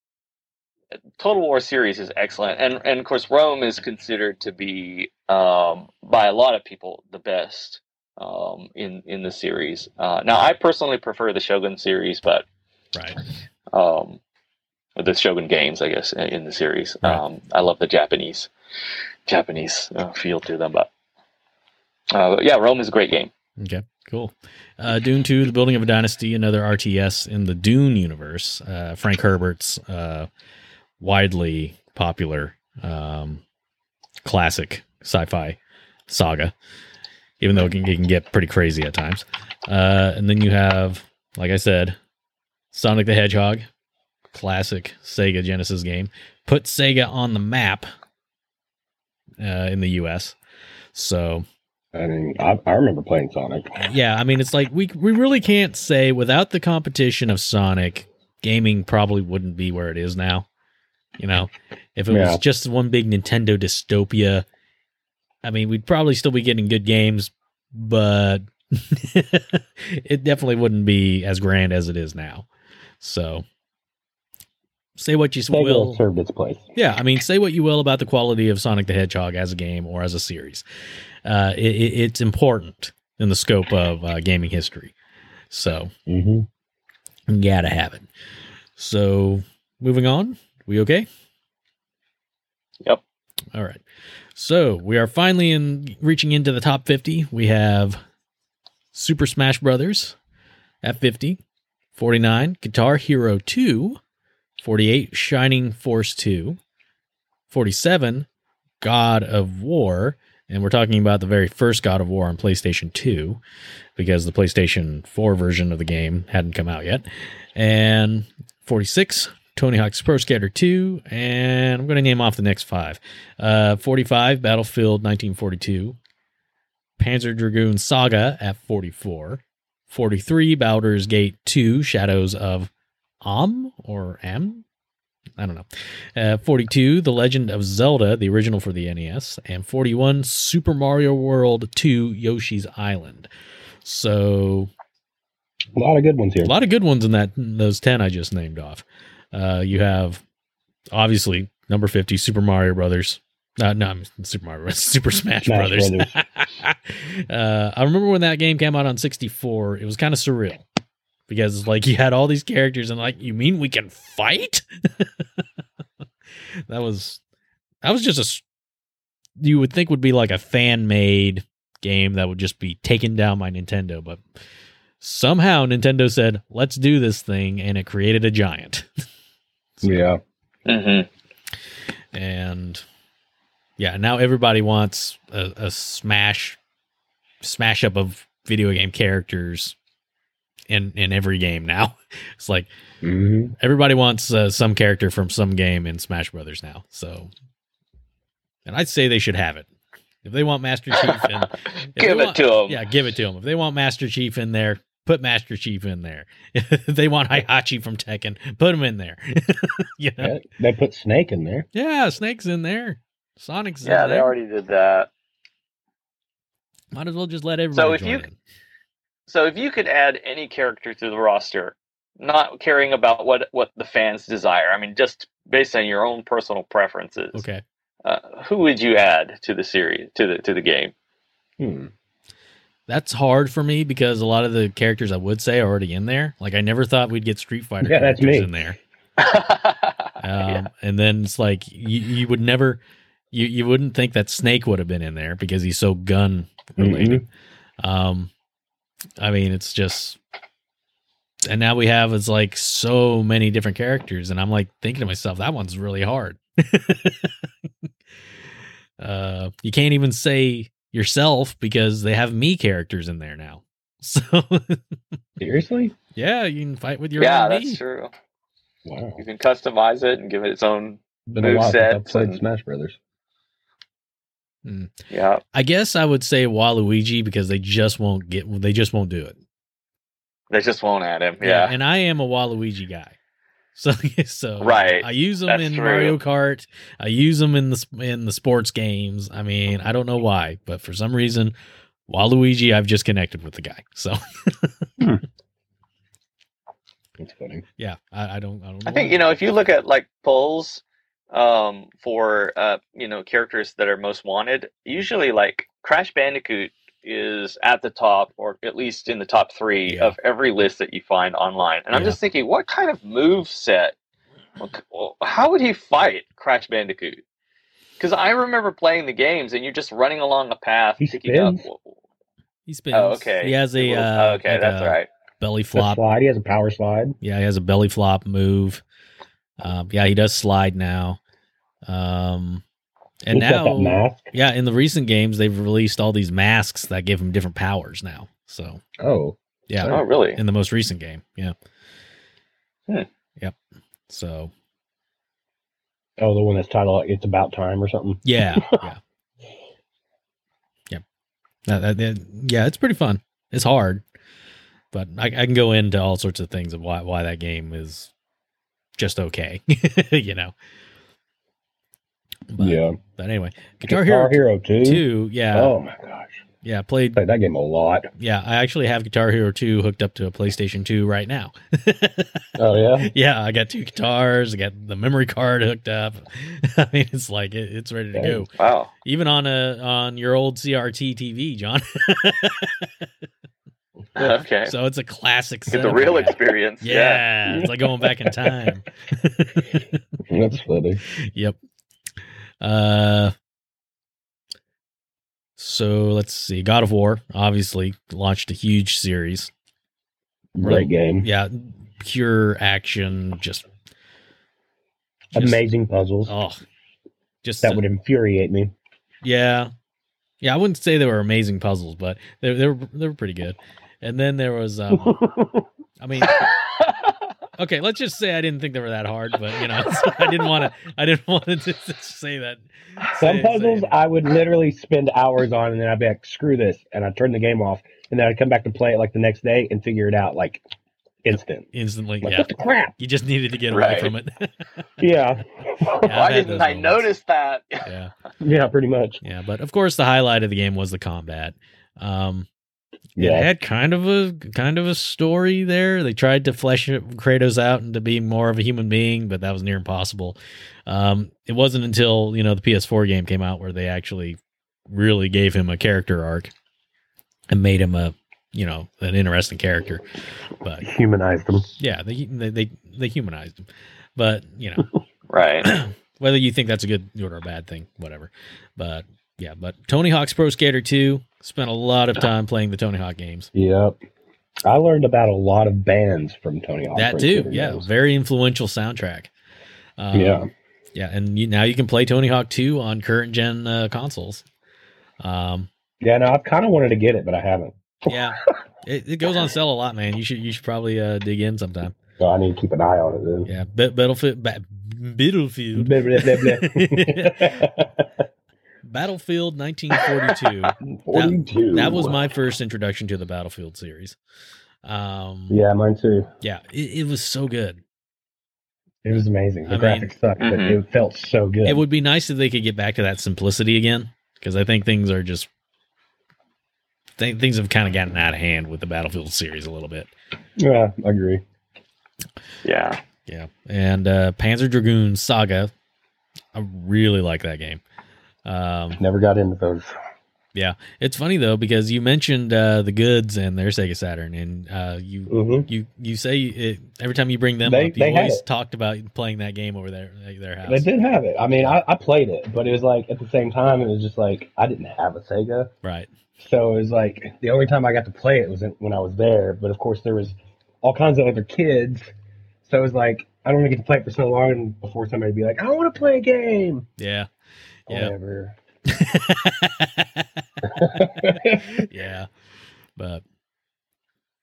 Total War series is excellent, and and of course, Rome is considered to be um, by a lot of people the best um, in in the series. Uh, now, I personally prefer the Shogun series, but right. um, the Shogun games, I guess, in in the series. Right. Um, I love the Japanese Japanese uh, feel to them, but uh, yeah, Rome is a great game. Okay, cool. Uh, Dune 2, The Building of a Dynasty, another RTS in the Dune universe. Uh, Frank Herbert's uh, widely popular um, classic sci fi saga, even though it can, it can get pretty crazy at times. Uh, and then you have, like I said, Sonic the Hedgehog, classic Sega Genesis game. Put Sega on the map uh, in the US. So I mean, I, I remember playing Sonic. yeah, I mean, it's like we we really can't say without the competition of Sonic, gaming probably wouldn't be where it is now. You know, if it Yeah. was just one big Nintendo dystopia, I mean, we'd probably still be getting good games, but it definitely wouldn't be as grand as it is now. So say what you Sega will. served its place. Yeah, I mean, say what you will about the quality of Sonic the Hedgehog as a game or as a series. Uh, it, it, it's important in the scope of uh, gaming history. So hmm you gotta have it. So moving on, we okay? Yep. All right. So we are finally in reaching into the top 50. We have Super Smash Brothers at 50, 49, Guitar Hero 2, 48, Shining Force 2, 47, God of War, and we're talking about the very first God of War on PlayStation 2 because the PlayStation 4 version of the game hadn't come out yet. And 46, Tony Hawk's Pro Skater 2, and I'm going to name off the next five. Uh, 45, Battlefield 1942, Panzer Dragoon Saga at 44, 43, Baldur's Gate 2, Shadows of Amn or Am? I don't know. Uh, 42, The Legend of Zelda, the original for the NES, and 41, Super Mario World 2, Yoshi's Island. So A lot of good ones here. a lot of good ones in that those 10 I just named off. Uh, you have obviously number 50 Super Mario Brothers. Uh, no, I'm Super Mario Bros. Super Smash, Smash Brothers. Brothers. uh, I remember when that game came out on 64, it was kind of surreal because like you had all these characters and like you mean we can fight? that was that was just a, you would think would be like a fan made game that would just be taken down by Nintendo, but somehow Nintendo said, "Let's do this thing," and it created a giant. Yeah. hmm and yeah, now everybody wants a, a smash smash up of video game characters in in every game now. It's like hmm everybody wants uh, some character from some game in Smash Brothers now. So, and I'd say they should have it. If they want Master Chief in, Give it want- to them. yeah, give it to them. If they want Master Chief in there, put Master Chief in there. they want Heihachi from Tekken, put him in there. you know? Yeah, they put Snake in there. Yeah, Snake's in there. Sonic's Yeah, in they there. already did that. Might as well just let everybody if join you- in. So if you could add any character to the roster, not caring about what what the fans desire, I mean, just based on your own personal preferences, Okay. uh, who would you add to the series to the to the game? Hmm. That's hard for me because a lot of the characters I would say are already in there. Like I never thought we'd get Street Fighter Yeah, that's characters me. in there. Um, yeah. And then it's like you, you would never, you, you wouldn't think that Snake would have been in there because he's so gun related. Um, I mean, it's just, and now we have it's like so many different characters, and I'm like thinking to myself, that one's really hard. uh, you can't even say yourself because they have me characters in there now. So Seriously? yeah, you can fight with your own. yeah, own that's me. true. Wow. You can customize it and give it its own. Been a while since I've played and- Smash Brothers. Hmm. Yeah, I guess I would say Waluigi because they just won't get they just won't do it. they just won't add him. Yeah, and I am a Waluigi guy. So so Right. I use them That's in true. Mario Kart. I use them in the in the sports games. I mean, I don't know why, but for some reason, Waluigi, I've just connected with the guy. So That's funny. yeah, I, I don't I don't. Know I think you know if you look at like polls um, for uh, you know characters that are most wanted, usually like Crash Bandicoot is at the top, or at least in the top three Yeah. of every list that you find online. And I'm just thinking, what kind of move set? well, How would he fight Crash Bandicoot? Because I remember playing the games, and you're just running along a path, He picking up. he spins. Oh, okay. He has a little- uh, oh, okay, like that's a right. belly flop. slide. He has a power slide. Yeah, he has a belly flop move. Um, yeah, he does slide now. Um, and He's now, yeah, in the recent games, they've released all these masks that give him different powers now. So, Oh. yeah, Oh, really? in the most recent game, yeah, Hmm. yep. So, Oh, the one that's titled "It's About Time" or something. yeah, yeah, yep. That, that, that- yeah, it's pretty fun. It's hard, but I, I can go into all sorts of things of why why that game is just okay, you know. But, yeah. But anyway, Guitar, Guitar Hero Hero Two. two, yeah, Oh my gosh. Yeah, played. Played that game a lot. Yeah, I actually have Guitar Hero 2 hooked up to a PlayStation 2 right now. Oh yeah. yeah, I got two guitars. I got the memory card hooked up. I mean, it's like it, it's ready to Dang. go. Wow. Even on a on your old CRT TV, John. Okay. so it's a classic. Get the setup real I got. experience. Yeah, it's like going back in time. That's funny. Yep. Uh so let's see. God of War obviously launched a huge series. Great game. Yeah, pure action just, just- Amazing puzzles. Oh. Just that uh, would infuriate me. Yeah. Yeah, I wouldn't say they were amazing puzzles, but they they were they were pretty good. And then there was um I mean okay, let's just say I didn't think they were that hard, but you know, I didn't want to I didn't want to say that. Some say- puzzles say- I would literally spend hours on, and then I'd be like, "Screw this," and I'd turn the game off, and then I'd come back to play it like the next day and figure it out like instant. instantly, Like yeah. what the crap? You just needed to get away Right. from it. Yeah, Yeah, I've Why didn't I moments. notice that? yeah. yeah, pretty much. Yeah, but of course the highlight of the game was the combat. Um it Yeah, had kind of a kind of a story there. They tried to flesh Kratos out into being more of a human being, but that was near impossible. Um, it wasn't until you know the PS4 game came out where they actually really gave him a character arc and made him a you know an interesting character. But humanized them. yeah, they they they, they humanized him. But you know Right. whether you think that's a good or a bad thing, whatever. But yeah, but Tony Hawk's Pro Skater 2 spent a lot of time playing the Tony Hawk games. Yep. I learned about a lot of bands from Tony Hawk. that too, yeah, very influential soundtrack. Um, Yeah. yeah, and you, now you can play Tony Hawk 2 on current gen uh, consoles. Um, Yeah, no, I've kind of wanted to get it, but I haven't. yeah, it, it goes on sale a lot, man. You should you should probably uh, dig in sometime. So I need to keep an eye on it then. Yeah, Ba- Battlefield, ba- Battlefield, Battlefield 1942. 42. That was my first introduction to the Battlefield series. Um, Yeah, mine too. yeah, it, it was so good. It was amazing. The I mean- graphics sucked, but Mhm. it felt so good. It would be nice if they could get back to that simplicity again, because I think things are just th- things have kind of gotten out of hand with the Battlefield series a little bit. yeah, I agree. Yeah. Yeah, and uh, Panzer Dragoon Saga, I really like that game. Um, Never got into those. Yeah, it's funny though because you mentioned uh, the goods and their Sega Saturn, and uh, you Mm-hmm. you you say it, every time you bring them They- up, you they always talked about playing that game over there at their house. They did have it. I mean, I, I played it, but it was like at the same time, it was just like I didn't have a Sega, Right. so it was like the only time I got to play it was when I was there. But of course, there was all kinds of other kids, so it was like I don't want to get to play it for so long before somebody would be like, "I want to play a game." Yeah. Yeah. Whatever. yeah. But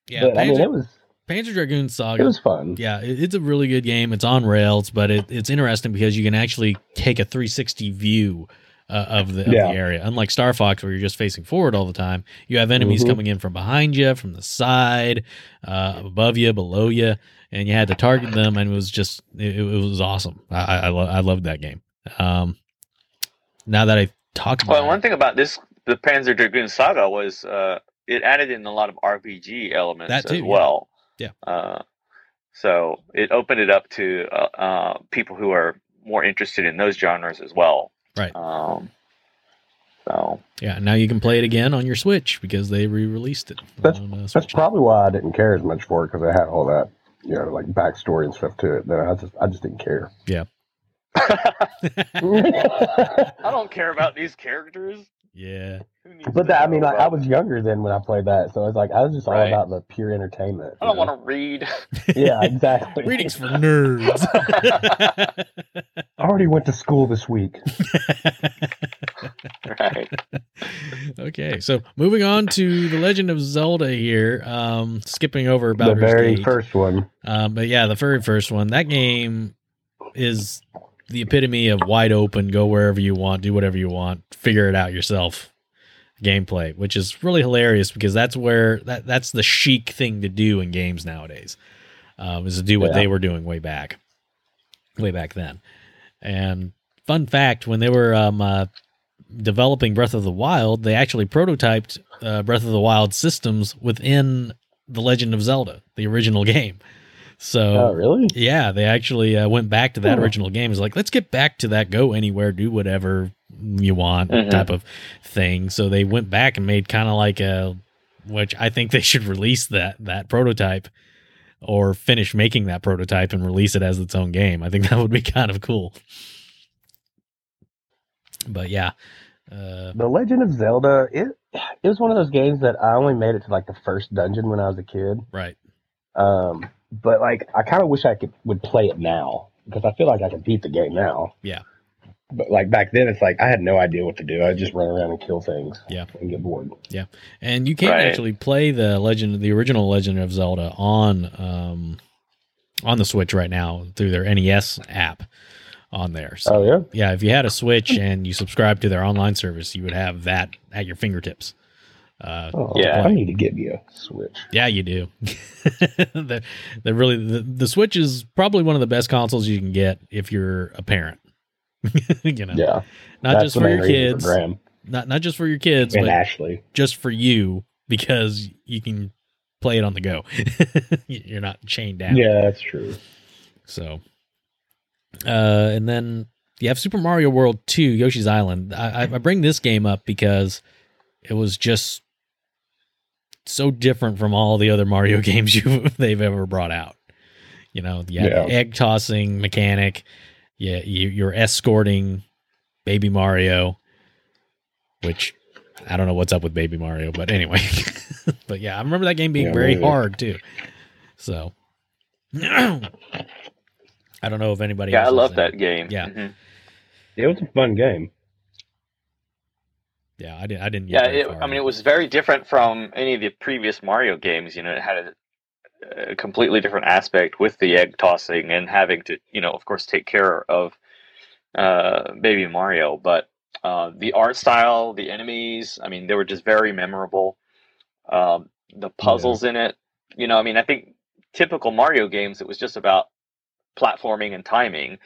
yeah, but I mean, it was Panzer Dragoon Saga. it was fun. yeah, it, it's a really good game. It's on rails, but it, it's interesting because you can actually take a 360 view uh, of, the, of Yeah. the area. Unlike Star Fox, where you're just facing forward all the time, you have enemies Mhm. coming in from behind you, from the side, uh, above you, below you, and you had to target them, and it was just it, it was awesome. I I, I, lo- I loved that game. Um, now that I talked about Well, it, one thing about this, the Panzer Dragoon Saga was uh, it added in a lot of RPG elements That too, as well. Yeah. Uh, so it opened it up to uh, uh, people who are more interested in those genres as well. Right. Um, so Yeah, now you can play it again on your Switch because they re-released it. That's- on, uh, That's probably why I didn't care as much for it because it had all that, you know, like backstory and stuff to it. That I just, I just didn't care. I don't care about these characters. yeah, But that, I mean, like I was younger then when I played that, so it's like I was just all Right. about the pure entertainment. I don't want to read. Yeah, exactly. readings for nerds. I already went to school this week. right. okay, so moving on to the Legend of Zelda here. Um, skipping over about the very Gate. first one. Um, but yeah, the very first one. That game is the epitome of wide open, go wherever you want, do whatever you want, figure it out yourself gameplay, which is really hilarious because that's where that that's the chic thing to do in games nowadays. Um, is to do what Yeah. they were doing way back, way back then. And fun fact, when they were um, uh, developing Breath of the Wild, they actually prototyped uh, Breath of the Wild systems within the Legend of Zelda, the original game. So, oh, really? yeah, they actually uh, went back to that Huh. original game. It's like, let's get back to that go anywhere, do whatever you want Mhm. type of thing. So they went back and made kind of like a, which I think they should release that that prototype or finish making that prototype and release it as its own game. I think that would be kind of cool. But yeah, uh, The Legend of Zelda, it it was one of those games that I only made it to like the first dungeon when I was a kid. right. Um, but like I kind of wish I could would play it now because I feel like I could beat the game now. Yeah. But like back then, it's like I had no idea what to do. I just run around and kill things. Yeah. And get bored. Yeah. And you can Right. actually play the legend, the original Legend of Zelda on um, on the Switch right now through their NES app on there. So Oh yeah. yeah, if you had a Switch and you subscribe to their online service, you would have that at your fingertips. Uh, Oh, Yeah. I need to get me a Switch. yeah, you do. they're, they're really the, the Switch is probably one of the best consoles you can get if you're a parent. you know, Yeah. not just for your kids, For not not just for your kids, and but Ashley. just for you because you can play it on the go. You're not chained down. Yeah, that's true. So, uh, and then you have Super Mario World 2, Yoshi's Island. I, I I bring this game up because it was just so different from all the other Mario games you they've ever brought out. You know, you Yeah. the egg tossing mechanic. Yeah, you, you're escorting Baby Mario, which I don't know what's up with Baby Mario, but anyway. but yeah, I remember that game being Yeah, very maybe. hard too. So I don't know if anybody. Yeah, I love that game. Yeah. Mhm. It was a fun game. Yeah, I didn't. I didn't. Yeah, it, I mean, it was very different from any of the previous Mario games. You know, it had a, a completely different aspect with the egg tossing and having to, you know, of course, take care of uh, baby Mario. But uh, the art style, the enemies, I mean, they were just very memorable. Um, the puzzles in it, you know, I mean, I think typical Mario games, it was just about platforming and timing.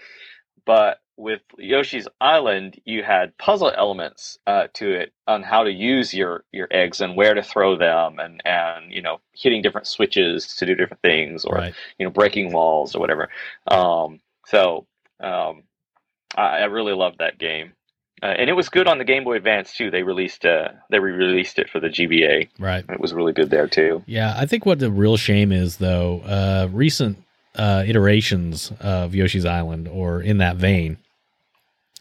But with Yoshi's Island, you had puzzle elements uh, to it on how to use your, your eggs and where to throw them, and, and you know hitting different switches to do different things, or right. you know breaking walls or whatever. Um, so um, I, I really loved that game, uh, and it was good on the Game Boy Advance too. They released uh, they re-released it for the GBA. Right. It was really good there too. Yeah, I think what the real shame is though, uh, recent uh, iterations of Yoshi's Island or in that vein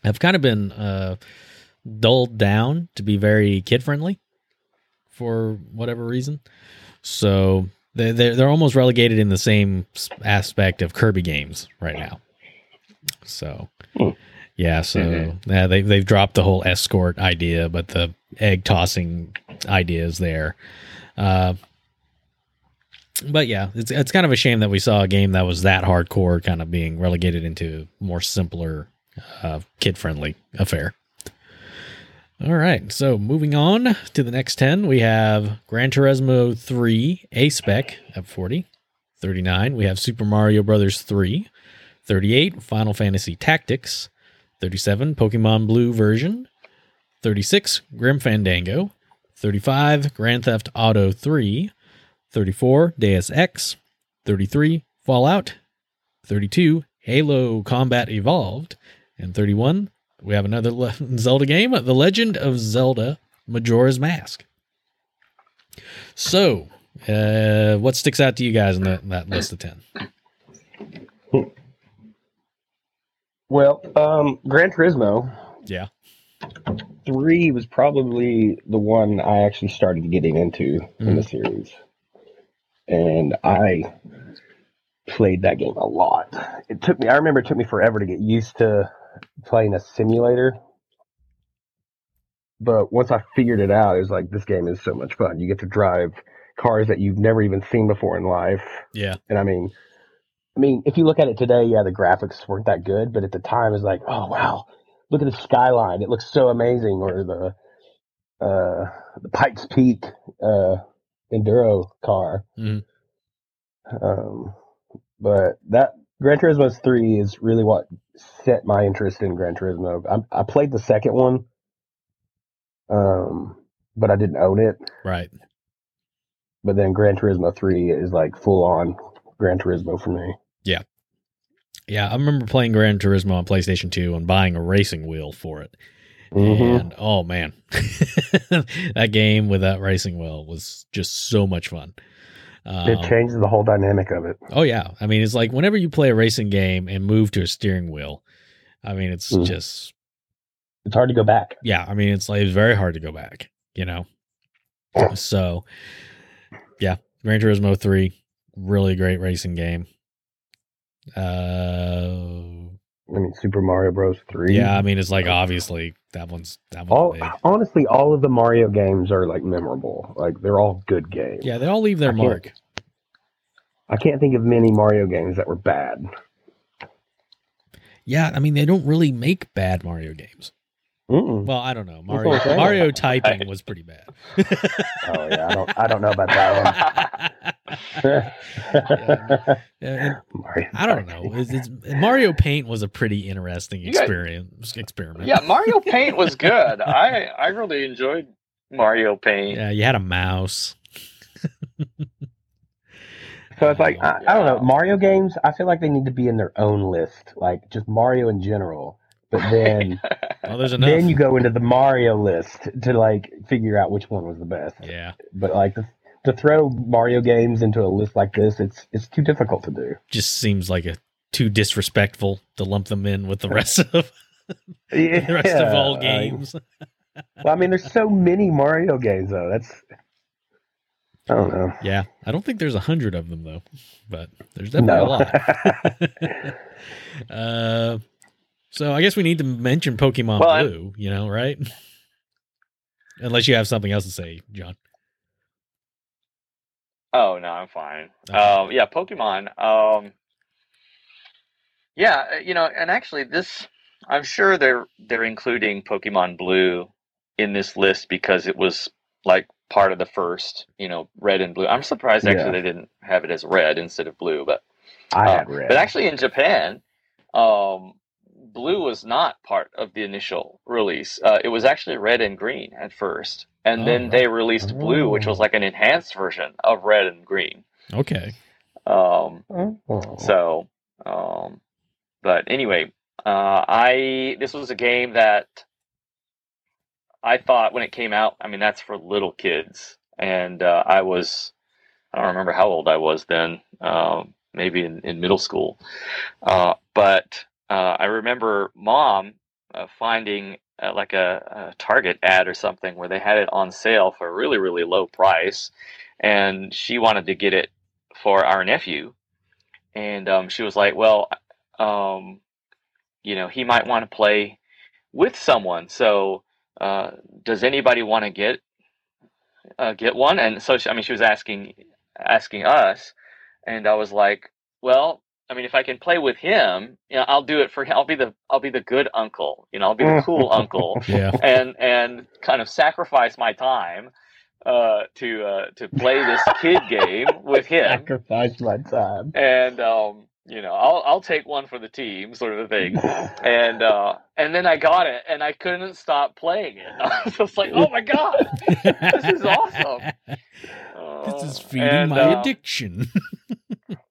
have kind of been uh, dulled down to be very kid friendly for whatever reason. So they they're, they're almost relegated in the same aspect of Kirby games right now. So Hmm. yeah, so Mhm. yeah, they they've dropped the whole escort idea, but the egg tossing idea is there. Uh, but yeah, it's it's kind of a shame that we saw a game that was that hardcore kind of being relegated into more simpler, uh, kid friendly affair. All right, so moving on to the next 10, we have Gran Turismo 3 A Spec at 40. 39, we have Super Mario Brothers 3. 38, Final Fantasy Tactics. 37, Pokemon Blue version. 36, Grim Fandango. 35, Grand Theft Auto 3. 34, Deus Ex. 33, Fallout. 32, Halo Combat Evolved. And 31, we have another Le- Zelda game, The Legend of Zelda Majora's Mask. So, uh, what sticks out to you guys in that, that list of 10? Well, um, Gran Turismo Yeah. three was probably the one I actually started getting into in the series, and I played that game a lot. It took me. I remember it took me forever to get used to playing a simulator. But once I figured it out, it was like this game is so much fun. You get to drive cars that you've never even seen before in life. Yeah. And I mean, I mean, if you look at it today, yeah, the graphics weren't that good, but at the time, it's like, oh wow, look at the skyline; it looks so amazing. Or the uh, the Pikes Peak uh, enduro car. Mhm. Um, but that Gran Turismo three is really what set my interest in Gran Turismo. I, I played the second one. Um, but I didn't own it. Right. But then Gran Turismo 3 is like full on Gran Turismo for me. Yeah, Yeah, I remember playing Gran Turismo on PlayStation 2 and buying a racing wheel for it. Mhm. And oh man, that game with that racing wheel was just so much fun. It Um, changes the whole dynamic of it. oh yeah, I mean it's like whenever you play a racing game and move to a steering wheel, I mean it's Mm. just It's hard to go back. yeah, I mean it's like it's very hard to go back, you know. So yeah, Gran Turismo 3 really great racing game. Uh I mean, Super Mario Bros. 3. yeah, I mean it's like obviously that one's that one's all honestly, all of the Mario games are like memorable. Like they're all good games. Yeah, they all leave their I can't- mark. I can't think of many Mario games that were bad. Yeah, I mean they don't really make bad Mario games. Mm-mm. Well, I don't know. Mario I'm. Mario typing was pretty bad. Oh yeah, I don't I don't know about that one. Yeah, and Mario I don't know. It's, it's, Mario Paint was a pretty interesting You got- experience experiment. yeah, Mario Paint was good. I I really enjoyed Mario Paint. Yeah, you had a mouse. So it's like oh, I, I don't know. Mario games, I feel like they need to be in their own list, like just Mario in general. But then Well, there's enough. then you go into the Mario list to like figure out which one was the best. yeah, But like to, to throw Mario games into a list like this, it's it's too difficult to do. just seems like a too disrespectful to lump them in with the rest of the rest of all Yeah, like- games. well, I mean, there's so many Mario games though. That's I don't know. yeah, I don't think there's a hundred of them though, but there's definitely a lot. uh, so I guess we need to mention Pokemon Well, I'm- Blue, you know, right? Unless you have something else to say, John. Oh no, I'm fine. Okay. Um, yeah, Pokemon. Um, yeah, uh, you know, and actually, this I'm sure they're they're including Pokemon Blue in this list because it was like part of the first, you know, Red and Blue. I'm surprised actually Yeah. they didn't have it as Red instead of Blue, but I uh, had Red. but actually in Japan, um, Blue was not part of the initial release. Uh, it was actually Red and Green at first, and Oh, then right. they released Blue, which was Oh. like an enhanced version of Red and Green. Okay. Um, Oh. so, um, but anyway, uh, I this was a game that I thought when it came out. I mean, that's for little kids, and uh, I was I don't remember how old I was then. Um, maybe in, in middle school, uh, but uh, I remember mom uh, finding uh, like a, a Target ad or something where they had it on sale for a really really low price, and she wanted to get it for our nephew and um, she was like, "Well, um, you know, he might want to play with someone. So, uh, does anybody want to get uh, get one?" And so, she, I mean, she was asking asking us, and I was like, "Well, I mean, if I can play with him, you know, I'll do it for him. I'll be the I'll be the good uncle. You know, I'll be the cool uncle." Yeah. and and kind of sacrifice my time uh, to uh, to play this kid game with him Sacrifice my time. and um, you know, I'll I'll take one for the team, sort of a thing. And uh, and then I got it, and I couldn't stop playing it. I was just like, oh my god, this is awesome. This is Uh, feeding and, my uh, addiction.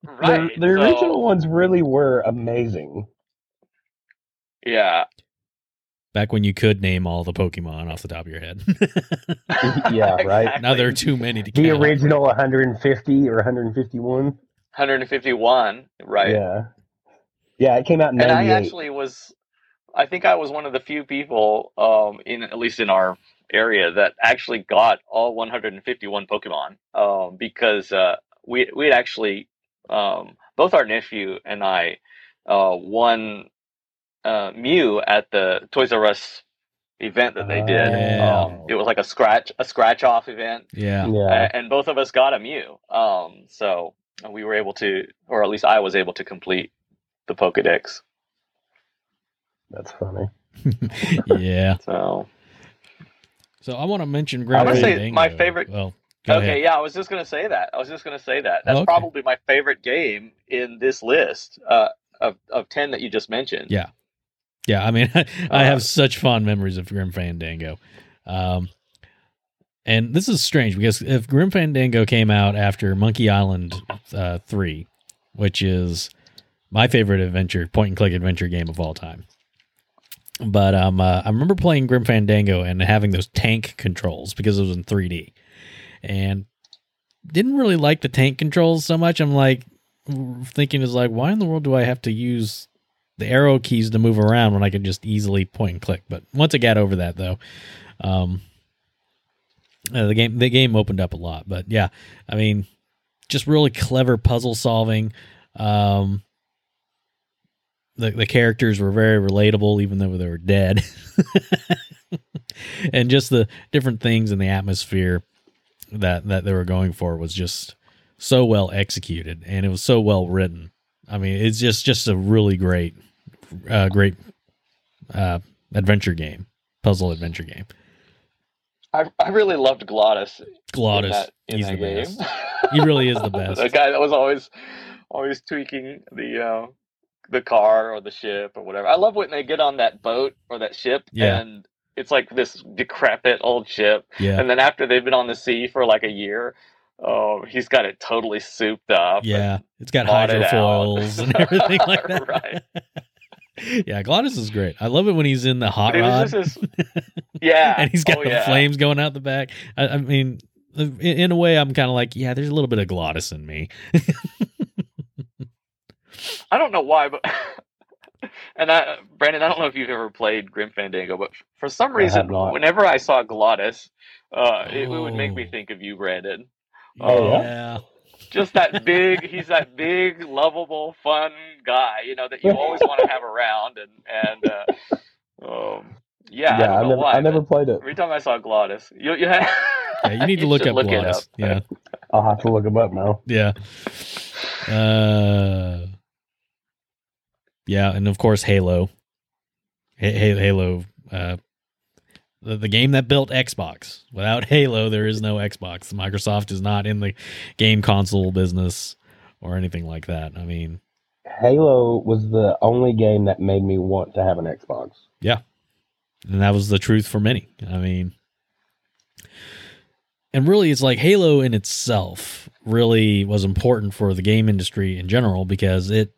Right. The, the original so, ones really were amazing. yeah. Back when you could name all the Pokemon off the top of your head. Yeah, right. now there are too many to keep. The count. original 150 or 151. 151, right? Yeah. Yeah, it came out in and I actually was I think I was one of the few people um in at least in our area that actually got all 151 Pokemon um because uh we we had actually um both our nephew and I uh won uh Mew at the Toys R Us event that they did. Yeah. Um it was like a scratch a scratch off event Yeah. yeah. and both of us got a Mew. Um so we were able to or at least I was able to complete the Pokedex. That's funny. yeah. So So I want to mention I'm Grim gonna say my favorite- Well, go okay, ahead. yeah, I was just gonna say that. I was just gonna say that. That's Okay. probably my favorite game in this list uh, of of ten that you just mentioned. Yeah. Yeah, I mean, I Uh, have such fond memories of Grim Fandango. Um, and this is strange because if Grim Fandango came out after Monkey Island uh, 3, which is my favorite adventure, point and click adventure game of all time. But um, uh, I remember playing Grim Fandango and having those tank controls because it was in 3D. And didn't really like the tank controls so much. I'm like thinking is like, why in the world do I have to use the arrow keys to move around when I can just easily point and click? But once I got over that though, um, uh, the game the game opened up a lot. But yeah, I mean, just really clever puzzle solving. Um, the the characters were very relatable, even though they were dead, and just the different things in the atmosphere that that they were going for was just so well executed, and it was so well written. I mean, it's just just a really great, uh, great uh, adventure game, puzzle adventure game. I I really loved Glottis. Glottis, in that, in he's the game. best. He really is the best. the guy that was always always tweaking the uh, the car or the ship or whatever. I love when they get on that boat or that ship Yeah. and it's like this decrepit old ship. Yeah, And then after they've been on the sea for like a year, oh, he's got it totally souped up. yeah. It's got hydrofoils and everything like that. Right. Yeah, Glottis is great. I love it when he's in the hot rod just this, yeah. and he's got Oh, the yeah. flames going out the back. I, I mean, in, in a way, I'm kind of like, yeah, there's a little bit of Glottis in me. I don't know why, but and I, Brandon, I don't know if you've ever played Grim Fandango, but for some reason, not. whenever I saw Glottis, uh, it, it would make me Oh. think of you, Brandon. Oh, yeah? yeah. Just that big, he's that big, lovable, fun guy, you know, that you always want to have around, and and uh, um, yeah, I yeah, don't I know never, why. I never played it. Every time I saw Glottis, you you, had, Yeah, you need to look should up look it Glottis. up. Yeah. I'll have to look him up now. Yeah. Uh, yeah, and of course Halo. Ha- Ha- Halo, uh, the, the game that built Xbox. Without Halo, there is no Xbox. Microsoft is not in the game console business or anything like that. I mean, Halo was the only game that made me want to have an Xbox. Yeah. And that was the truth for many. I mean, and really, it's like Halo in itself really was important for the game industry in general because it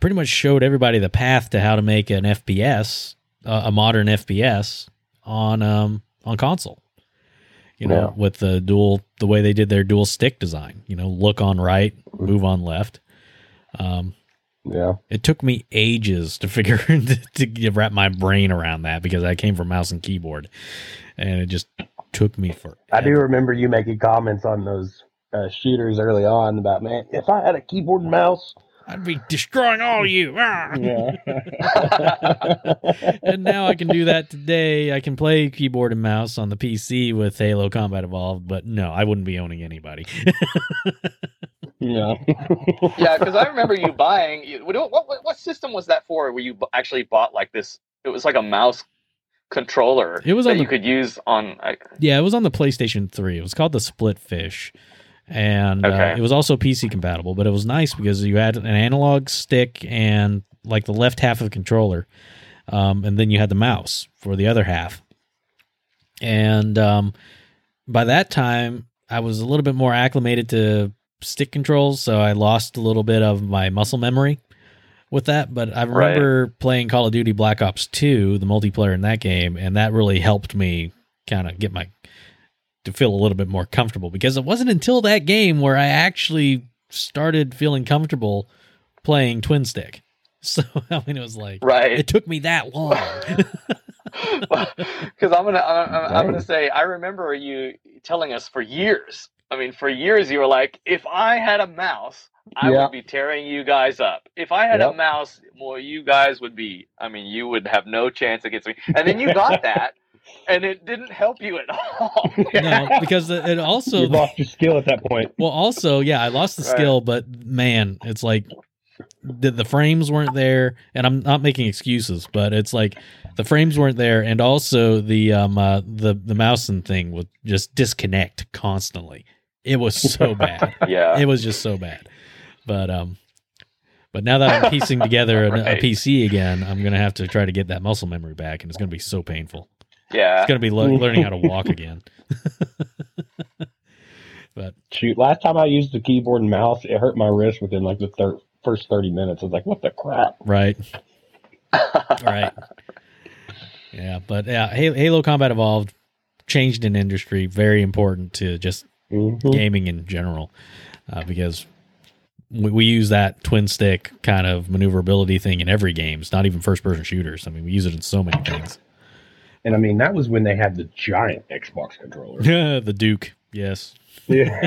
pretty much showed everybody the path to how to make an FPS, uh, a modern FPS on um on console. You know, Yeah. with the dual the way they did their dual stick design. You know, look on right, move on left. Um, Yeah. it took me ages to figure to, to wrap my brain around that because I came from mouse and keyboard, and it just took me for. I do remember you making comments on those uh, shooters early on about, man, if I had a keyboard and mouse. I'd be destroying all of you. Ah! Yeah. and now I can do that today. I can play keyboard and mouse on the PC with Halo Combat Evolved, but no, I wouldn't be owning anybody. yeah. yeah, because I remember you buying. What, what what system was that for? Where you actually bought like this? It was like a mouse controller. It was that on you could use on. I, yeah, it was on the PlayStation 3. It was called the Splitfish. And uh, it was also PC compatible, but it was nice because you had an analog stick and like the left half of the controller. Um, and then you had the mouse for the other half. And um, by that time, I was a little bit more acclimated to stick controls, so I lost a little bit of my muscle memory with that. But I Right. remember playing Call of Duty Black Ops 2, the multiplayer in that game, and that really helped me kind of get my to feel a little bit more comfortable because it wasn't until that game where I actually started feeling comfortable playing twin stick. So I mean, it was like right. it took me that long. Because I'm gonna I'm, I'm- gonna say I remember you telling us for years. I mean, for years you were like, if I had a mouse, I Yeah. would be tearing you guys up. If I had a mouse, well, you guys would be. I mean, you would have no chance against me. And then you got that, and it didn't help you at all. no, because it it also you lost your skill at that point. Well, also, yeah, I lost the Right. skill, but man, it's like the, the frames weren't there, and I'm not making excuses, but it's like the frames weren't there, and also the um uh, the the mouse and thing would just disconnect constantly. It was so bad. yeah. It was just so bad. But um, but now that I'm piecing together a, a PC again, I'm gonna have to try to get that muscle memory back, and it's gonna be so painful. Yeah. It's gonna be le- learning how to walk again. but shoot, last time I used the keyboard and mouse, it hurt my wrist within like the thir- first 30 minutes. I was like, what the crap? Right. right. Yeah, but yeah, Halo, Halo Combat Evolved changed an industry. Very important to just Mhm. gaming in general, uh, because we, we use that twin stick kind of maneuverability thing in every game. It's not even first person shooters. I mean, we use it in so many things. And I mean, that was when they had the giant Xbox controller. Yeah, the Duke, yes, yeah.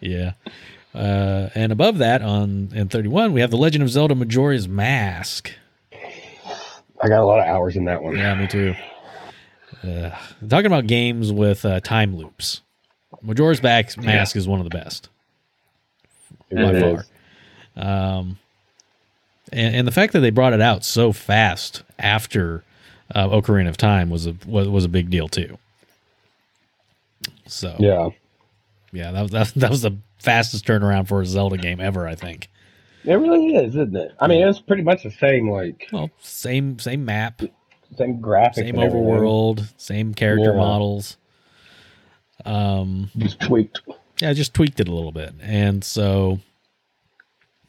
yeah. Uh, and above that, on in thirty one, we have the Legend of Zelda: Majora's Mask. I got a lot of hours in that one. Yeah, me too. Uh, talking about games with uh, time loops, Majora's Back Mask is one of the best It by far. Um, and, and the fact that they brought it out so fast after uh, Ocarina of Time was a was, was a big deal too. So yeah, Yeah. that was that, that was the fastest turnaround for a Zelda game ever, I think. It really is, isn't it? I mean, it's pretty much the same, like, Well, same same map, same graphics. same and everything. overworld, same character Yeah. models. Um, Just tweaked. yeah, I just tweaked it a little bit, and so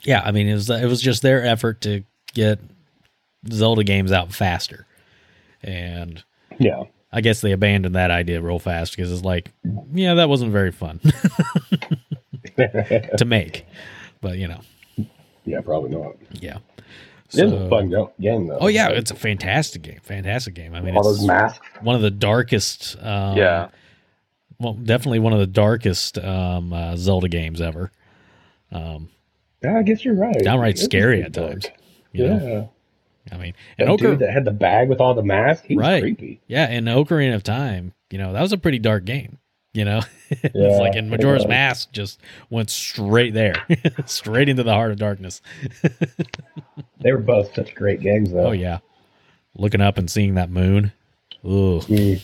yeah, I mean it was it was just their effort to get Zelda games out faster, and Yeah. I guess they abandoned that idea real fast because it's like, yeah, that wasn't very fun to make, but you know, yeah, probably not. yeah. It is a fun game, though. Oh yeah, it's a fantastic game, fantastic game. I mean, all it's those masks. one of the darkest. Um, yeah. well, definitely one of the darkest um, uh, Zelda games ever. Um, Yeah, I guess you're right. downright scary at dark. times. You Yeah. know? I mean, and Ochre, dude that had the bag with all the masks, he was Right. creepy. yeah, and Ocarina of Time, you know, that was a pretty dark game. You know, it's Yeah, like in Majora's was. Mask just went straight there, straight into the heart of darkness. They were both such great games, though. Oh yeah, looking up and seeing that moon. Ugh. Mm.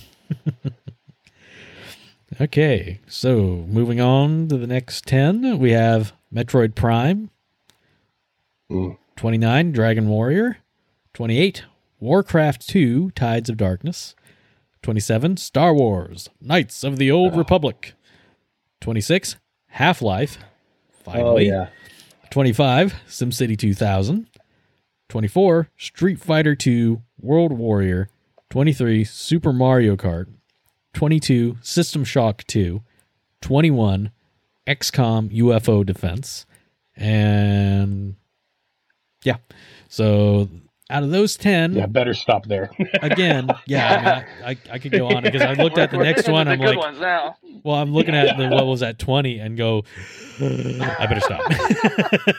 Okay, so moving on to the next 10, we have Metroid Prime, Mm. 29, Dragon Warrior, 28, Warcraft 2, Tides of Darkness, 27, Star Wars, Knights of the Old Republic, 26, Half Life, Oh, finally, yeah. 25, SimCity 2000, 24, Street Fighter 2, World Warrior, 23, Super Mario Kart, 22, System Shock 2, 21, XCOM UFO Defense, and yeah. So out of those 10, Yeah, better stop there. again, yeah, I, mean, I, I, I could go on because I looked at the We're- we're next one. to I'm good like, ones now. well, I'm looking at the, levels at 20 and go, I better stop.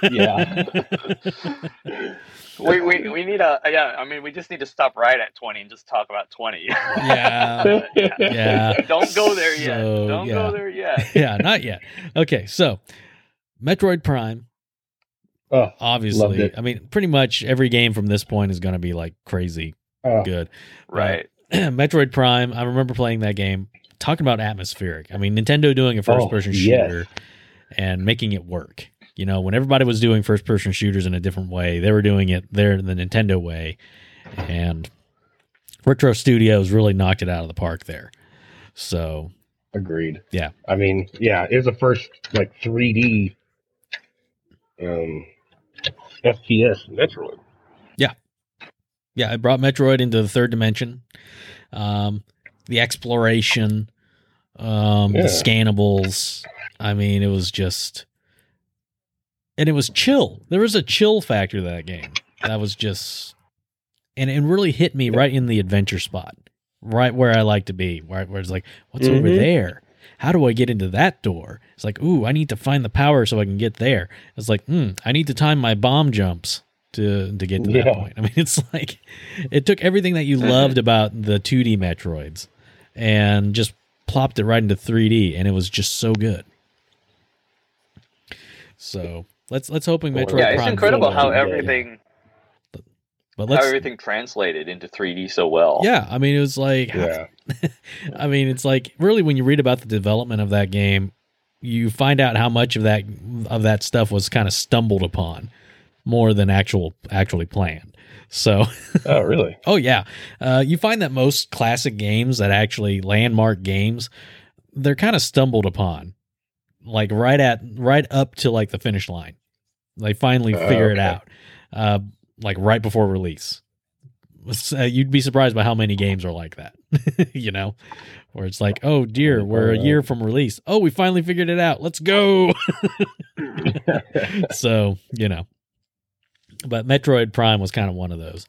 yeah. We, we we need a yeah. I mean, we just need to stop right at twenty and just talk about twenty. yeah. Yeah. Don't go there yet. So, Don't yeah. go there yet. yeah, not yet. Okay, so Metroid Prime, Oh, Loved obviously. it. I mean, pretty much every game from this point is going to be like crazy oh, good. Right. Metroid Prime, I remember playing that game. Talking about atmospheric. I mean, Nintendo doing a first person Oh, yes. shooter and making it work. You know, when everybody was doing first person shooters in a different way, they were doing it there the Nintendo way. And Retro Studios really knocked it out of the park there. So, agreed. Yeah. I mean, yeah, it was the first like 3D um, FPS Metroid. yeah, it brought Metroid into the third dimension. Um, the exploration, um, Yeah. the scannables. I mean, it was just, and it was chill. There was a chill factor to that game. That was just, and it really hit me right in the adventure spot, right where I like to be. Where, where it's like, what's over Mhm. there? How do I get into that door? It's like, ooh, I need to find the power so I can get there. It's like, hmm, I need to time my bomb jumps to to get to that point. I mean, it's like it took everything that you loved about the 2D Metroids and just plopped it right into 3D, and it was just so good. So let's let's hope hoping Metroid yeah, it's Prime. incredible how Yeah. everything But how let's how everything translated into 3D so well. yeah, I mean it was like Yeah. I mean it's like really when you read about the development of that game, you find out how much of that of that stuff was kind of stumbled upon more than actual actually planned. So Oh, really? Oh yeah, uh, you find that most classic games that actually landmark games, they're kind of stumbled upon, like right at right up to like the finish line. They finally Oh, figure it okay. out, uh, like right before release. Uh, you'd be surprised by how many games are like that, you know, where it's like, oh dear, we're a year from release. Oh, we finally figured it out. Let's go. so you know, but Metroid Prime was kind of one of those.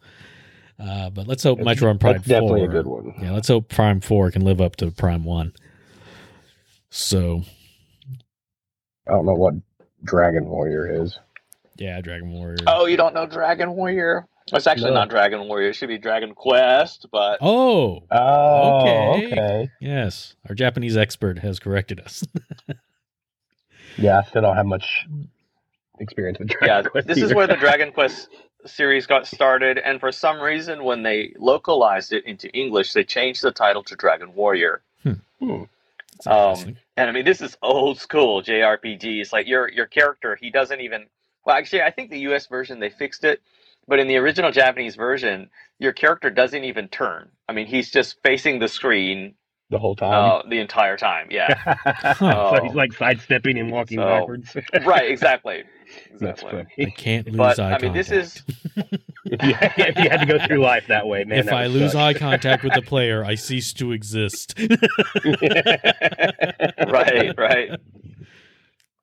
Uh, but let's hope That's- Metroid Prime That's definitely 4 a good one. yeah, let's hope Prime 4 can live up to Prime 1. So, I don't know what Dragon Warrior is. yeah, Dragon Warrior. Oh, you don't know Dragon Warrior? It's actually No. not Dragon Warrior. It should be Dragon Quest, but Oh, Oh, Okay. okay. yes. Our Japanese expert has corrected us. Yeah, I still don't have much experience with Dragon yeah, Quest. this is where the Dragon Quest series got started. And for some reason, when they localized it into English, they changed the title to Dragon Warrior. Hmm. That's Um. And I mean, this is old school JRPG. It's like your your character, he doesn't even. Well, actually, I think the U.S. version they fixed it, but in the original Japanese version, your character doesn't even turn. I mean, he's just facing the screen the whole time. uh, the entire time. Yeah, so he's like sidestepping and walking So- backwards. right, exactly, That's exactly. I can't lose But eye I mean, this contact. is if, you, if you had to go through life that way, man. if I lose suck. eye contact with the player, I cease to exist. right, right.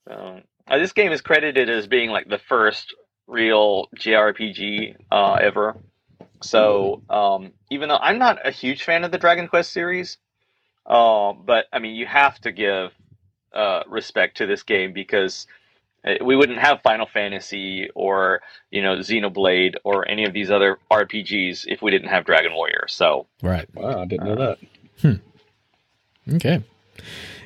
So, uh, this game is credited as being like the first real JRPG uh, ever. So, um, even though I'm not a huge fan of the Dragon Quest series, uh, but I mean, you have to give uh, respect to this game because uh, we wouldn't have Final Fantasy or you know Xenoblade or any of these other RPGs if we didn't have Dragon Warrior. So, right. wow, I didn't know that. Okay.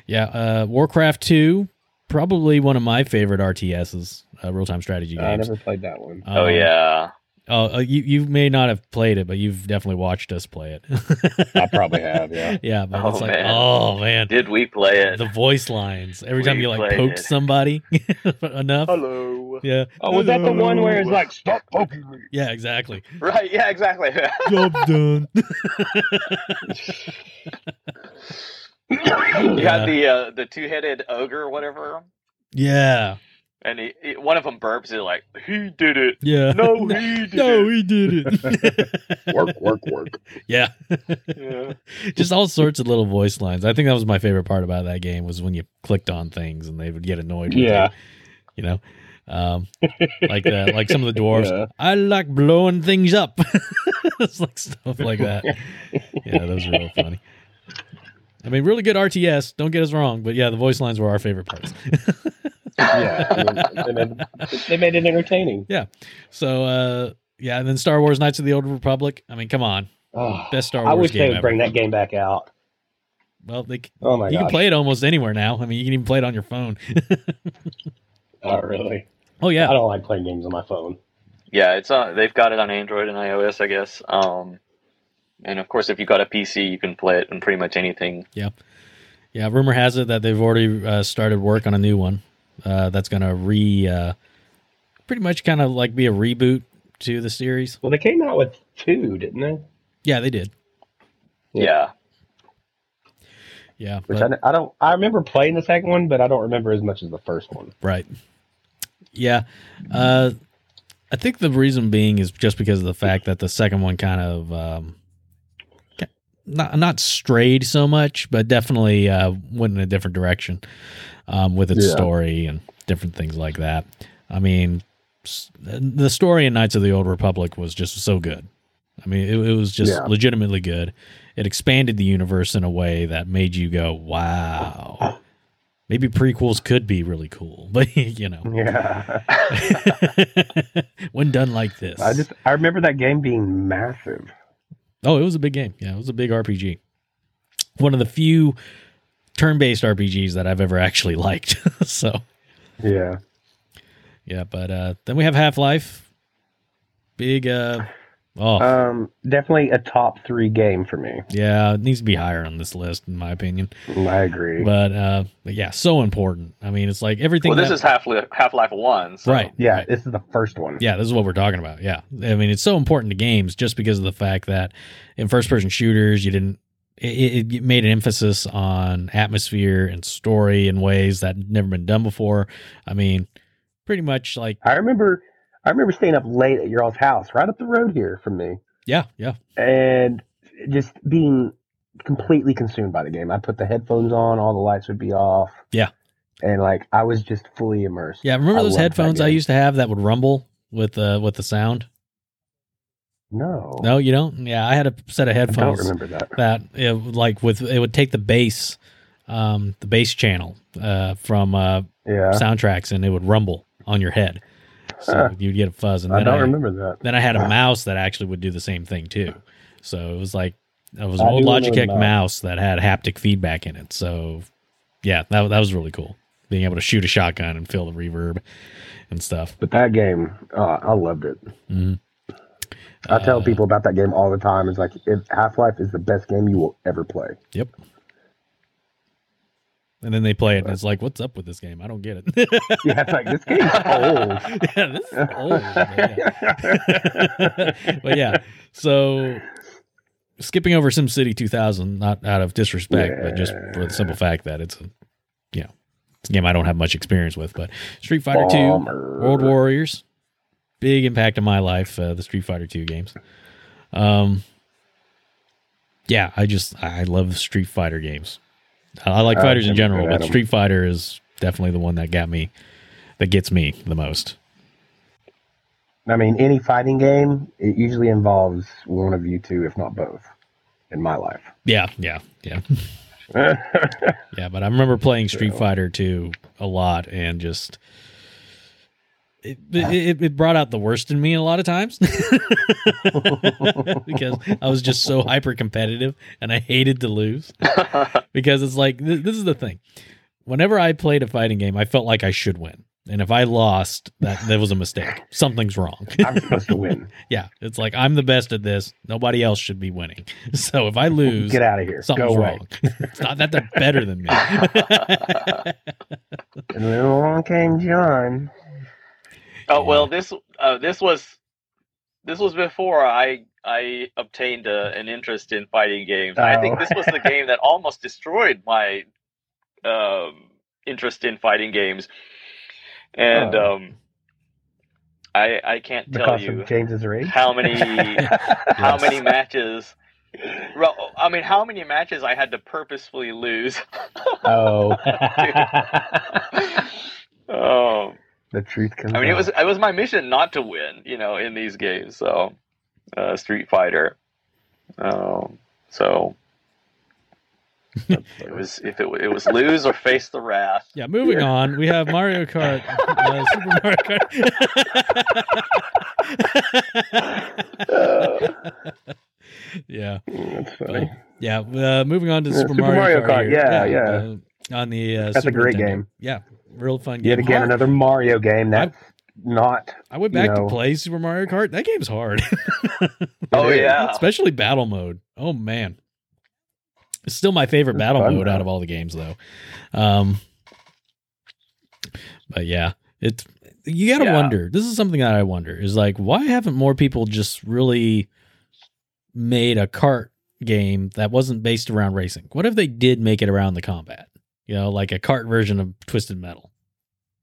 Yeah, uh, Warcraft 2, probably one of my favorite RTSs, uh, real time strategy I never played that one. oh Um, yeah, Oh, uh, you you may not have played it, but you've definitely watched us play it. I probably have, yeah. yeah, but Oh, it's like, man. oh man, did we play it? the voice lines every time you like played poke it. somebody enough. Hello. Yeah. Oh, was that the one where it's like, stop poking me? Yeah, exactly. Right, yeah, exactly. Job done. you Yeah. had the uh, the two headed ogre or whatever, yeah. And he, he- one of them burps. He's like, "He did it." Yeah. No, he did no, it. he did it. Work, work, work. yeah. Yeah. Just all sorts of little voice lines. I think that was my favorite part about that game was when you clicked on things and they would get annoyed with Yeah. you, you know. Um like uh, like some of the dwarves. Yeah. I like blowing things up. it's like stuff like that. Yeah, those are real funny. I mean, really good RTS. Don't get us wrong, but yeah, the voice lines were our favorite parts. Yeah, I mean, they, made, they made it entertaining. Yeah. So, uh, yeah, and then Star Wars: Knights of the Old Republic. I mean, come on, Oh, best Star I Wars wish game they would ever. bring that game back out. Well, they, Oh my you can play it almost anywhere now. I mean, you can even play it on your phone. Not really. oh yeah. I don't like playing games on my phone. Yeah, it's on. they've got it on Android and iOS, I guess. Um, and of course, if you've got a PC, you can play it on pretty much anything. yeah. Yeah. Rumor has it that they've already uh, started work on a new one. Uh, that's gonna re, uh, pretty much kind of like be a reboot to the series. Well, they came out with two, didn't they? Yeah, they did. Yeah, Yeah, Which but- I, I don't. I remember playing the second one, but I don't remember as much as the first one. Right. Yeah. Uh, I think the reason being is just because of the fact that the second one kind of um, ca- not not strayed so much, but definitely uh, went in a different direction um, with its Yeah. story and different things like that. I mean, the story in Knights of the Old Republic was just so good. I mean, it, it was just Yeah. legitimately good. It expanded the universe in a way that made you go, "Wow." Maybe prequels could be really cool, but you know, Yeah, when done like this. I just I remember that game being massive. Oh, it was a big game. Yeah, it was a big RPG. One of the few turn-based RPGs that I've ever actually liked. so Yeah, yeah, but uh, then we have Half Life. Big. Uh, oh um, definitely a top three game for me. yeah, it needs to be higher on this list in my opinion. I agree. But uh, but yeah, so important. I mean, it's like everything. well, this that- is Half Half Life One. So. right. yeah, right. this is the first one. Yeah, this is what we're talking about. Yeah. I mean, it's so important to games just because of the fact that in first person shooters, you didn't it, it made an emphasis on atmosphere and story in ways that never been done before. I mean, pretty much like I remember, I remember staying up late at your all's house, right up the road here from me, yeah, yeah, and just being completely consumed by the game. I put the headphones on, all the lights would be off. Yeah. and like I was just fully immersed. yeah. Remember I those headphones I used to have that would rumble with uh with the sound? No, No, you don't. Yeah, I had a set of headphones. I don't remember that. that it, like with it would take the bass, um, the bass channel uh from uh Yeah, soundtracks and it would rumble on your head, so you'd get a fuzz. And I then don't I, remember that. Then I had a mouse that actually would do the same thing too. So it was like it was an I old Logitech mouse that had haptic feedback in it. So yeah, that that was really cool. Being able to shoot a shotgun and feel the reverb and stuff. But that game, oh, I loved it. Mhm. I tell Uh, people about that game all the time. It's like Half Life is the best game you will ever play. Yep. And then they play it, and it's like, "What's up with this game? I don't get it." Yeah, it's like this game's old. yeah, this is old. But yeah. but yeah, so skipping over SimCity 2000, not out of disrespect, but just for the simple fact that it's a, you know, it's a game I don't have much experience with. But Street Fighter 2, World Warriors, big impact in my life. Uh, the Street Fighter 2 games. Um, yeah, I just I love Street Fighter games. I like I've fighters in general, but. Street Fighter is definitely the one that got me, that gets me the most. I mean, any fighting game, it usually involves one of you two, if not both, in my life. Yeah, yeah, yeah, yeah. But I remember playing Street Fighter 2 a lot, and just it, uh-huh. it it brought out the worst in me a lot of times because I was just so hyper competitive and I hated to lose because it's like th- this is the thing. Whenever I played a fighting game, I felt like I should win. And if I lost, that that was a mistake. Something's wrong. I'm supposed to win. yeah, it's like I'm the best at this. Nobody else should be winning. So if I lose, Get out of here. something's Go wrong. it's not that they're better than me. And then along came John. Oh well, this uh, this was this was before I I obtained a, an interest in fighting games. I think Oh. this was the game that almost destroyed my um, interest in fighting games, and Oh. um, I I can't tell you James's rage. how many how Yes. many matches. Well, I mean, how many matches I had to purposefully lose. oh. oh, the truth comes I mean, it was it was my mission not to win, you know, in these games. So, uh, Street Fighter. Um, so it was if it, it was lose or face the wrath. yeah, moving Yeah. on. We have Mario Kart, uh, Super Mario Kart. yeah, That's funny. yeah. Uh, moving on to Yeah, Super, Super Mario, Mario Kart. Kart, here. yeah, yeah. uh, on the uh, That's a Super great Nintendo. game. Yeah, real fun game. Yet again, Hard. another Mario game that's not. I went you back know- to play Super Mario Kart. That game's hard. Oh yeah, especially battle mode. Oh man, it's still my favorite It's battle fun, mode out of all the games, though. Um, but yeah, it's you got to Yeah. wonder. This is something that I wonder is like, why haven't more people just really made a kart game that wasn't based around racing? What if they did make it around the combat? You know, like a cart version of Twisted Metal.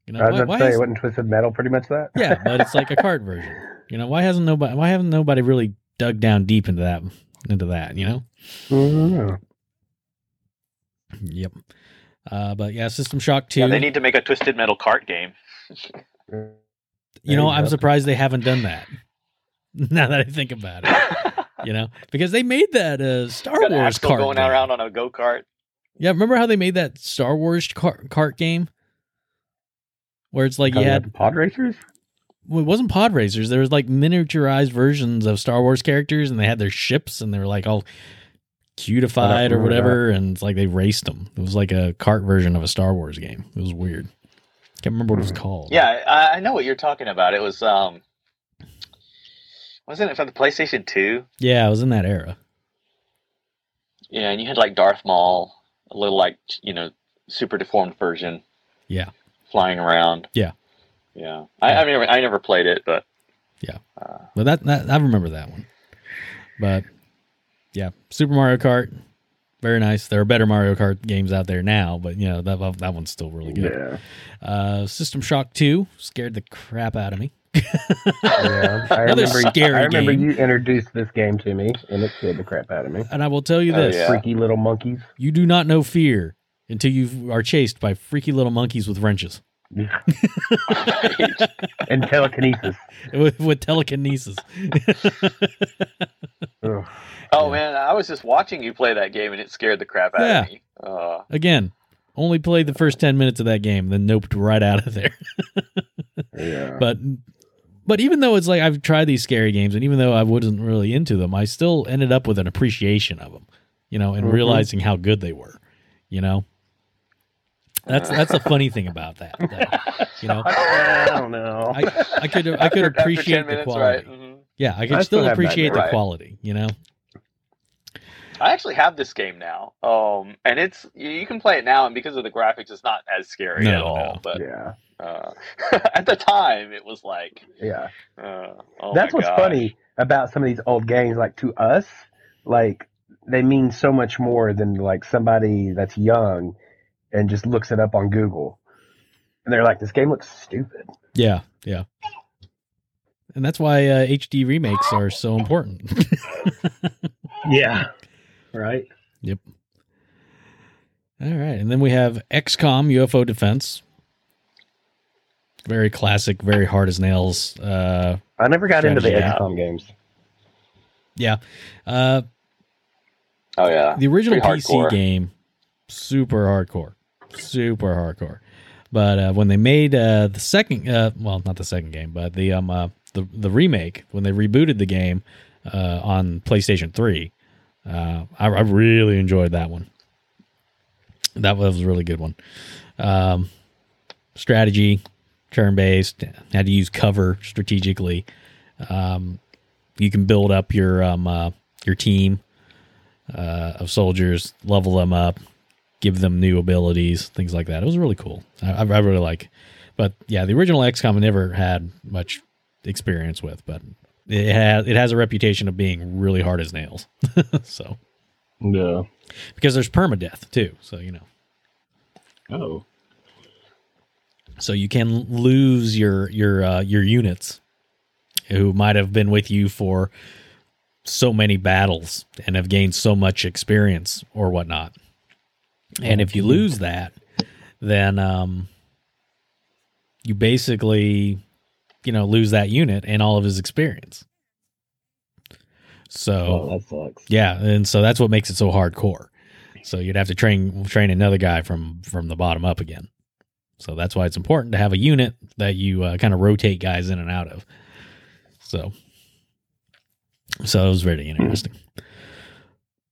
You know, I was why- about why to say, is- wasn't Twisted Metal pretty much that? yeah, but it's like a cart version. You know, why hasn't nobody? Why haven't nobody really dug down deep into that? Into that, you know. Mhm. Yep. Uh, but yeah, System Shock two. yeah. They need to make a Twisted Metal cart game. you know, you I'm surprised they haven't done that. now that I think about it, you know, because they made that uh, Star Got Wars cart going game. around on a go kart. Yeah, remember how they made that Star Wars kart, kart game, where it's like you had pod racers. well, it wasn't pod racers. There was like miniaturized versions of Star Wars characters, and they had their ships, and they were like all cutified or whatever, and it's like they raced them. It was like a cart version of a Star Wars game. It was weird. Can't remember what it was called. Yeah, I, I know what you're talking about. It was um, wasn't it for the PlayStation Two? yeah, it was in that era. Yeah, and you had like Darth Maul, a little like you know super deformed version. Yeah. flying around. Yeah. yeah. I, I mean, I never played it, but Yeah. uh, But that, that I remember that one. But yeah, Super Mario Kart, very nice. There are better Mario Kart games out there now, but you know that that one's still really good. Yeah. Uh, System Shock Two scared the crap out of me. Yeah. I Another remember, scary I remember game. you introduced this game to me, and it scared the crap out of me. And I will tell you Oh, this: yeah. Freaky little monkeys. you do not know fear until you are chased by freaky little monkeys with wrenches and telekinesis. with, with telekinesis. Oh Yeah. man, I was just watching you play that game and it scared the crap out Yeah. of me. Uh, Again, only played the first ten minutes of that game, then noped right out of there. Yeah. but but even though it's like I've tried these scary games, and even though I wasn't really into them, I still ended up with an appreciation of them, you know, and Mhm. realizing how good they were. You know, that's that's a funny thing about that. though. You know, I don't know. I, I could I could after- after appreciate 10 the quality. right? Mhm. Yeah, I could I still still appreciate the Right. quality. You know, I actually have this game now, um, and it's you you can play it now, and because of the graphics, it's not as scary No, at all. no. But yeah. uh, at the time, it was like, Yeah. uh, oh That's what's gosh. funny about some of these old games. Like to us, like they mean so much more than like somebody that's young and just looks it up on Google, and they're like, "This game looks stupid." yeah, yeah. And that's why uh, HD remakes are so important. Yeah. Right. Yep. All right, and then we have XCOM UFO Defense. Very classic, very hard as nails. Uh, I never got into the XCOM games. yeah, uh, Oh yeah, the original Pretty PC hardcore. game, super hardcore, super hardcore. But uh, when they made uh, the second, uh, well, not the second game, but the um uh, the the remake when they rebooted the game uh, on PlayStation Three, uh, I, I really enjoyed that one. That was a really good one. Um, strategy, turn based, how to use cover strategically. Um, you can build up your um uh, your team uh, of soldiers, level them up, give them new abilities, things like that. It was really cool. I, I really like. But yeah, the original XCOM I never had much experience with, but it has it has a reputation of being really hard as nails. so No. because there's permadeath too, so you know, Oh. so you can lose your your uh, your units who might have been with you for so many battles and have gained so much experience or whatnot. And if you lose that, then um, you basically, you know, lose that unit and all of his experience. So Oh, that sucks. yeah, and so that's what makes it so hardcore. So you'd have to train train another guy from from the bottom up again. So that's why it's important to have a unit that you uh, kind of rotate guys in and out of. So, so it was very interesting.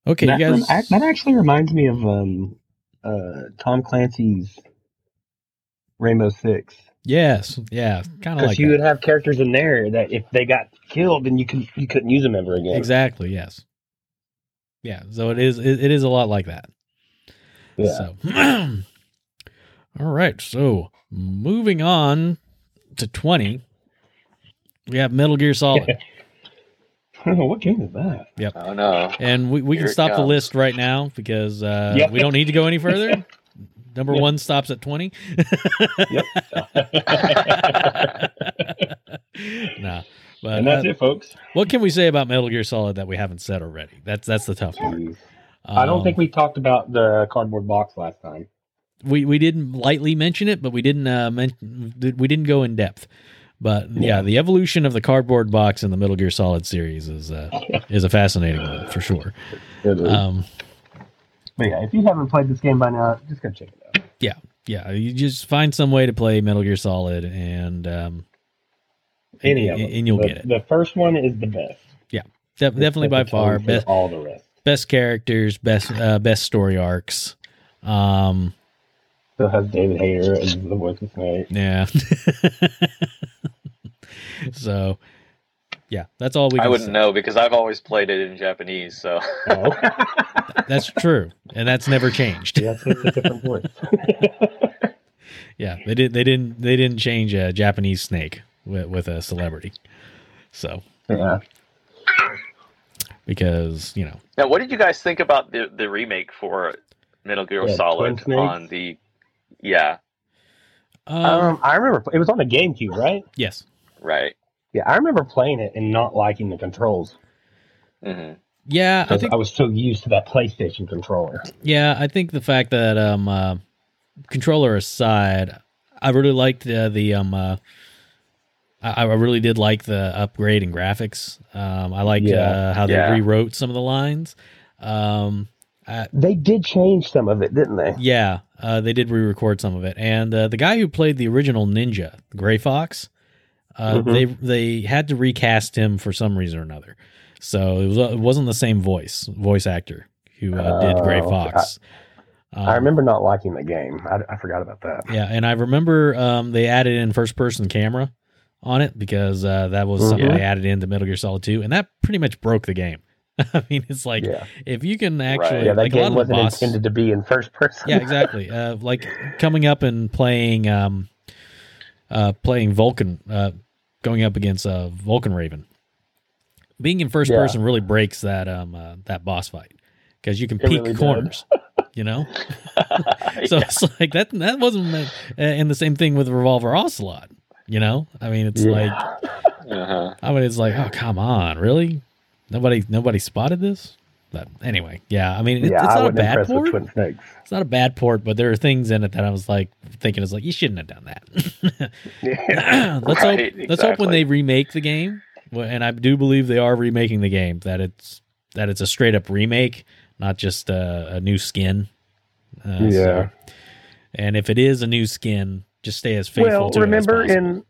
Okay, that, you guys. rem- that actually reminds me of um, uh, Tom Clancy's Rainbow Six. Yes, yeah, kind of Because like you that. would have characters in there that if they got killed, then you could you couldn't use them ever again. exactly. Yes. Yeah. So it is. It, it is a lot like that. Yeah. So, all right. So moving on to twenty, we have Metal Gear Solid, Oh, what game is that? Yep. Oh no. and we, we Here can stop the list right now because uh, Yep. we don't need to go any further. Number Yep. one stops at twenty. Yep. nah, but and that's uh, it, folks. what can we say about Metal Gear Solid that we haven't said already? That's that's the tough part. Jeez. I don't Um, think we talked about the cardboard box last time. we we didn't lightly mention it, but we didn't uh, men- we didn't go in depth. But yeah. Yeah. the evolution of the cardboard box in the Metal Gear Solid series is uh, is a fascinating one for sure. It is. Um, but yeah, if you haven't played this game by now, just go check it out. yeah, you just find some way to play Metal Gear Solid, and um, Any and, of them. and you'll the, get it. The first one is the best. Def- definitely by It's the tone far best all the rest. best characters, best uh, best story arcs. Um, Still has David Hayter as the voice of Snake. yeah. so, yeah, that's all we. I wouldn't say. know because I've always played it in Japanese. So Oh. That's true, and that's never changed. yeah, it's a different voice. Yeah, they did. They didn't. They didn't change a Japanese snake with, with a celebrity. So, yeah. because you know Now, what did you guys think about the the remake for Metal Gear Yeah, Solid on the? Yeah, um, Um, I remember it was on the GameCube, right? yes right. Yeah, I remember playing it and not liking the controls. hmm yeah I think I was so used to that PlayStation controller. Yeah, I think the fact that um uh, controller aside, I really liked uh, the um uh, I, I really did like the upgrade in graphics. Um, I liked Yeah. uh, how they Yeah. rewrote some of the lines. Um, I, They did change some of it, didn't they? yeah, uh, they did re-record some of it, and uh, the guy who played the original Ninja, Gray Fox, uh, Mhm. they they had to recast him for some reason or another. So it was it wasn't the same voice voice actor who uh, did Gray Oh, Fox. I Um, remember not liking the game. I, I forgot about that. Yeah, and I remember um, they added in first person camera on it because uh, that was something Mhm. they added into Metal Gear Solid 2, and that pretty much broke the game. I mean, it's like yeah, if you can actually Right. yeah. That like game wasn't boss, intended to be in first person. yeah, exactly. Uh, like coming up and playing, um, uh, playing Vulcan, uh, going up against uh, Vulcan Raven. Being in first Yeah. person really breaks that um uh, that boss fight because you can It peek really corners, you know. So it's like that. That wasn't, uh, and the same thing with Revolver Ocelot. You know, I mean, it's Yeah. like, uh-huh. I mean, it's like, oh come on, really? Nobody, nobody spotted this. But anyway, yeah, I mean, it, yeah. it's not a bad port. It's not a bad port, but there are things in it that I was like thinking, it's like you shouldn't have done that. Yeah. let's Right, hope. Let's hope when they remake the game, and I do believe they are remaking the game, that it's that it's a straight up remake, not just a, a new skin. Uh, so- Yeah. and if it is a new skin, just stay as faithful well, to remember it as possible. in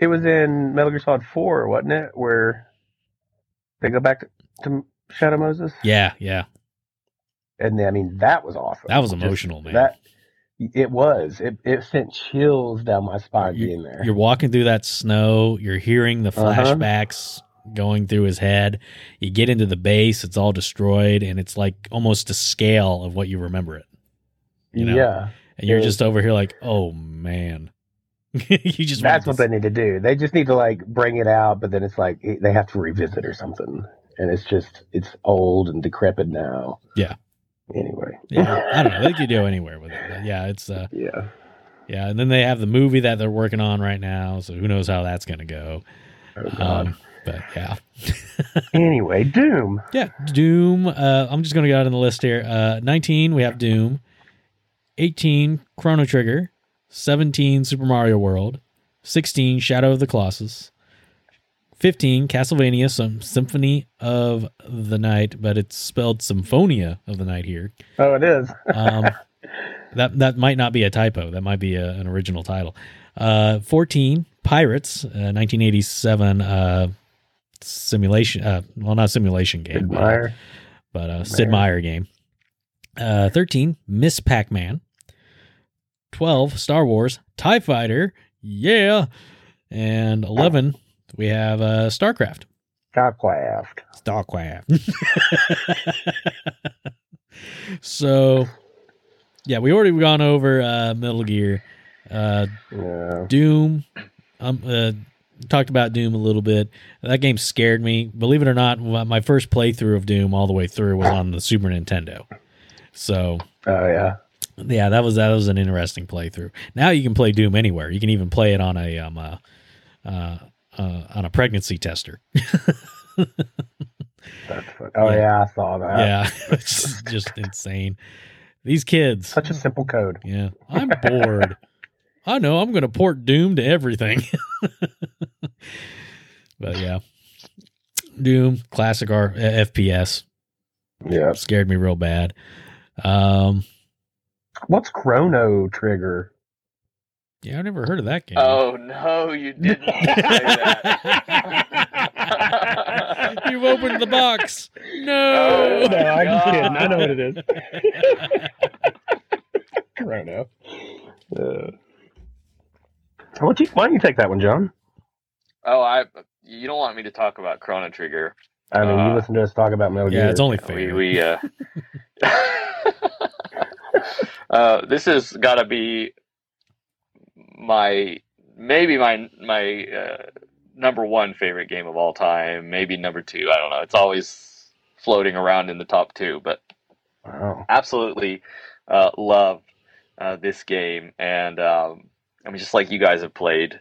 it was in Metal Gear Solid Four, wasn't it? Where they go back to Shadow Moses, yeah, yeah, and I mean that was awesome. that was Just emotional, man. That it was. It it sent chills down my spine You- being there. You're walking through that snow. You're hearing the Uh-huh. flashbacks going through his head. You get into the base. It's all destroyed, and it's like almost a scale of what you remember it. you know, yeah, And you're just over here like, oh man. you just that's what to- they need to do. They just need to like bring it out, but then it's like they have to revisit or something, and it's just it's old and decrepit now. Yeah. Anyway. Yeah, I don't know. They could go anywhere with it. Yeah, it's uh, yeah. yeah. And then they have the movie that they're working on right now, so who knows how that's gonna go. Oh. Um, but yeah, anyway, Doom. yeah. Doom. Uh, I'm just gonna go out on the list here. Uh, 19, we have Doom. 18, Chrono Trigger. 17, Super Mario World. 16, Shadow of the Colossus. 15, Castlevania, some Symphony of the Night, but it's spelled Symphonia of the Night here. Oh, it is. Um, that that might not be a typo. That might be a, an original title. Uh, 14, Pirates, uh, 1987 uh, simulation. Uh, well, not simulation game, but, uh, Sid Meier game. Uh, 13, Miss Pac Man. 12, Star Wars, TIE Fighter. Yeah. And 11, we have uh, StarCraft. Starcraft. StarCraft. so, yeah, we already gone over uh, Metal Gear, uh, Yeah. Doom. Um, uh, talked about Doom a little bit. That game scared me. Believe it or not, my first playthrough of Doom all the way through was on the Super Nintendo. So, Oh yeah. yeah, that was that was an interesting playthrough. Now you can play Doom anywhere. You can even play it on a um uh, uh, uh on a pregnancy tester. That's. Oh Yeah. yeah. I saw that. yeah, it's just, just insane. These kids. Such a simple code. Yeah, I'm bored. I know I'm going to port Doom to everything. but yeah, Doom classic R FPS Yeah. scared me real bad. Um, What's Chrono Trigger? Yeah, I never heard of that game. Oh no, you didn't say that. You've opened the box. Oh, No. no, I'm just kidding. I know what it is. Chrono. Uh, why, don't you, why don't you take that one, John? Oh, I. You don't want me to talk about Chrono Trigger. I mean, Uh, you listen to us talk about Metal yeah, Gear. it's only We fair. we uh. uh, this has got to be my maybe my my uh, number one favorite game of all time. Maybe number two. I don't know. It's always floating around in the top two. But Wow. absolutely uh, love uh, this game, and um, I mean, just like you guys have played,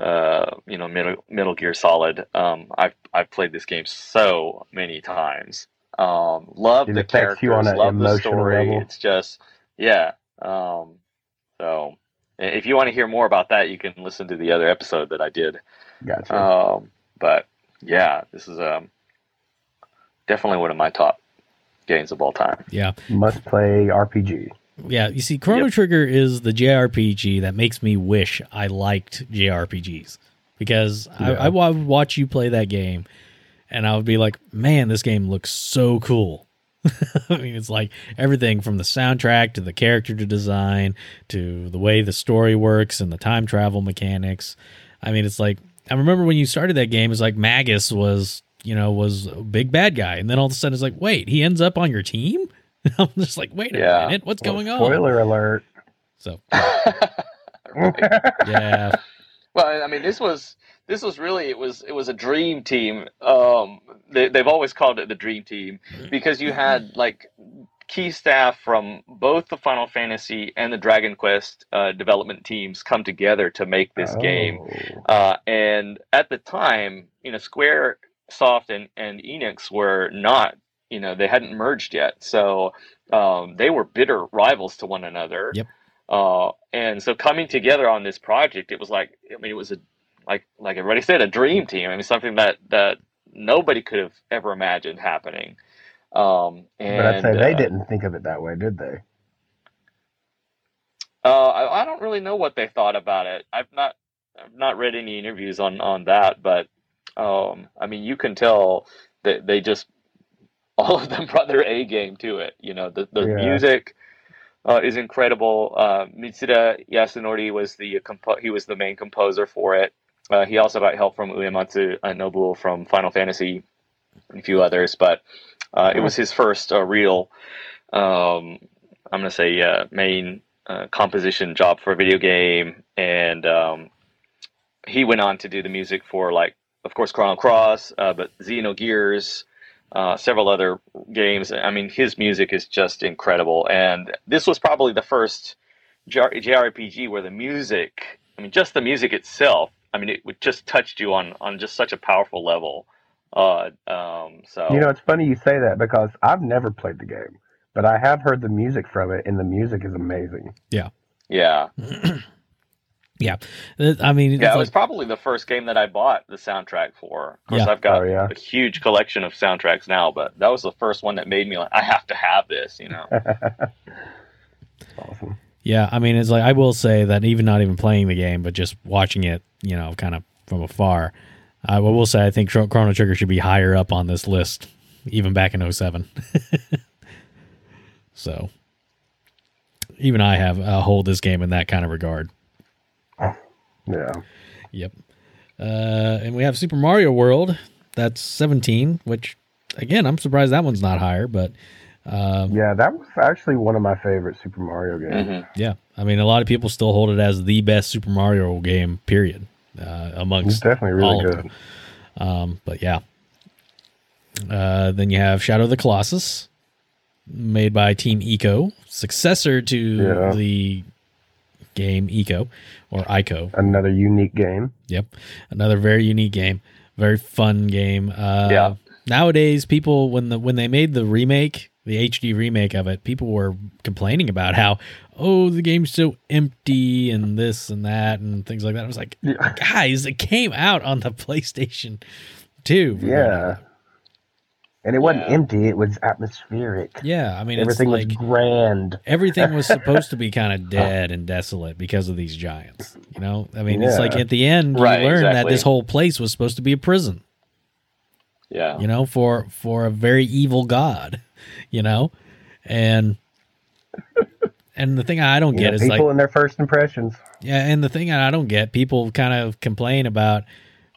uh, you know, Metal, Metal Gear Solid. Um, I've I've played this game so many times. Um, love It the characters, love the story. level. It's just yeah. Um, so if you want to hear more about that, you can listen to the other episode that I did. Gotcha. Um, but yeah, this is um, definitely one of my top games of all time. Yeah. Must play RPG. Yeah, you see, Chrono Yep. Trigger is the JRPG that makes me wish I liked JRPGs because I, Yeah. I wa- would watch you play that game, and I would be like, "Man, this game looks so cool." I mean, it's like everything from the soundtrack to the character to design to the way the story works and the time travel mechanics. I mean, it's like I remember when you started that game, it's like Magus was, you know, was a big bad guy, and then all of a sudden it's like, wait, he ends up on your team. I'm just like, wait a Yeah. minute, what's Well, going on? Spoiler alert. So yeah, Well, I mean, this was this was really it was it was a dream team. Um, they, they've always called it the dream team because you had like key staff from both the Final Fantasy and the Dragon Quest uh, development teams come together to make this game. Oh. Uh, and at the time, you know, Square Soft and, and Enix were not, you know, they hadn't merged yet. So um, they were bitter rivals to one another. Yep. Uh, and so coming together on this project, it was like, I mean, it was a, like, like everybody said, a dream team. I mean, something that, that nobody could have ever imagined happening. Um, and, But I'd say they uh, didn't think of it that way, did they? Uh, I, I don't really know what they thought about it. I've not I've not read any interviews on on that, but um, I mean, you can tell that they just all of them brought their A game to it. You know, the the Yeah. music uh, is incredible. Uh, Mitsuda Yasunori was the compo- he was the main composer for it. Uh, he also got help from Uematsu Nobuo from Final Fantasy and a few others, but uh, it was his first uh, real, um, I'm going to say, uh, main uh, composition job for a video game. And um, he went on to do the music for, like, of course, Chrono Cross, uh, but Xenogears, uh, several other games. I mean, his music is just incredible. And this was probably the first JRPG where the music, I mean, just the music itself, I mean, it just touched you on on just such a powerful level. Uh, um, so You know, it's funny you say that because I've never played the game, but I have heard the music from it, and the music is amazing. yeah, yeah. yeah. I mean, it's yeah, it like- was probably the first game that I bought the soundtrack for. Of course, Yeah. I've got Oh, yeah. a huge collection of soundtracks now, but that was the first one that made me like, I have to have this. You know, Awesome. Yeah, I mean, it's like I will say that even not even playing the game, but just watching it, you know, kind of from afar, I will say I think Chrono Trigger should be higher up on this list, even back in 07. so, even I have uh, hold this game in that kind of regard. Yeah. Yep. Uh, and we have Super Mario World. That's 17, which again, I'm surprised that one's not higher, but um, Yeah, that was actually one of my favorite Super Mario games. Mhm. yeah, I mean, a lot of people still hold it as the best Super Mario game, period, uh, It's amongst definitely all really of good. them. Um, but yeah. Uh, then you have Shadow of the Colossus, made by Team Eco, successor to Yeah. the game Eco or Ico. Another unique game. Yep, another very unique game, very fun game. Uh, Yeah. Nowadays, people when the when they made the remake, the HD remake of it, people were complaining about how oh the game's so empty and this and that and things like that. I was like, Yeah. guys, it came out on the PlayStation 2. Yeah. And it wasn't Yeah. empty, it was atmospheric. Yeah, I mean, Everything it's like was grand. everything was supposed to be kind of dead and desolate because of these giants. You know, I mean, it's like at the end you Right, learn that this whole place was supposed to be a prison. yeah, You know, for for a very evil god. You know, and and the thing I don't You get know, is people like in their first impressions. yeah, and the thing I don't get, people kind of complain about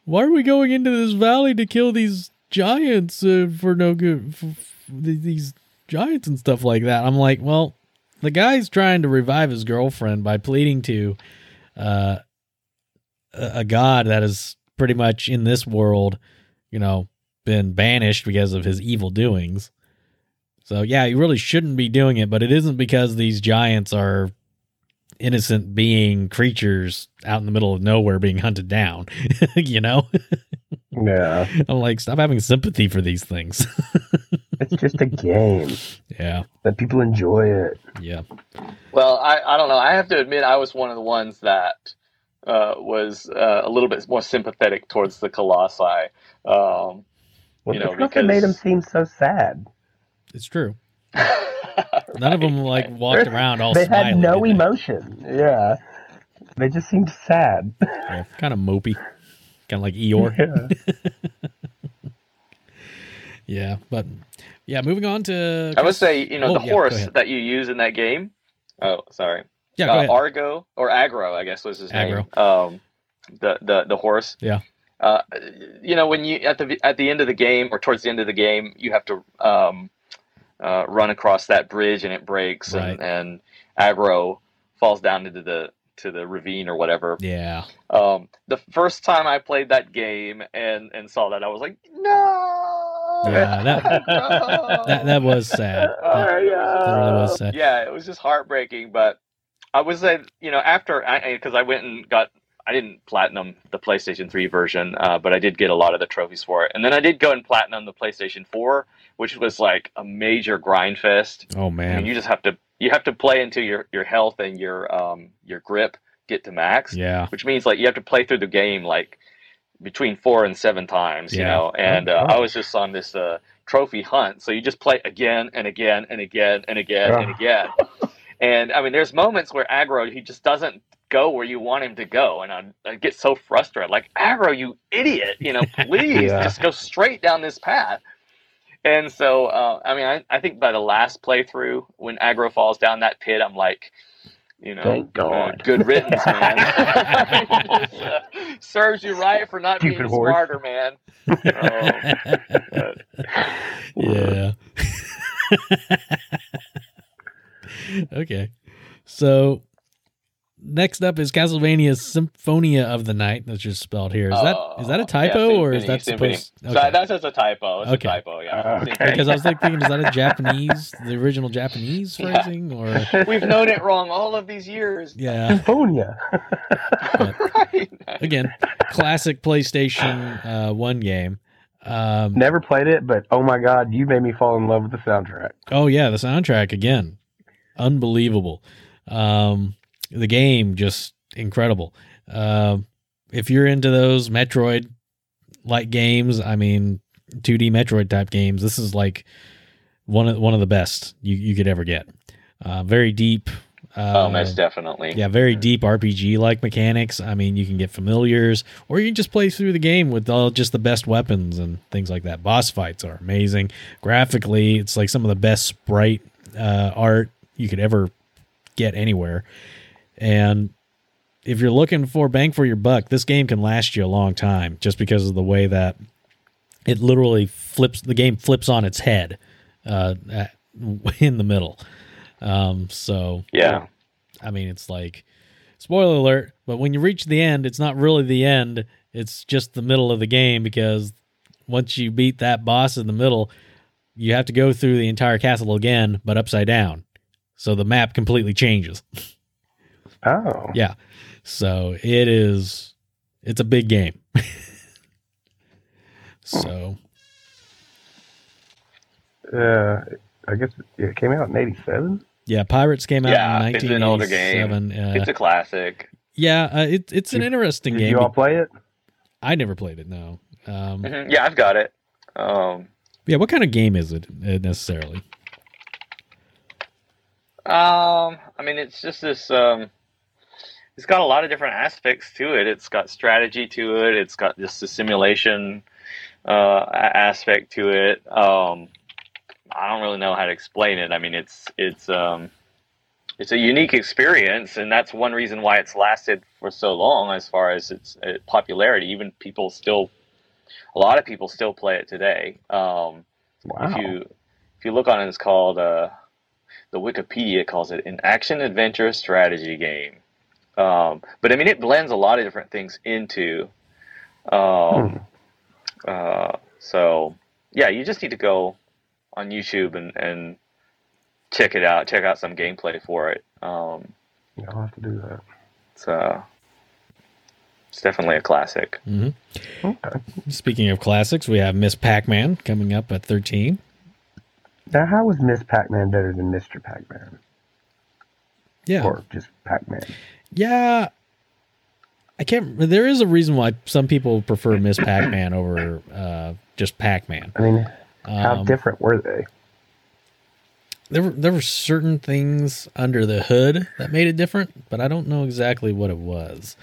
why are we going into this valley to kill these giants uh, for no good for, for these giants and stuff like that. I'm like, well, the guy's trying to revive his girlfriend by pleading to uh, a god that is pretty much in this world, you know, been banished because of his evil doings. So yeah, you really shouldn't be doing it, but it isn't because these giants are innocent being creatures out in the middle of nowhere being hunted down. you know? Yeah. I'm like, stop having sympathy for these things. It's just a game. yeah. Let people enjoy it. Yeah. Well, I, I don't know. I have to admit, I was one of the ones that uh, was uh, a little bit more sympathetic towards the Colossi. Um, Well, You know, that's what made them seem so sad. It's true. None of them like walked around all they smiling. had no did they? emotion. Yeah. They just seemed sad. Yeah, kind of mopey. Kind of like Eeyore. Yeah. Yeah, but yeah, moving on to I would say, you know, Oh, the yeah, horse that you use in that game. Oh, sorry. yeah, go uh, ahead. Argo or Agro, I guess was his name. Um, the the the horse. Yeah. Uh, you know, when you at the at the end of the game or towards the end of the game, you have to um, uh, run across that bridge and it breaks, Right. and, and Agro falls down into the to the ravine or whatever. yeah, Um, the first time I played that game and and saw that, I was like, no. Yeah, that- Agro!" that that was sad. Oh, That, that really was sad. yeah, it was just heartbreaking. But I was say, you know, after because I, went and got, I didn't platinum the PlayStation 3 version, uh, but I did get a lot of the trophies for it. And then I did go and platinum the PlayStation 4, which was like a major grind fest. Oh I mean, man, you just have to you have to play until your your health and your um your grip get to max, yeah, which means like you have to play through the game like between four and seven times, yeah. you know. And Oh, uh, I was just on this uh, trophy hunt, so you just play again and again and again and again and again. and I mean, there's moments where Agro he just doesn't go where you want him to go, and I, I get so frustrated. Like Agro, you idiot! You know, please Yeah. just go straight down this path. And so, uh, I mean, I, I think by the last playthrough, when Agro falls down that pit, I'm like, you know, Thank God. uh, good riddance, man. Just, uh, serves you right for not Stupid being horse. smarter, man. Um, yeah. okay, so next up is Castlevania Symphonia of the Night. That's just spelled here. Is that is that a Oh, typo yeah, or is that symphony. supposed? So that's just a typo. It's Okay. a typo, yeah. Uh, okay. Because I was like thinking, is that a Japanese, the original Japanese Yeah. phrasing, or We've known it wrong all of these years. yeah? Symphonia. right. Again, classic PlayStation uh, One game. Um, Never played it, but oh my god, you made me fall in love with the soundtrack. Oh yeah, the soundtrack again, unbelievable. Um, the game just incredible. Um, if you're into those Metroid like games, I mean, 2D Metroid type games, this is like one of one of the best you you could ever get. Uh, very deep. Uh, Oh, most definitely. yeah, very deep RPG like mechanics. I mean, you can get familiars, or you can just play through the game with all just the best weapons and things like that. Boss fights are amazing. Graphically, it's like some of the best sprite uh, art you could ever get anywhere. And if you're looking for bang for your buck, this game can last you a long time just because of the way that it literally flips the game flips on its head uh, in the middle. Um, so Yeah. I mean, it's like spoiler alert, but when you reach the end, it's not really the end. It's just the middle of the game because once you beat that boss in the middle, you have to go through the entire castle again, but upside down. So the map completely changes. Oh. Yeah. So it is it's a big game. so Uh, I guess it came out in '87. yeah, Pirates came out Yeah, in it's an older game. 1987. Uh, It's a classic. yeah, uh, it, it's an Did- interesting Did game. you all play it? I never played it. No. Um, Mhm. Yeah, I've got it. Um, Yeah, what kind of game is it uh, necessarily? Um, I mean, it's just this. Um, it's got a lot of different aspects to it. It's got strategy to it. It's got just the simulation uh, aspect to it. Um, I don't really know how to explain it. I mean, it's it's um, it's a unique experience, and that's one reason why it's lasted for so long, as far as its popularity. Even people still, a lot of people still play it today. Um, Wow. if you if you look on it, it's called uh, the Wikipedia calls it an action adventure strategy game. Um, but I mean, it blends a lot of different things into um, Hmm. uh, So yeah, you just need to go on YouTube and, and check it out. Check out some gameplay for it. Um, Yeah, I'll have to do that. it's uh, it's definitely a classic. hmm Okay. Speaking of classics, we have Miss Pac-Man coming up at 13. Now, how was Miss Pac-Man better than Mr. Pac-Man, Yeah. or just Pac-Man? Yeah. I can't. There is a reason why some people prefer Miss Pac-Man over uh, just Pac-Man. I mean, how Um, different were they? there were there were certain things under the hood that made it different, but I don't know exactly what it was.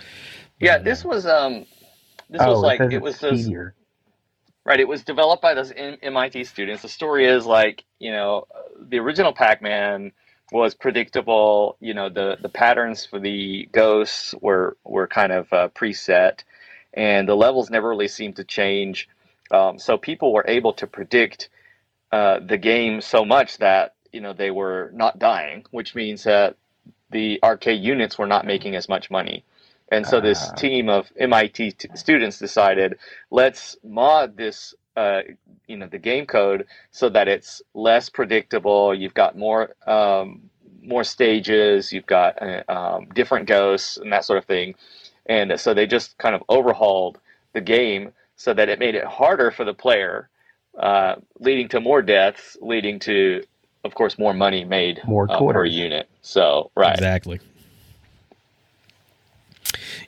Yeah, this uh, was um, this oh, was like it was this. Right. It was developed by those MIT students. The story is like, you know, the original Pac-Man was predictable. You know, the, the patterns for the ghosts were, were kind of uh, preset and the levels never really seemed to change. Um, so people were able to predict uh, the game so much that, you know, they were not dying, which means that the arcade units were not making as much money. And so this Ah. team of MIT t- students decided, let's mod this, uh, you know, the game code so that it's less predictable. You've got more, um, more stages. You've got uh, um, different ghosts and that sort of thing. And so they just kind of overhauled the game so that it made it harder for the player, uh, leading to more deaths, leading to, of course, more money made More uh, per unit. So right. Exactly.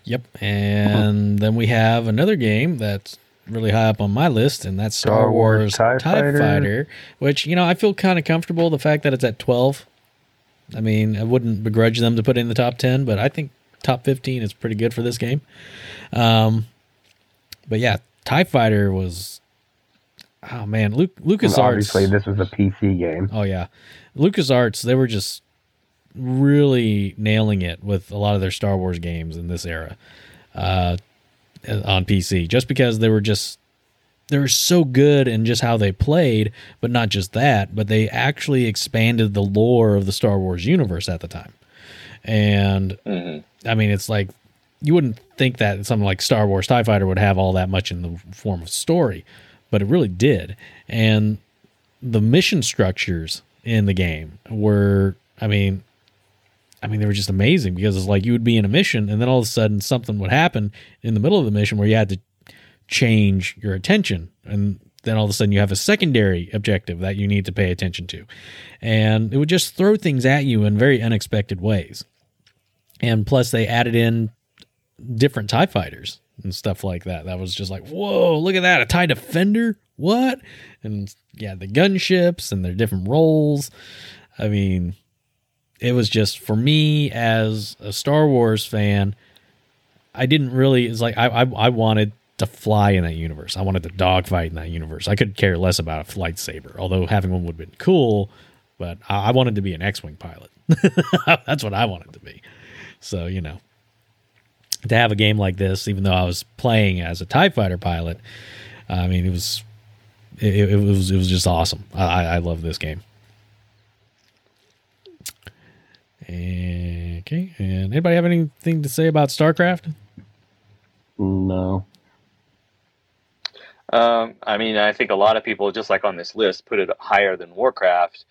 Yep. And then we have another game that's really high up on my list, and that's Star, Star Wars Wars TIE TIE, Fighter. Fighter. which, you know, I feel kind of comfortable the fact that it's at 12. I mean, I wouldn't begrudge them to put it in the top 10, but I think top 15 is pretty good for this game. Um, but yeah, TIE Fighter was. Oh man, Luke And Lucas obviously, this was a PC game. Oh yeah, LucasArts they were just really nailing it with a lot of their Star Wars games in this era uh, on PC. Just because they were just they were so good in just how they played, but not just that, but they actually expanded the lore of the Star Wars universe at the time. And hmm I mean, it's like you wouldn't think that something like Star Wars TIE Fighter would have all that much in the form of story, but it really did. And the mission structures in the game were, I mean, I mean, they were just amazing because it's like you would be in a mission and then all of a sudden something would happen in the middle of the mission where you had to change your attention. And then all of a sudden you have a secondary objective that you need to pay attention to. And it would just throw things at you in very unexpected ways. And plus, they added in different TIE fighters and stuff like that. That was just like, whoa, look at that. A TIE Defender? What? And yeah, the gunships and their different roles. I mean, it was just for me as a Star Wars fan, I didn't really, it's like, I, I, I wanted to fly in that universe. I wanted to dogfight in that universe. I could care less about a lightsaber, although having one would have been cool, but I, I wanted to be an X Wing pilot. That's what I wanted to be. So, you know, to have a game like this, even though I was playing as a TIE fighter pilot, I mean, it was, it, it was, it was just awesome. I I love this game. Okay. And anybody have anything to say about StarCraft? No. Um, I mean, I think a lot of people, just like on this list, put it higher than Warcraft.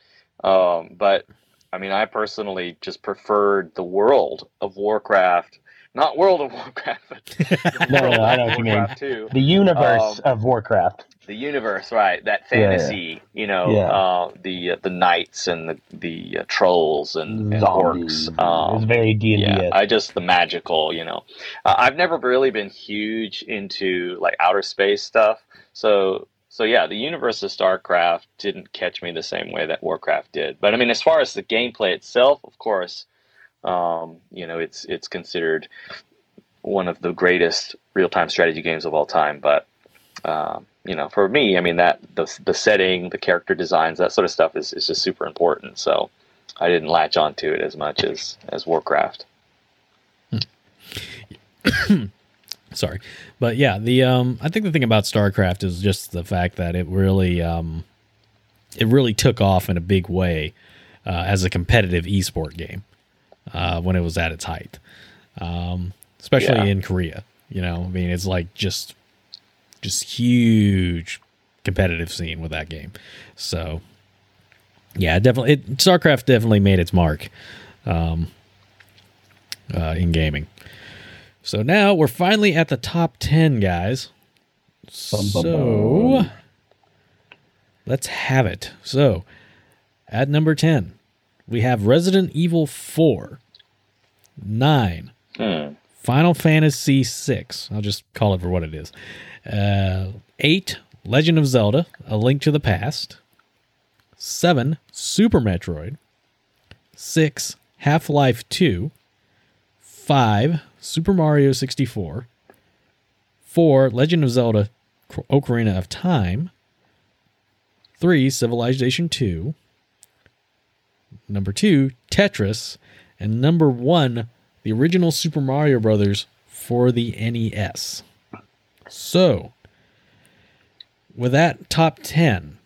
Um, but I mean, I personally just preferred the world of Warcraft, not World of Warcraft, but the No, world no, I of know what you mean. Too. The universe Um, of Warcraft. The universe, right? That Yeah, yeah. fantasy, you know, Yeah. uh, the uh, the knights and the the uh, trolls and, and orcs. Um, it's very D and D. I just the magical, you know. Uh, I've never really been huge into like outer space stuff, so so yeah, the universe of StarCraft didn't catch me the same way that Warcraft did. But I mean, as far as the gameplay itself, of course, um, you know, it's it's considered one of the greatest real time strategy games of all time. But um, you know, for me, I mean that the the setting, the character designs, that sort of stuff is, is just super important. So I didn't latch onto it as much as as Warcraft. Sorry. But yeah, the um I think the thing about StarCraft is just the fact that it really um it really took off in a big way uh, as a competitive esport game uh, when it was at its height. Um, especially Yeah. in Korea. You know, I mean it's like just just huge competitive scene with that game. So, yeah, definitely, it, StarCraft definitely made its mark um, uh, in gaming. So now we're finally at the top 10, guys. Bum, bum, So bum. let's have it. So at number 10, we have Resident Evil 4, 9, Hmm. Final Fantasy 6. I'll just call it for what it is. Uh, 8, Legend of Zelda, A Link to the Past. 7, Super Metroid. 6, Half Life 2. 5, Super Mario 64. 4, Legend of Zelda Ocarina of Time. 3, Civilization 2. Number 2, Tetris. And number 1, the original Super Mario Brothers for the NES. So, with that top 10,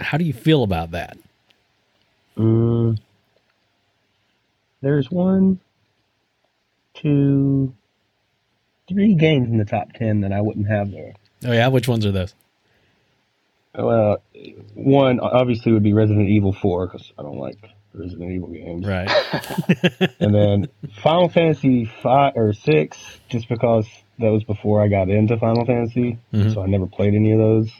how do you feel about that? Mm, there's one, two, three games in the top ten that I wouldn't have there. Oh, yeah? Which ones are those? Well, one obviously would be Resident Evil 4 because I don't like Resident Evil games. Right. And then Final Fantasy 5 or 6 just because that was before I got into Final Fantasy, Mhm. so I never played any of those.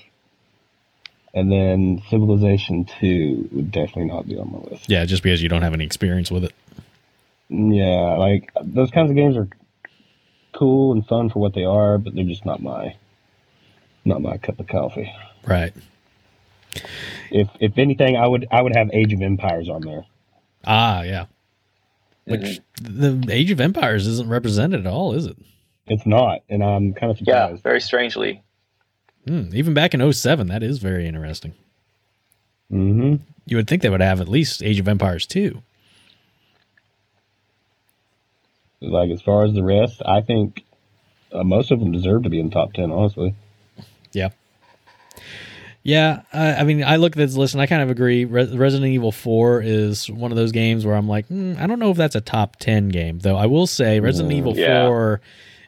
And then Civilization 2 would definitely not be on my list. yeah, just because you don't have any experience with it. Yeah, like those kinds of games are cool and fun for what they are, but they're just not my not my cup of coffee. Right. If if anything, I would I would have Age of Empires on there. Ah, yeah. Which the Age of Empires isn't represented at all, is it? It's not, and I'm kind of Yeah, surprised. very strangely. Hmm, even back in 07, that is very interesting. hmm You would think they would have at least Age of Empires 2. Like as far as the rest, I think uh, most of them deserve to be in the top ten. Honestly, Yeah. Yeah, I, I mean, I look at this list and I kind of agree. Re- Resident Evil 4 is one of those games where I'm like, mm, I don't know if that's a top 10 game, though. I will say Resident Yeah. Evil Yeah. 4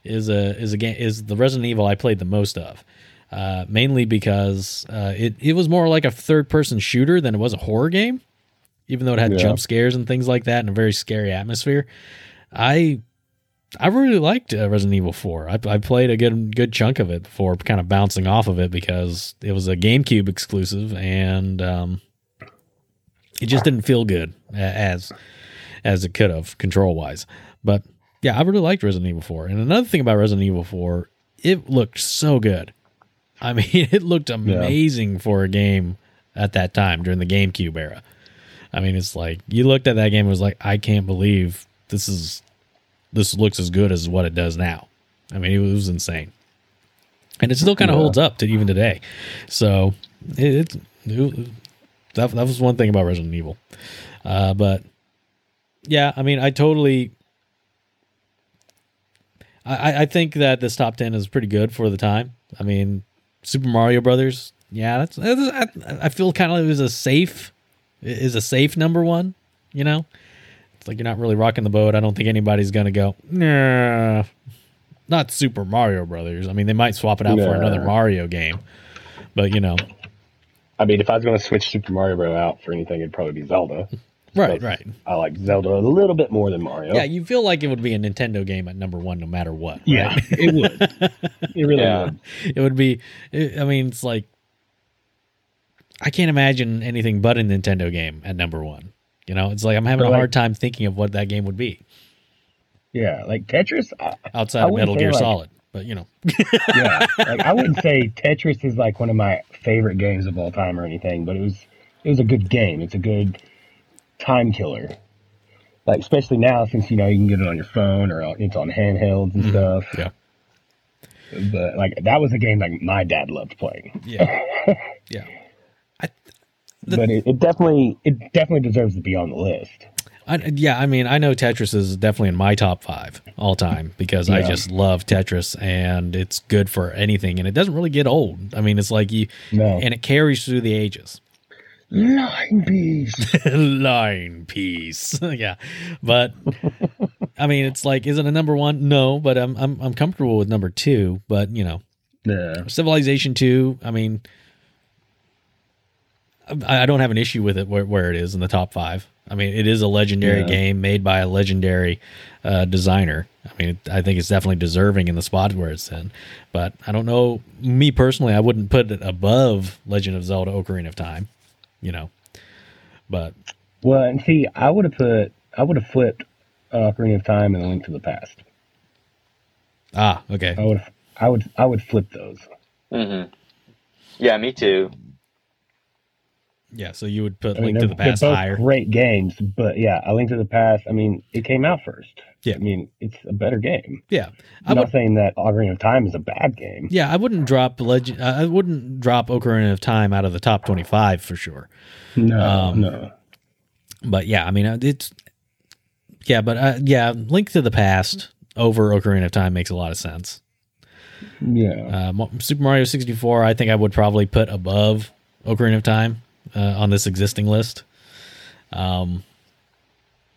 is a is a game is the Resident Evil I played the most of. Uh, mainly because uh, it it was more like a third person shooter than it was a horror game, even though it had Yeah. jump scares and things like that and a very scary atmosphere. I I really liked uh, Resident Evil 4. I, I played a good good chunk of it before kind of bouncing off of it because it was a GameCube exclusive and um, it just didn't feel good as as it could have control wise. But yeah, I really liked Resident Evil 4. And another thing about Resident Evil 4, it looked so good. I mean, it looked amazing for a game at that time during the GameCube era. I mean, it's like you looked at that game and was like, I can't believe this is this looks as good as what it does now. I mean, it was insane, and it still kind of Yeah. holds up to even today. So it, it, it- that that was one thing about Resident Evil, uh, but yeah, I mean, I totally. I, I think that this top ten is pretty good for the time. I mean, Super Mario Brothers, yeah, that's, that's I, I feel kind of it was a safe is a safe number one. You know, it's like you're not really rocking the boat. I don't think anybody's gonna go. Nah, not Super Mario Brothers. I mean, they might swap it out for another Mario game, but you know, I mean, if I was going to switch Super Mario Bros. out for anything, it'd probably be Zelda. Right, But right. I like Zelda a little bit more than Mario. Yeah, you feel like it would be a Nintendo game at number one, no matter what. yeah, it would. It really Yeah. would. it would be. I mean, it's like I can't imagine anything but a Nintendo game at number one. You know, it's like I'm having But a like- hard time thinking of what that game would be Yeah, like Tetris. I, outside I of Metal Gear like- Solid. But you know, yeah, like I wouldn't say Tetris is like one of my favorite games of all time or anything, but it was it was a good game. It's a good time killer. Like especially now since you know you can get it on your phone or it's on handhelds and mm-hmm. stuff. yeah, But like that was a game like my dad loved playing. yeah, yeah. The- but it, it definitely it definitely deserves to be on the list. I, yeah, I mean, I know Tetris is definitely in my top five all time because I just love Tetris and it's good for anything and it doesn't really get old. I mean, it's like you, No. and it carries through the ages. Nine piece. Line piece, yeah. But I mean, it's like, is it a number one? No, but I'm I'm I'm comfortable with number two. But you know, Yeah. Civilization Two. I mean, I, I don't have an issue with it where, where it is in the top five. I mean, it is a legendary Yeah. game made by a legendary uh, designer. I mean, I think it's definitely deserving in the spot where it's in. But I don't know. Me personally, I wouldn't put it above Legend of Zelda: Ocarina of Time. You know, but Well, and see, I would have put, I would have flipped uh, Ocarina of Time and A Link to the Past. ah, okay, I would, I would, I would flip those. hmm Yeah, me too. Yeah. So you would put I mean, Link to the Past they're both higher. great games, but yeah, A Link to the Past. I mean, it came out first. Yeah. I mean, it's a better game. Yeah, I I'm would not saying that Ocarina of Time is a bad game. Yeah, I wouldn't drop Legend. I wouldn't drop Ocarina of Time out of the top twenty-five for sure. No, Um, no. But yeah, I mean, uh, it's yeah, but uh, yeah, Link to the Past over Ocarina of Time makes a lot of sense. Yeah. Uh, Super Mario sixty-four, I think I would probably put above Ocarina of Time uh, on this existing list. Um,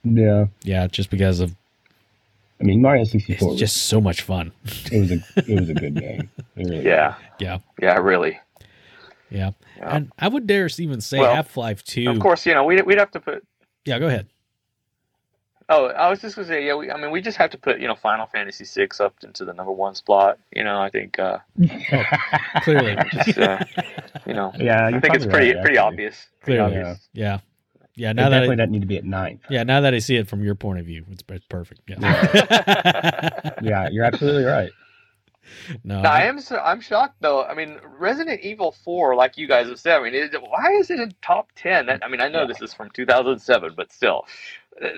yeah. yeah, just because of I mean, Mario it's 64 was, just so much fun. it was a it was a good game. Really Yeah, Yeah, yeah, really. yeah, Yeah. and I would dare even say Well, Half Life Two. Of course, you know we'd we'd have to put. Yeah, go ahead. Oh, I was just gonna say, yeah. We, I mean, we just have to put you know Final Fantasy VI up into the number one spot. You know, I think uh, Clearly, just uh, you know, yeah, I think it's pretty right, pretty actually. obvious. Pretty Clearly, obvious. yeah, yeah. It Now that I, definitely doesn't need to be at ninth. Yeah, now that I see it from your point of view, it's, it's perfect. Yeah. Yeah, you're absolutely right. no, No, I am. I'm shocked though. I mean, Resident Evil Four, like you guys have said, I mean, it, why is it in top ten? I mean, I know Yeah. this is from 2007, but still,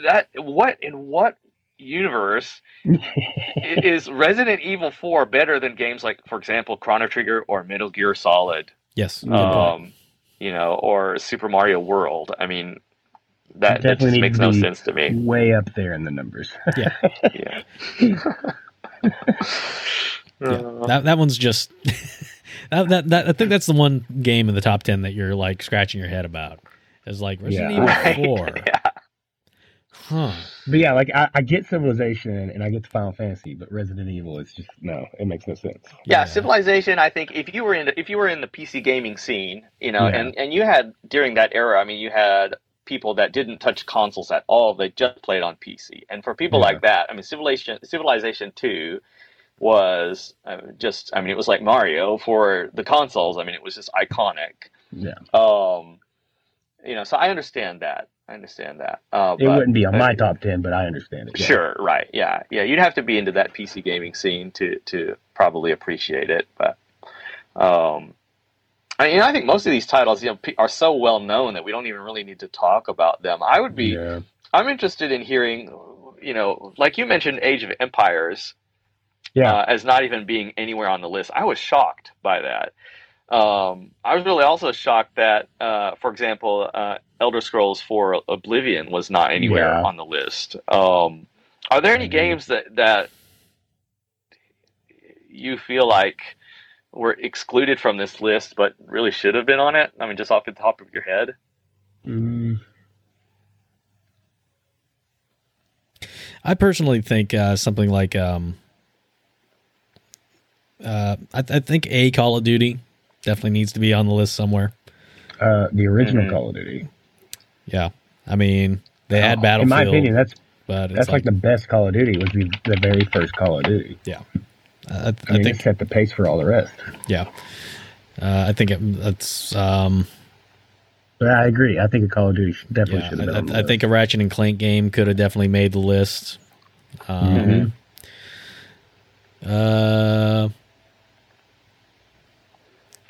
that what in what universe is Resident Evil Four better than games like, for example, Chrono Trigger or Metal Gear Solid? yes. good Yeah. point. Um, you know, or Super Mario World. I mean, that, that definitely just makes no sense to me. Way up there in the numbers. yeah, Yeah. yeah. That that one's just that, that that I think that's the one game in the top ten that you're like scratching your head about. Is like Resident Yeah. Evil Four, yeah. Huh? But yeah, like I, I get Civilization and I get the Final Fantasy, but Resident Evil is just no, it makes no sense. yeah, civilization i think if you were in the, if you were in the pc gaming scene you know Yeah. and and you had during that era i mean you had people that didn't touch consoles at all they just played on pc and for people Yeah. like that i mean civilization civilization 2 was uh, just i mean it was like mario for the consoles i mean it was just iconic Yeah, um you know so i understand that i understand that uh, it but- wouldn't be on my top ten, but I understand it. yeah. Sure, right. Yeah. Yeah, you'd have to be into that PC gaming scene to to probably appreciate it, but um I mean, I think most of these titles, you know, are so well known that we don't even really need to talk about them. I would be Yeah. I'm interested in hearing, you know, like you mentioned Age of Empires Yeah. uh, as not even being anywhere on the list. I was shocked by that. Um, I was really also shocked that, uh, for example, uh, Elder Scrolls 4 Oblivion was not anywhere Yeah. on the list. Um, are there any Mhm. games that that you feel like were excluded from this list but really should have been on it? I mean, just off the top of your head. Mm, I personally think uh, something like um, uh, I, I think a Call of Duty definitely needs to be on the list somewhere. uh, the original Mhm. Call of Duty. Yeah, I mean they had Battlefield, In my opinion, that's but that's like, like, the best Call of Duty. Was the, the very first Call of Duty. I, I, I, I mean, think it set the pace for all the rest. yeah, uh, I think it, it's um, But I agree. I think a Call of Duty definitely yeah, should have been. I, I, I think a Ratchet and Clank game could have definitely made the list. Um, Mhm. Uh,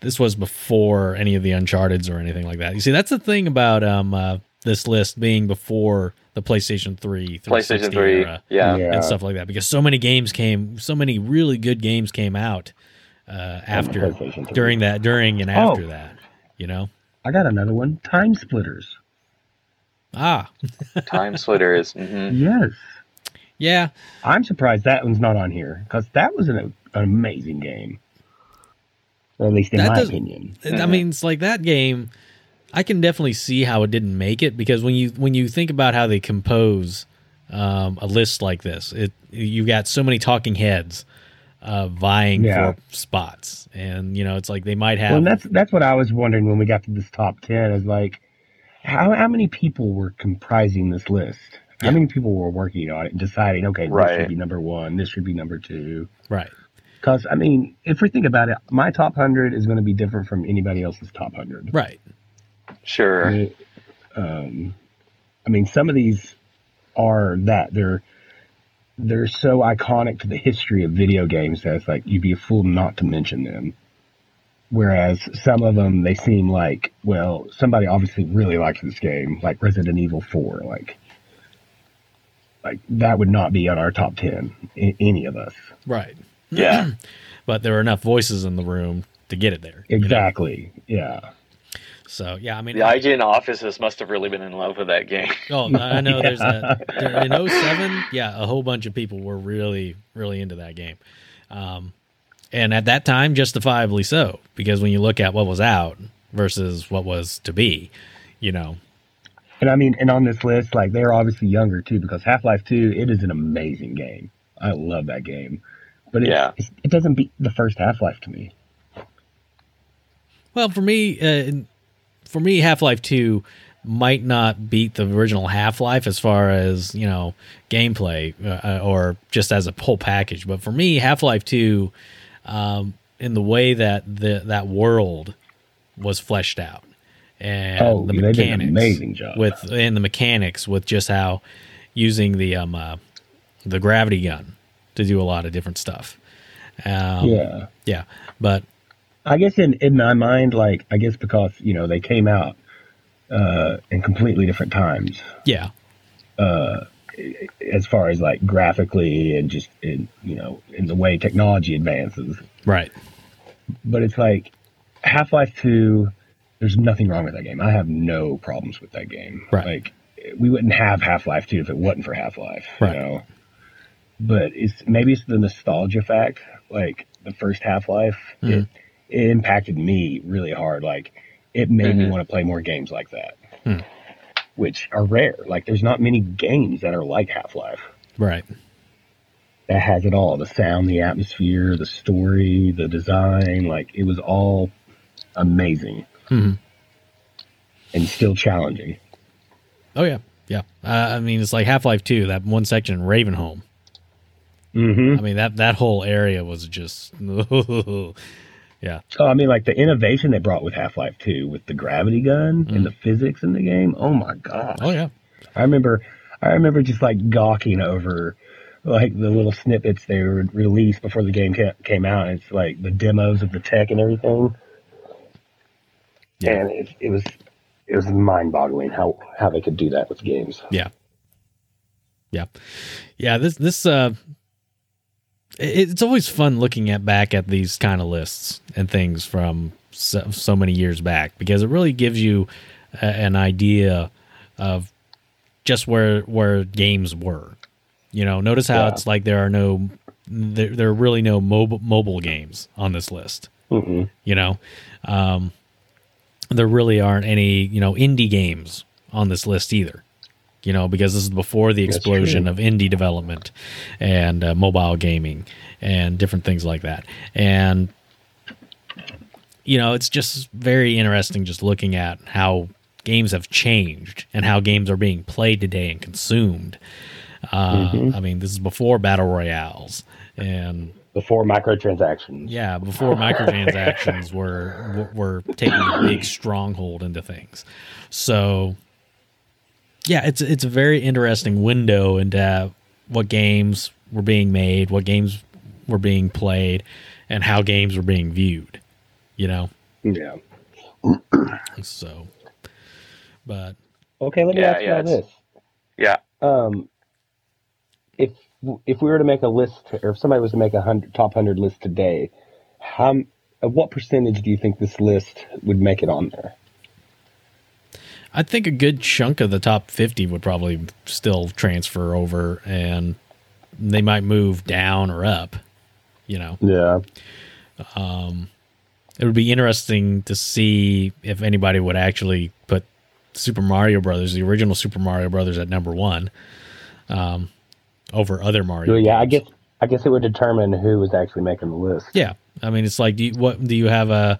this was before any of the Uncharted's or anything like that. You see, that's the thing about um uh, this list being before the PlayStation Three, PlayStation 360 3. era Yeah. Yeah. and stuff like that, because so many games came, so many really good games came out uh, after during that during and Oh. after that. You know, I got another one. Time Splitters. ah, Time Splitters. hmm Yes. yeah, I'm surprised that one's not on here because that was an, an amazing game. Or at least in That my doesn't- opinion. I mean, it's like that game. I can definitely see how it didn't make it because when you when you think about how they compose um, a list like this, it you got so many talking heads uh, vying Yeah. for spots, and you know, it's like they might have. Well, and that's that's what I was wondering when we got to this top ten. Is like, how how many people were comprising this list? How Yeah. many people were working on it and deciding, okay, this should be number one, this should be number two? right. Because I mean, if we think about it, my top hundred is going to be different from anybody else's top hundred. Right. Sure. I, um, I mean, some of these are that they're they're so iconic to the history of video games that it's like you'd be a fool not to mention them. Whereas some of them, they seem like well, somebody obviously really likes this game, like Resident Evil Four, like like that would not be on our top ten, a- any of us. Right. Yeah. But there were enough voices in the room to get it there. you know? Exactly. Yeah. So yeah, I mean, The IGN offices must have really been in love with that game. Oh, I know. There's Yeah. a there, in 07, yeah, a whole bunch of people were really, really into that game, um, and at that time, justifiably so, because when you look at what was out versus what was to be, you know, And I mean, and on this list, like they're obviously younger too, because Half Life Two, it is an amazing game. I love that game, but it, Yeah. it, it doesn't beat the first Half Life to me. well, for me, uh, for me, Half Life Two might not beat the original Half Life as far as you know gameplay uh, or just as a whole package, but for me, Half Life Two, um, in the way that the that world was fleshed out and Oh, the they did an mechanics amazing job. with and the mechanics with just how using the um uh, the gravity gun to do a lot of different stuff. Um, yeah, yeah, but I guess in in my mind, like I guess because you know they came out uh, in completely different times yeah, Uh, as far as like graphically and just in you know in the way technology advances. right, But it's like Half Life Two. There's nothing wrong with that game. I have no problems with that game. Right. Like we wouldn't have Half Life Two if it wasn't for Half Life. Right. You know. But it's maybe it's the nostalgia fact. Like the first Half Life, it, Mhm. it impacted me really hard. Like it made me Mhm. want to play more games like that, Hmm. which are rare. Like there's not many games that are like Half Life right, that has it all the sound the atmosphere the story the design like it was all amazing Mhm. and still challenging oh yeah, yeah. Uh, I mean, it's like Half Life Two, that one section Ravenholm. Mm-hmm. I mean that that whole area was just yeah, oh i mean like the innovation they brought with half-life 2 with the gravity gun and the physics in the game oh my gosh oh yeah, i remember i remember just like gawking over like the little snippets they would release before the game ca- came out it's like the demos of the tech and everything Yeah. and it, it was it was mind-boggling how how they could do that with games Yeah. Yeah. Yeah, this this uh it's always fun looking at back at these kind of lists and things from so, so many years back because it really gives you a, an idea of just where where games were. You know, notice how Yeah. it's like there are no there, there are really no mobile mobile games on this list Mm-mm. you know um, there really aren't any you know indie games on this list either you know because this is before the explosion of indie development and uh, mobile gaming and different things like that and you know it's just very interesting just looking at how games have changed and how games are being played today and consumed uh, Mm-hmm. i mean this is before battle royales and before microtransactions. yeah, before microtransactions were were taking a big stronghold into things. So yeah, it's it's a very interesting window into what games were being made, what games were being played, and how games were being viewed. You know, Yeah. so. But Okay, let me Yeah, ask you yeah, all this. Yeah. Um, if if we were to make a list, or if somebody was to make a hundred top hundred list today, how m- uh, what percentage do you think this list would make it on there? I think a good chunk of the top 50 would probably still transfer over and they might move down or up, you know. Yeah. it would be interesting to see if anybody would actually put Super Mario Brothers, the original Super Mario Brothers, at number one, um, over other Mario. Yeah, I guess I guess it would determine who was actually making the list. Yeah, I mean, it's like, do you, what do you have a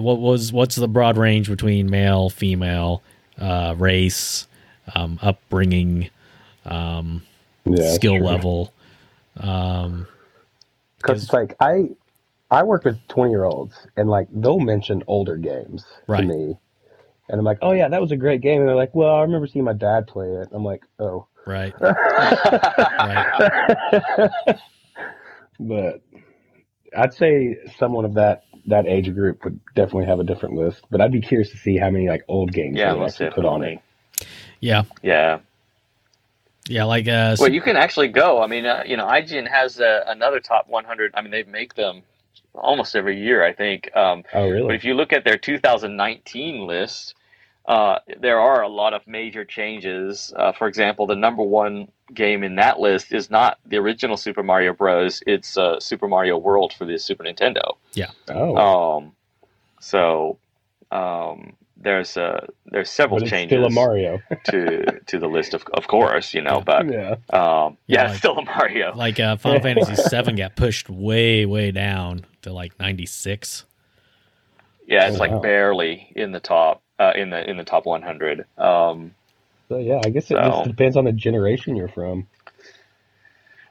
what was what's the broad range between male, female, uh, race, um, upbringing, um, Yeah, skill true. level? Um, Because it's like I, I work with twenty year olds, and like they'll mention older games Right. to me, and I'm like, oh yeah, that was a great game. And they're like, well, I remember seeing my dad play it. I'm like, oh, right, right. but I'd say someone of that that age group would definitely have a different list. But I'd be curious to see how many like old games Yeah, they most actually put on it. Yeah, Yeah. yeah, like uh, Well, you can actually go. I mean, uh, you know, IGN has uh, another top 100. I mean, they make them almost every year, I think. Um, Oh really? but if you look at their 2019 list, uh, there are a lot of major changes. Uh, for example, the number one game in that list is not the original Super Mario Bros. It's uh, Super Mario World for the Super Nintendo. Yeah. Oh, Um, so um, there's uh, there's several but changes still a Mario. to to the list, of of course, you know. But yeah. um, Yeah, yeah, like- still a Mario. like uh, Final Fantasy VII got pushed way, way down to like ninety six. Yeah, it's Oh, like wow. barely in the top uh, in the in the top 100. Um, So yeah, I guess it So- just depends on the generation you're from.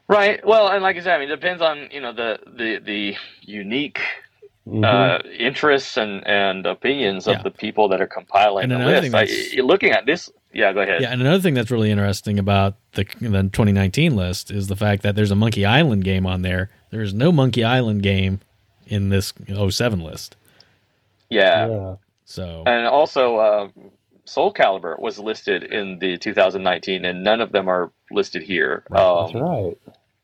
right. Well, and like I said, I mean, it depends on you know the the the unique Mhm. uh, interests and and opinions Yeah. of the people that are compiling And the list. thing I, looking at this. Yeah, go ahead. Yeah, and another thing that's really interesting about the the 2019 list is the fact that there's a Monkey Island game on there. There is no Monkey Island game in this 07 list. yeah. yeah. So And also, uh, Soul Calibur was listed in the 2019, and none of them are listed here Right, That's um, right.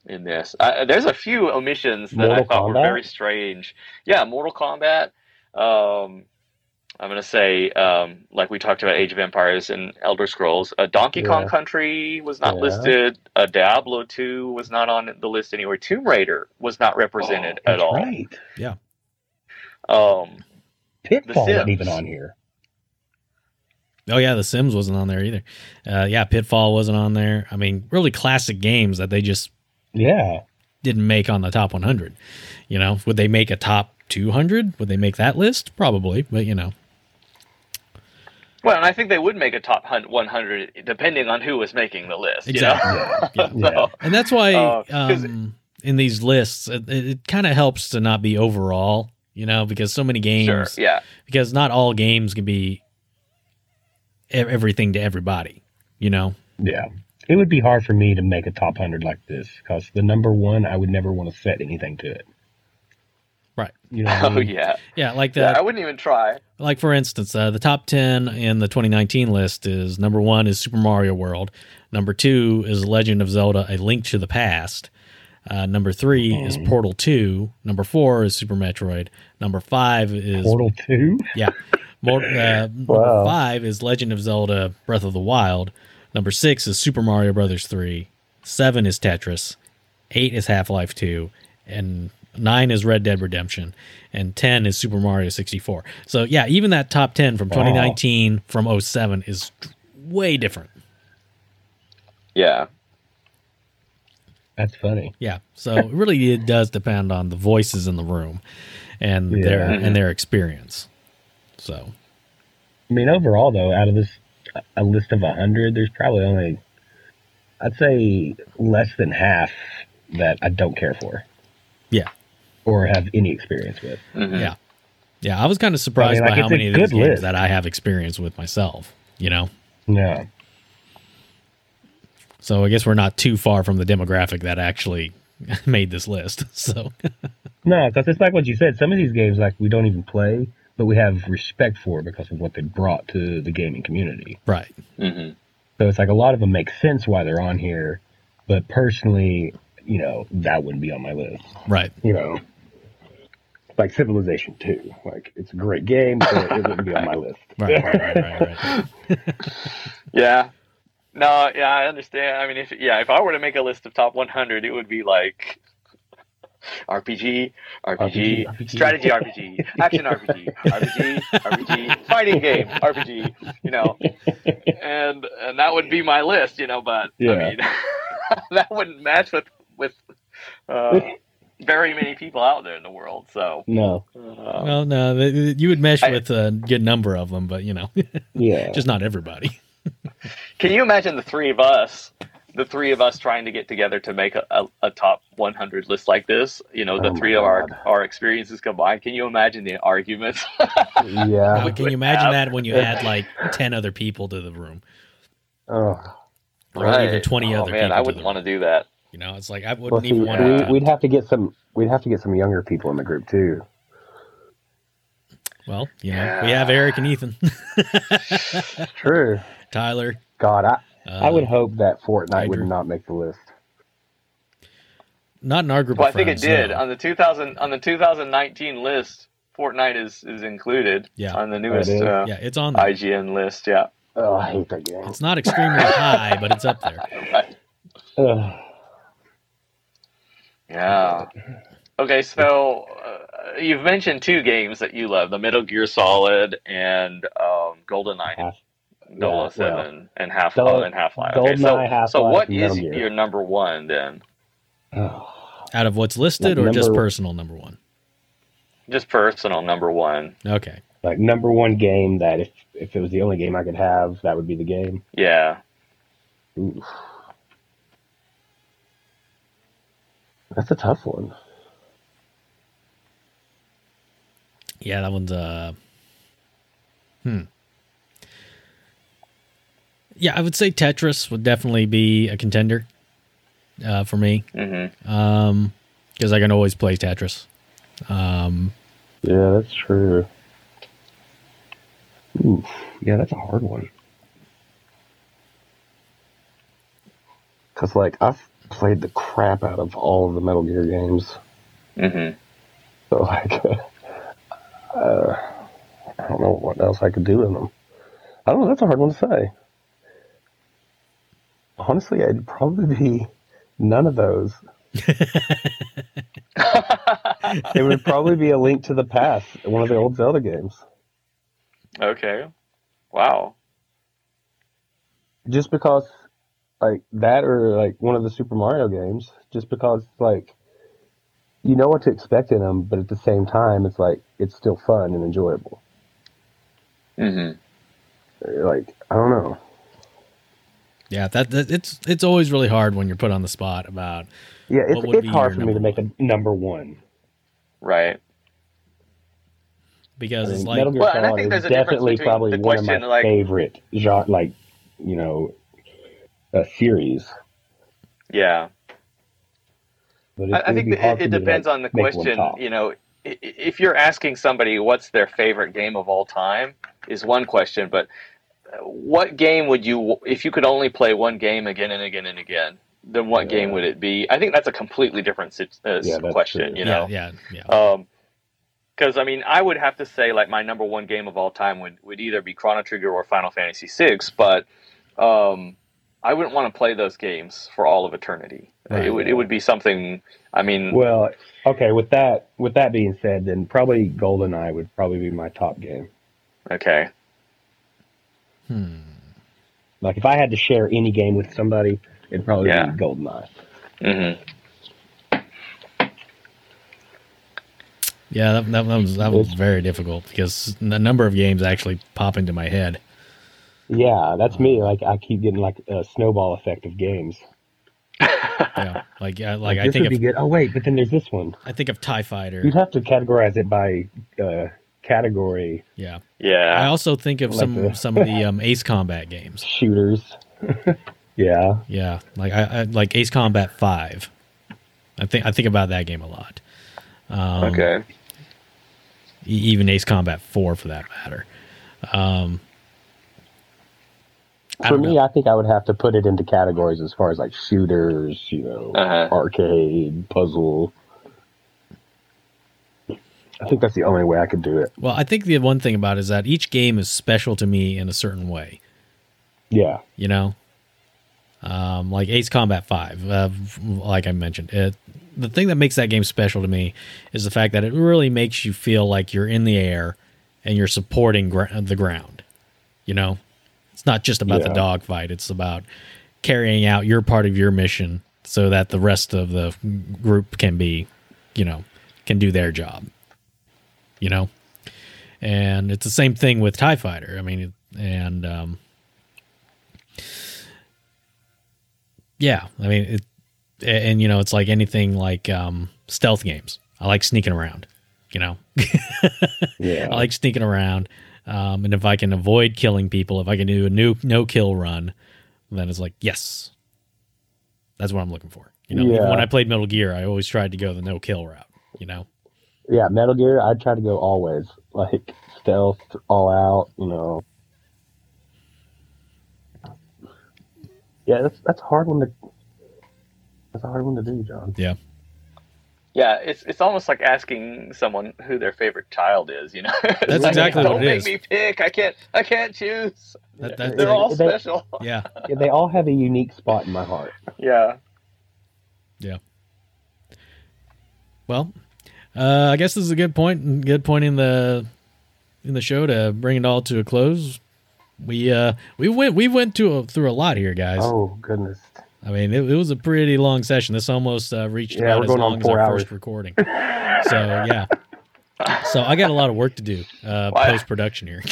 in this. I, there's a few omissions that I Mortal thought were very strange. Yeah, Mortal Kombat. Um, I'm gonna say, um, like we talked about, Age of Empires and Elder Scrolls. Uh, Donkey Kong Country was not Yeah. listed. Uh, Diablo 2 was not on the list anywhere. Tomb Raider was not represented Oh, at that's all. Right. Um, Pitfall The wasn't even on here. Oh yeah, The Sims wasn't on there either. Uh, yeah, Pitfall wasn't on there. I mean, really classic games that they just Yeah. didn't make on the top 100. You know, would they make a top 200? Would they make that list? Probably, but you know, well, and I think they would make a top hun- 100 depending on who was making the list. you Exactly. know? Yeah. Yeah. So- and that's why Uh, 'cause- um, in these lists, it, it kind of helps to not be overall. You know, because so many games, Sure. Yeah. because not all games can be everything to everybody. You know, Yeah. It would be hard for me to make a top 100 like this because the number one, I would never want to set anything to it. Right. You know what I Oh mean? yeah. yeah, like that. yeah. I wouldn't even try. like for instance, uh, the top ten in the 2019 list is number one is Super Mario World, number two is Legend of Zelda: A Link to the Past, uh, number three is Portal Two, number four is Super Metroid, number five is Portal 2? yeah, Mor- uh, number five is Legend of Zelda: Breath of the Wild, number six is Super Mario Brothers Three, seven is Tetris, eight is Half Life Two, and nine is Red Dead Redemption, and ten is Super Mario 64. So yeah, even that top ten from Wow. 2019 from 07 is way different. Yeah. That's funny. Yeah, so really it does depend on the voices in the room and their and their experience. So I mean, overall, though, out of this a list of 100, there's probably only, I'd say, less than half that I don't care for. Yeah. Or have any experience with. Mhm. Yeah. yeah, I was kind of surprised I mean, like, by how many of these good games that I have experience with myself. You know, Yeah. so I guess we're not too far from the demographic that actually made this list. So No, because it's like what you said. Some of these games, like, we don't even play, but we have respect for because of what they brought to the gaming community. right, Mhm. So it's like a lot of them make sense why they're on here, but personally, you know, that wouldn't be on my list. right, You know, like Civilization 2. Like, it's a great game, but it wouldn't be on my list. right, right, right, right, right. Yeah. No, yeah, I understand. I mean, if yeah, if I were to make a list of top 100, it would be like RPG, RPG, RPG. strategy RPG, action RPG, RPG, RPG, fighting game RPG. You know, and and that would be my list. You know, but Yeah. I mean, that wouldn't match with with uh, very many people out there in the world. So No. uh, Well, no, th- th- you would mesh I- with a good number of them, but you know, Yeah. just not everybody. can you imagine the three of us? The three of us trying to get together to make a, a, a top 100 list like this, you know, the Oh my three of our, God. our experiences combined. Can you imagine the arguments? yeah. But can you imagine that when you add like ten other people to the room, Oh. or even twenty oh, other man, people? I wouldn't the want to do that. You know, it's like I wouldn't see, even want we, to. we'd have to get some. We'd have to get some younger people in the group too. Well, you know, we have Eric and Ethan, True. Tyler. God, I Uh, I would hope that Fortnite Andrew. would not make the list. not in our group. Well, I of think it did no. on the 2000 on the 2019 list. Fortnite is is included Yeah. on the newest is? uh, Yeah, it's on. There. IGN list. Yeah. Oh, I hate that game. It's not extremely high, but it's up there. Right. Yeah. Okay, so uh, you've mentioned two games that you love: the Metal Gear Solid and um, GoldenEye, Half- Dola yeah, Seven, and Half Dol- and Half Life. Okay, so GoldenEye, Half-Life, so what and Gear. your number one then? Out of what's listed, Like or just personal number one? Just personal number one. Okay. like number one game that if if it was the only game I could have, that would be the game. Yeah. Oof. That's a tough one. Yeah, that one's uh Hmm. Yeah, I would say Tetris would definitely be a contender uh, for me. hmm Um because I can always play Tetris. Um Yeah, that's true. Oof. Yeah, that's a hard one. Cause like I've played the crap out of all of the Metal Gear games, hmm so like, uh, I don't know what else I could do in them. I don't know. That's a hard one to say. Honestly, it'd probably be none of those. It would probably be a link to the past, one of the old Zelda games. okay. Wow. just because like that or like one of the Super Mario games, just because like you know what to expect in them, but at the same time, it's like it's still fun and enjoyable. Mm hmm Like I don't know. Yeah, that, that it's it's always really hard when you're put on the spot about Yeah, it's What would it's be hard for me to make a number one. Right. because I it's mean, like Metal Gear Well, and I Solid think is there's a difference definitely between probably the one of my question, like- favorite genre, like you know, uh, series. Yeah. But it, I, I think be that hard it, it me to, depends like, on the question. You know, i- i- if you're asking somebody what's their favorite game of all time, is one question. But what game would you, if you could only play one game again and again and again, then what game would it be? I think that's a completely different sit- uh, Yeah, question. true. You know, yeah, yeah. Um 'cause because I mean, I would have to say like my number one game of all time would, would either be Chrono Trigger or Final Fantasy VI, but um, I wouldn't want to play those games for all of eternity. Right. It would it would be something. I mean, Well, okay. With that, with that being said, then probably GoldenEye would probably be my top game. okay, Hmm. Like if I had to share any game with somebody, it'd probably Yeah. be GoldenEye. hmm Yeah, that, that, that was that was very difficult because a number of games actually pop into my head. Yeah, that's me. Like I keep getting like a snowball effect of games. Yeah, like yeah, like I think would be good. Oh wait, but then there's this one. I think of Tie Fighter. You'd have to categorize it by uh, category Yeah, yeah. I also think of Like some the- some of the um, Ace Combat games. shooters. yeah, Yeah, like I, I like Ace Combat Five. I think I think about that game a lot. Um, okay, e- even Ace Combat Four for that matter. Um, for me, know. I think I would have to put it into categories as far as like shooters, you know, Uh-huh. arcade, puzzle. I think that's the only way I could do it. Well, I think the one thing about it is that each game is special to me in a certain way. Yeah, You know, um, like Ace Combat Five, uh, like I mentioned, it, the thing that makes that game special to me is the fact that it really makes you feel like you're in the air and you're supporting gr- the ground. You know, it's not just about the dogfight; it's about carrying out your part of your mission so that the rest of the group can be, you know, can do their job. You know, and it's the same thing with Tie Fighter. I mean, and um, yeah, I mean, it, and you know, it's like anything like um, stealth games. I like sneaking around. You know, Yeah. I like sneaking around. Um, and if I can avoid killing people, if I can do a new no kill run, then it's like yes, that's what I'm looking for. You know, Yeah. when I played Metal Gear, I always tried to go the no kill route. You know, yeah, Metal Gear, I'd try to go always. Like stealth, all out, you know. Yeah, that's that's a hard one to that's a hard one to do, John. yeah, Yeah, it's it's almost like asking someone who their favorite child is. You know, It's That's like, exactly Don't make me pick. I can't. I can't choose. that, that, They're all They- special. yeah, Yeah, they all have a unique spot in my heart. Yeah. Yeah. Well, uh, I guess this is a good point. Good point in the in the show to bring it all to a close. We uh we went we went to a, through a lot here, guys. Oh goodness. I mean, it, it was a pretty long session. This almost uh, reached Yeah, about as long as our hours. first recording. so yeah, so I got a lot of work to do uh, post production here.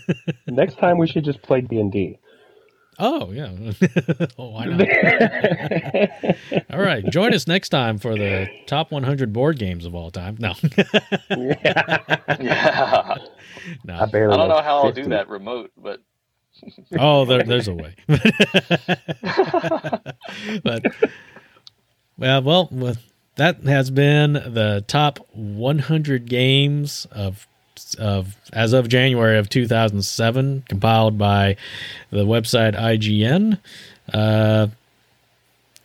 Next time we should just play D and D. oh yeah, oh why not? All right, join us next time for the top 100 board games of all time. No, Yeah. no. I barely. I don't know how I'll do that remote, but Oh, there, there's a way. but well, well, well, that has been the top 100 games of of as of January of 2007, compiled by the website IGN. Uh,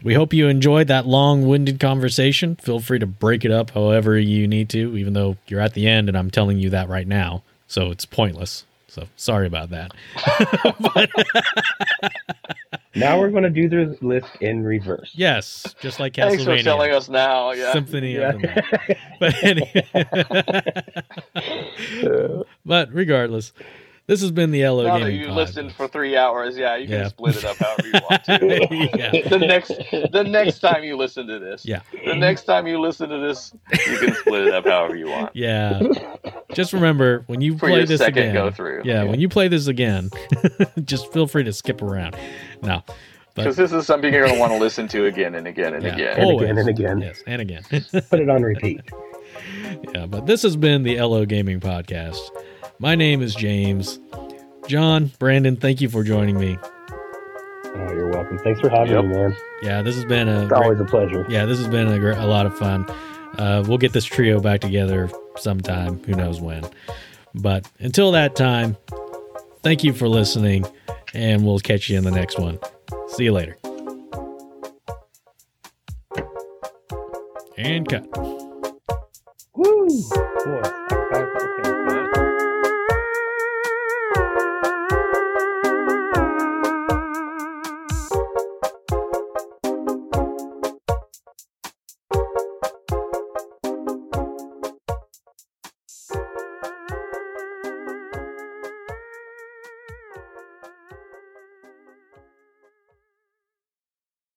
we hope you enjoyed that long-winded conversation. Feel free to break it up however you need to, even though you're at the end and I'm telling you that right now, so it's pointless. So sorry about that. Now we're going to do the list in reverse. Yes, just like thanks for telling us now. Yeah. Symphony Yeah. of the Night. But anyway, but regardless, this has been the LO now that Gaming you listened for three hours, yeah, you can Yeah. split it up however you want to. yeah, the next the next time you listen to this. Yeah. The next time you listen to this, you can split it up however you want. yeah. Just remember when you For play your this second again. go through. Yeah, when you play this again, just feel free to skip around. No, Because this is something you're going to want to listen to again and again and Yeah. again. And Always. again and again. yes, and again. Put it on repeat. yeah, but this has been the LO Gaming Podcast. My name is James. John, Brandon, thank you for joining me. Oh, you're welcome. Thanks for having Yep. me, man. Yeah, this has been a It's great, always a pleasure. yeah, this has been a, gr- a lot of fun. Uh, we'll get this trio back together sometime. Who knows when? But until that time, thank you for listening, and we'll catch you in the next one. See you later. And cut. Woo! Boy, I